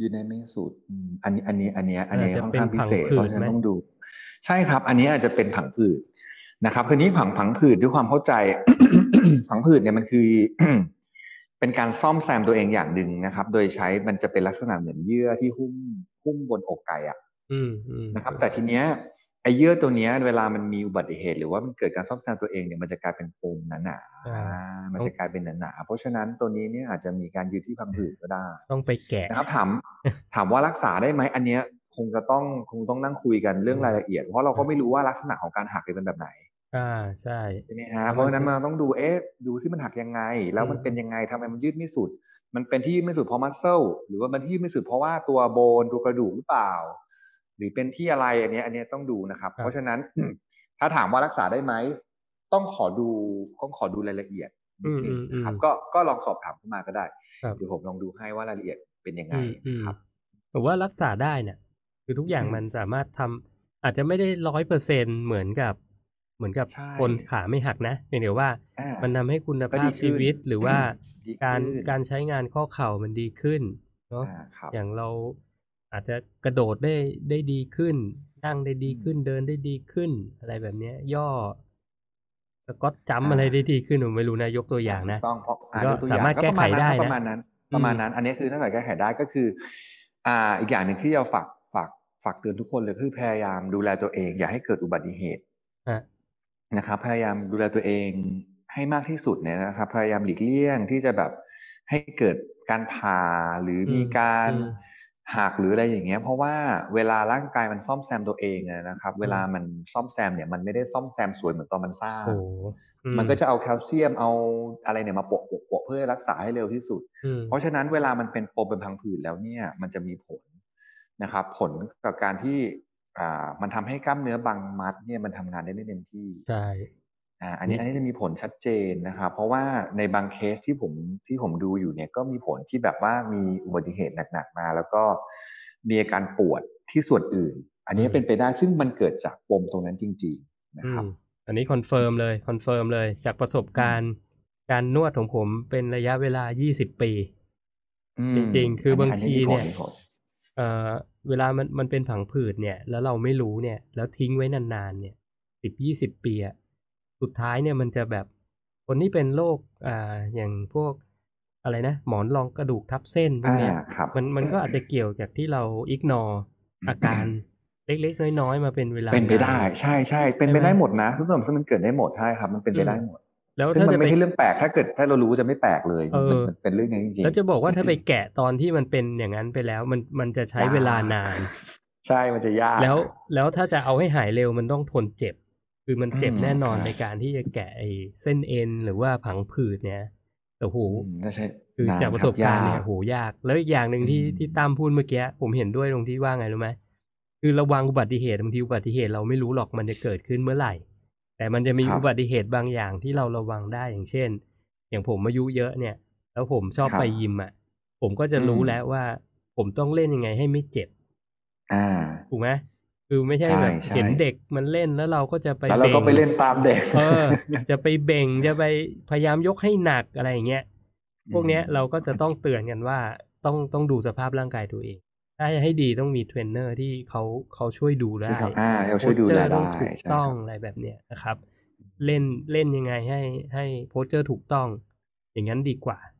ยืดได้ไม่สุดอืมอันนี้อันนี้อันเนี้ยอันเนี้ยอาจจะค่อนข้างเป็นพิเศษผังผืดเพราะฉะนั้ไหมนต้องดู ใช่ครับ อันนี้อาจจะเป็นผังผืดนะครับคือนี้ผังผังผืดด้วยความเข้าใจผังผืดเนี่ยมันคือ เป็นการซ่อมแซมตัวเองอย่างหนึ่งนะครับ โดยใช้มันจะเป็นลักษณะเหมือนเยื่อที่หุ้มหุ้มบนอกไก่อะอืมอืมนะครับ แต่ทีเนี้ย ไอ้เยื่อตัวเนี้ยเวลามันมีอุบัติเหตุ หรือว่ามันเกิดการซ่อมแซมตัวเองเนี่ยมันจะกลายเป็นโฟมหนาๆอ่าอ่ามันจะกลายเป็นหนาๆเพราะฉะนั้นตัวนี้เนี่ยอาจจะมีการยืดที่พังผืดก็ได้ ต้องไปแกะนะครับถามถามว่ารักษาได้ไหมอันเนี้ยคงจะต้องคงต้องนั่งคุยกันเรื่องรายละเอียด เพราะเราก็ไม่รู้ว่าลักษณะของการหักเนี่ยเป็นแบบไหนอ่าใช่ใช่ไหมฮะเพราะฉะนั้นมันต้องดูเอ๊ะดูที่มันหักยังไง แล้วมันอืมเป็นยังไงทำไมมันยืดไม่สุด มันเป็นที่ยืดไม่สุดเพราะมัสเซลหรือว่ามันที่ยืดไม่สุดเพราะว่าตัวโบนตัวกระดูกหรือเปล่า หรือเป็นที่อะไรอันเนี้ยอันเนี้ยต้องดูนะครับ เพราะฉะนั้นถ้าถามว่ารักษาได้ไหมต้องขอดูต้องขอดูรายละเอียดนิดนึงนะครับอืมอืมก็ก็ลองสอบถามเข้ามาก็ได้ครับเดี๋ยวผมลองดูให้ว่ารายละเอียดเป็นยังไงอืมอืมนะครับผมว่ารักษาได้เนี่ยคือทุกอย่างอืมมันสามารถทำอาจจะไม่ได้ร้อยเปอร์เซ็นเหมือนกับ เหมือนกับใช่คนขาไม่หักนะเพียงแต่ว่าอ่ามันทำให้คุณก็ภาดีพขึ้นชีวิตหรือว่าดีการขึ้นการใช้งานข้อเข่ามันดีขึ้นเนาะอ่าครับอย่างเรา อาจจะกระโดดได้ได้ดีขึ้นนั่งได้ดีขึ้นเดินได้ดีขึ้น อะไรแบบเนี้ย ย่อสก็อตจัมป์อ่าอะไรได้ดีขึ้นผมไม่รู้นะยกตัวอย่างนะถูกต้องเพราะอ่าก็ยกตัวอย่งสามารถแก้ไขได้นะประมาณนั้น ประมาณนั้น อันนี้คือถ้าเกิดแก้ไขได้ก็คือ อ่า อีกอย่างหนึ่งที่เราฝากฝากฝากเตือนทุกคนเลยคือพยายามดูแลตัวเอง อย่าให้เกิดอุบัติเหตุฮะนะครับ พยายามดูแลตัวเองให้มากที่สุดเนี่ยนะครับ พยายามหลีกเลี่ยงที่จะแบบให้เกิดการผ่าหรืออมมีการอืม หักหรืออะไรอย่างเงี้ยเพราะว่าเวลาร่างกายมันซ่อมแซมตัวเองอะนะครับ เวลามันซ่อมแซมเนี่ยมันไม่ได้ซ่อมแซมสวยเหมือนตอนมันสร้างโอ้อืมันก็จะเอาแคลเซียมเอาอะไรเนี่ยมาโปะโปะโปะเพื่อให้รักษาให้เร็วที่สุดอืมเพราะฉะนั้นเวลามันเป็นปมเป็นพังผืดแล้วเนี่ยมันจะมีผลนะครับ ผลกับการที่อ่ามันทำให้กล้ามเนื้อบางมัดเนี่ยมันทำงานได้ไม่เต็มที่ใช่ อ่าอันนี้นี่อันนี้จะมีผลชัดเจนนะครับเพราะว่าในบางเคสที่ผมที่ผมดูอยู่เนี่ยก็มีผลที่แบบว่ามีอุบัติเหตุหนักๆมา แล้วก็มีอาการปวดที่ส่วนอื่น อันนี้เป็นไปได้ซึ่งมันเกิดจากปมตรงนั้นจริง ๆ นะอืครับมอันนี้ confirm เลย confirm เลยจากประสบการณ์การนวดของผมเป็นระยะเวลา 20 ปีอืมจริงๆ คือบางนทีนี้มีผลเนี่ยมีผลเอ่อเวลามันมันเป็นผังผืดเนี่ย แล้วเราไม่รู้เนี่ย แล้วทิ้งไว้นานๆเนี่ยสิบยี่สิบปีอะ สุดท้ายเนี่ยมันจะแบบคนที่เป็นโรคอ่าอย่างพวกอะไรนะ หมอนรองกระดูกทับเส้นพวกอ่าเนี้ยครับมันมันก็อาจจะเกี่ยวจากที่เราอิกนออาการเล็กๆน้อยๆมาเป็นเวลาเป็นไปได้นานใช่ใช่เป็นไปใช่ไหมได้หมดนะทุกส่วนซึ่งมันเกิดได้หมดใช่ครับ มันเป็นไปอืมได้หมด แล้วซึ่งถ้ามันจะไม่ไปใช่เรื่องแปลกถ้าเกิดถ้าเรารู้จะไม่แปลกเลยเออมันเป็นเรื่องนี้จริงๆแล้วจะบอกว่าถ้าไปแกะตอนที่มันเป็นอย่างนั้นไปแล้วมันมันจะใช้เวลานาน ใช่มันจะยากแล้วแล้วถ้าจะเอาให้หายเร็วมันต้องทนเจ็บ คือมันเจ็บอืมแน่นอนใช่ในการที่จะแกะไอ้เส้นเอ็นหรือว่าผังผืดเนี่ยแต่โหอืมน่าใช่คือนาจากประสบการณ์เนี่ยคโหยาก แล้วอีกอย่างหนึ่งที่อืมที่ตามพูดเมื่อกี้ผมเห็นด้วยตรงที่ว่าไงรู้ไหมคือระวังอุบัติเหตุบางทีอุบัติเหตุเราไม่รู้หรอกมันจะเกิดขึ้นเมื่อไหร่ แต่มันจะมีครับอุบัติเหตุบางอย่างที่เราระวังได้อย่างเช่น อย่างผมอายุเยอะเนี่ย แล้วผมชอบครับไปยิมอะ ผมก็จะรู้อืมแล้วว่า ผมต้องเล่นยังไงให้ไม่เจ็บ อ่าถูกไหม คือไม่ใช่ใช่แบบใช่เห็นเด็กมันเล่นแล้วเราก็จะไปแล้วเราก็บ่งไปเล่นตามเด็ก เออ จะไปเบ่งจะไปพยายามยกให้หนักอะไรอย่างเงี้ยพวกเนี้ยเราก็จะต้องเตือนกันว่าต้องต้องดูสภาพร่างกายตัวเองถ้าจะให้ดีต้องมีเทรนเนอร์ที่เขาเขาช่วยดูช่วยได้ทำอ่าเราช่วยดูโพสเจอแลร์ต้ได้องถูกใช่ต้องครับอะไรแบบเนี้ยนะครับ เล่นเล่นยังไงให้ให้ posture ถูกต้อง อย่างนั้นดีกว่าเนาะ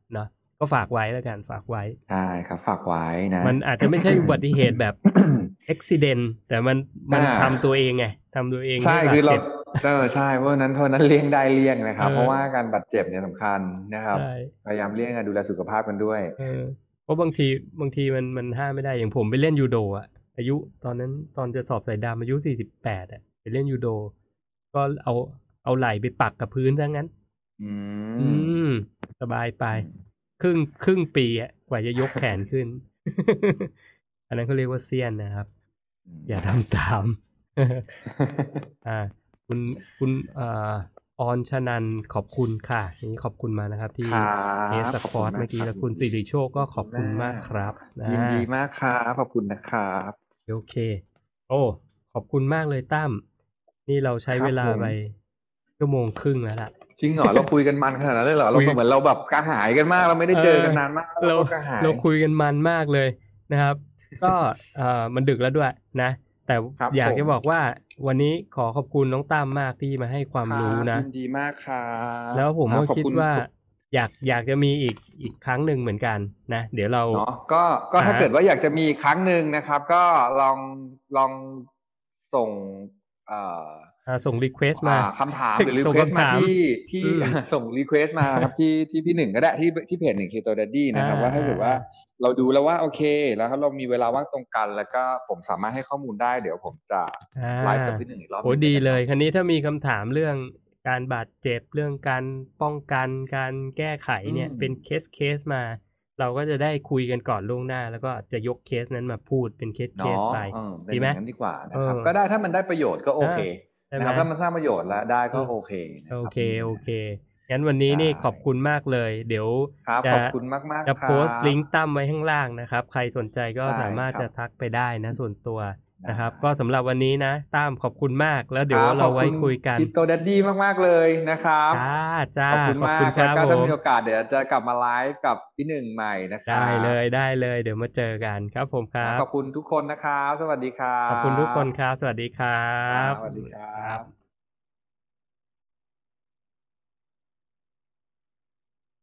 ก็ฝากไว้แล้วกันฝากไว้ใช่ครับ ฝากไว้นะ มันอาจจะไม่ใช่อุบัติเหตุแบบอุบัติเหตุแต่มันมันอ่าทำตัวเองไงทำตัวเองใช่ให้บดคือเราจ็บเออใช่เพราะฉะนั้นเพราะฉะนั้นเลี่ยงได้เลี่ยงนะครับเออเพราะว่าการบาดเจ็บเนี่ยสำคัญนะครับใช่พยายามเลี่ยงการดูแลสุขภาพกันด้วยเออเพราะบางทีบางทีมันมันห้ามไม่ได้อย่างผมไปเล่นยูโดอะอายุตอนนั้นตอนจะสอบสายดำอายุสี่สิบแปดอะไปเล่นยูโด ก็เอาเอาไหล่ไปปักกับพื้นซะงั้น อือืมมสบายไป ครึ่งครึ่งปีอะกว่าจะยกแขนขึ้น อันนั้นเขาเรียกว่าเซียนนะครับ อย่าทำตาม อ่า คุณคุณเอ่อออนชนันขอบคุณค่ะนี่ขอบคุณมานะครับ ที่ครับเอสปอร์ตขอบคุณมากเมื่อกี้ครับแล้วคุณสิริโชคก็ขอบคุณมากครับนะยินดีมากครับขอบคุณนะครับโอเค โอ้ขอบคุณมากเลยตั้มนี่เราใช้ครับเวลาผมไปชั่วโมงครึ่งแล้วล่ะ จริงเหรอเราคุยกันมันขนาดนั้นเลยเหรอเราคุยเหมือนเราแบบกระหายกันมาก เราไม่ได้เจอกันนานมากเราก็กระหายเราคุยกันมันมากเลยนะครับ ก็เอ่อมันดึกแล้วด้วยนะ แต่ครับอยากผมจะบอกว่าวันนี้ขอขอบคุณน้องตั้มมากที่มาให้ความรู้นะยินดีมากครับแล้วผมครัก็บขอบคิดณว่าอยากอยากจะมีอีกอีกครั้งหนึ่งเหมือนกันนะ เดี๋ยวเราเนาะก็ก็ถ้าอ่าเกิดว่าอยากจะมีอีกครั้งหนึ่งนะครับ ก็ลองลองส่งเอ่ออ่า ส่ง request มาอ่าคำถามหรือส่ง request คำมาถามที่ที่อืมส่ง request มาครับที่ที่พี่หนึ่งก็ได้ที่ที่เพจหนึ่ง Keto Daddy นะครับอ่าว่าถ้าเกิดว่าเราดูแล้วว่าโอเค แล้วถ้าเรามีเวลาว่างตรงกัน แล้วก็ผมสามารถให้ข้อมูลได้เดี๋ยวผมจะอ่าไลฟ์กับพี่หนึ่งอีกรอบหโอ้นึ่งดีเลยนะครับคันนี้ถ้ามีคำถามเรื่องการบาดเจ็บเรื่องการป้องกันการแก้ไขเนี่ยอืมเป็นเคสเคสมา เราก็จะได้คุยกันก่อนล่วงหน้า แล้วก็จะยกเคสนั้นมาพูดเป็นเคสเคสเนาะไปเออเป็นดีอไหมย่างนั้นดีกว่านะครับเออก็ได้ถ้ามันได้ประโยชน์ก็โอเคใช่ไหม นะครับถ้ามันสร้างประโยชน์แล้วได้ก็โอเคนะโอรับเคโอเคงั้นวันนี้นี่ได้ขอบคุณมากเลย เดี๋ยวครับจะขอบคุณมากมากๆจะครับโพสต์ลิงก์ตั้มไว้ข้างล่างนะครับ ใครสนใจก็ได้สามารถครับจะทักไปได้นะส่วนตัวได้ นะครับ ก็สำหรับวันนี้นะตั้มขอบคุณมากแล้วเดี๋ยวครับเราไว้ขอบณคุยกันคิโตดัดดี้มาก ๆ เลยนะครับจ้าจ้าขอบคุณมากครัแล้วบก็ผถ้ามมีโอกาสเดี๋ยวจะกลับมาไลฟ์กับพี่หนึ่งใหม่นะครับได้เลยได้เลย เดี๋ยวมาเจอกันครับผมครับ ขอบคุณทุกคนนะครับ สวัสดีครับ ขอบคุณทุกคนครับ สวัสดีครัครับบสวัสดีครับ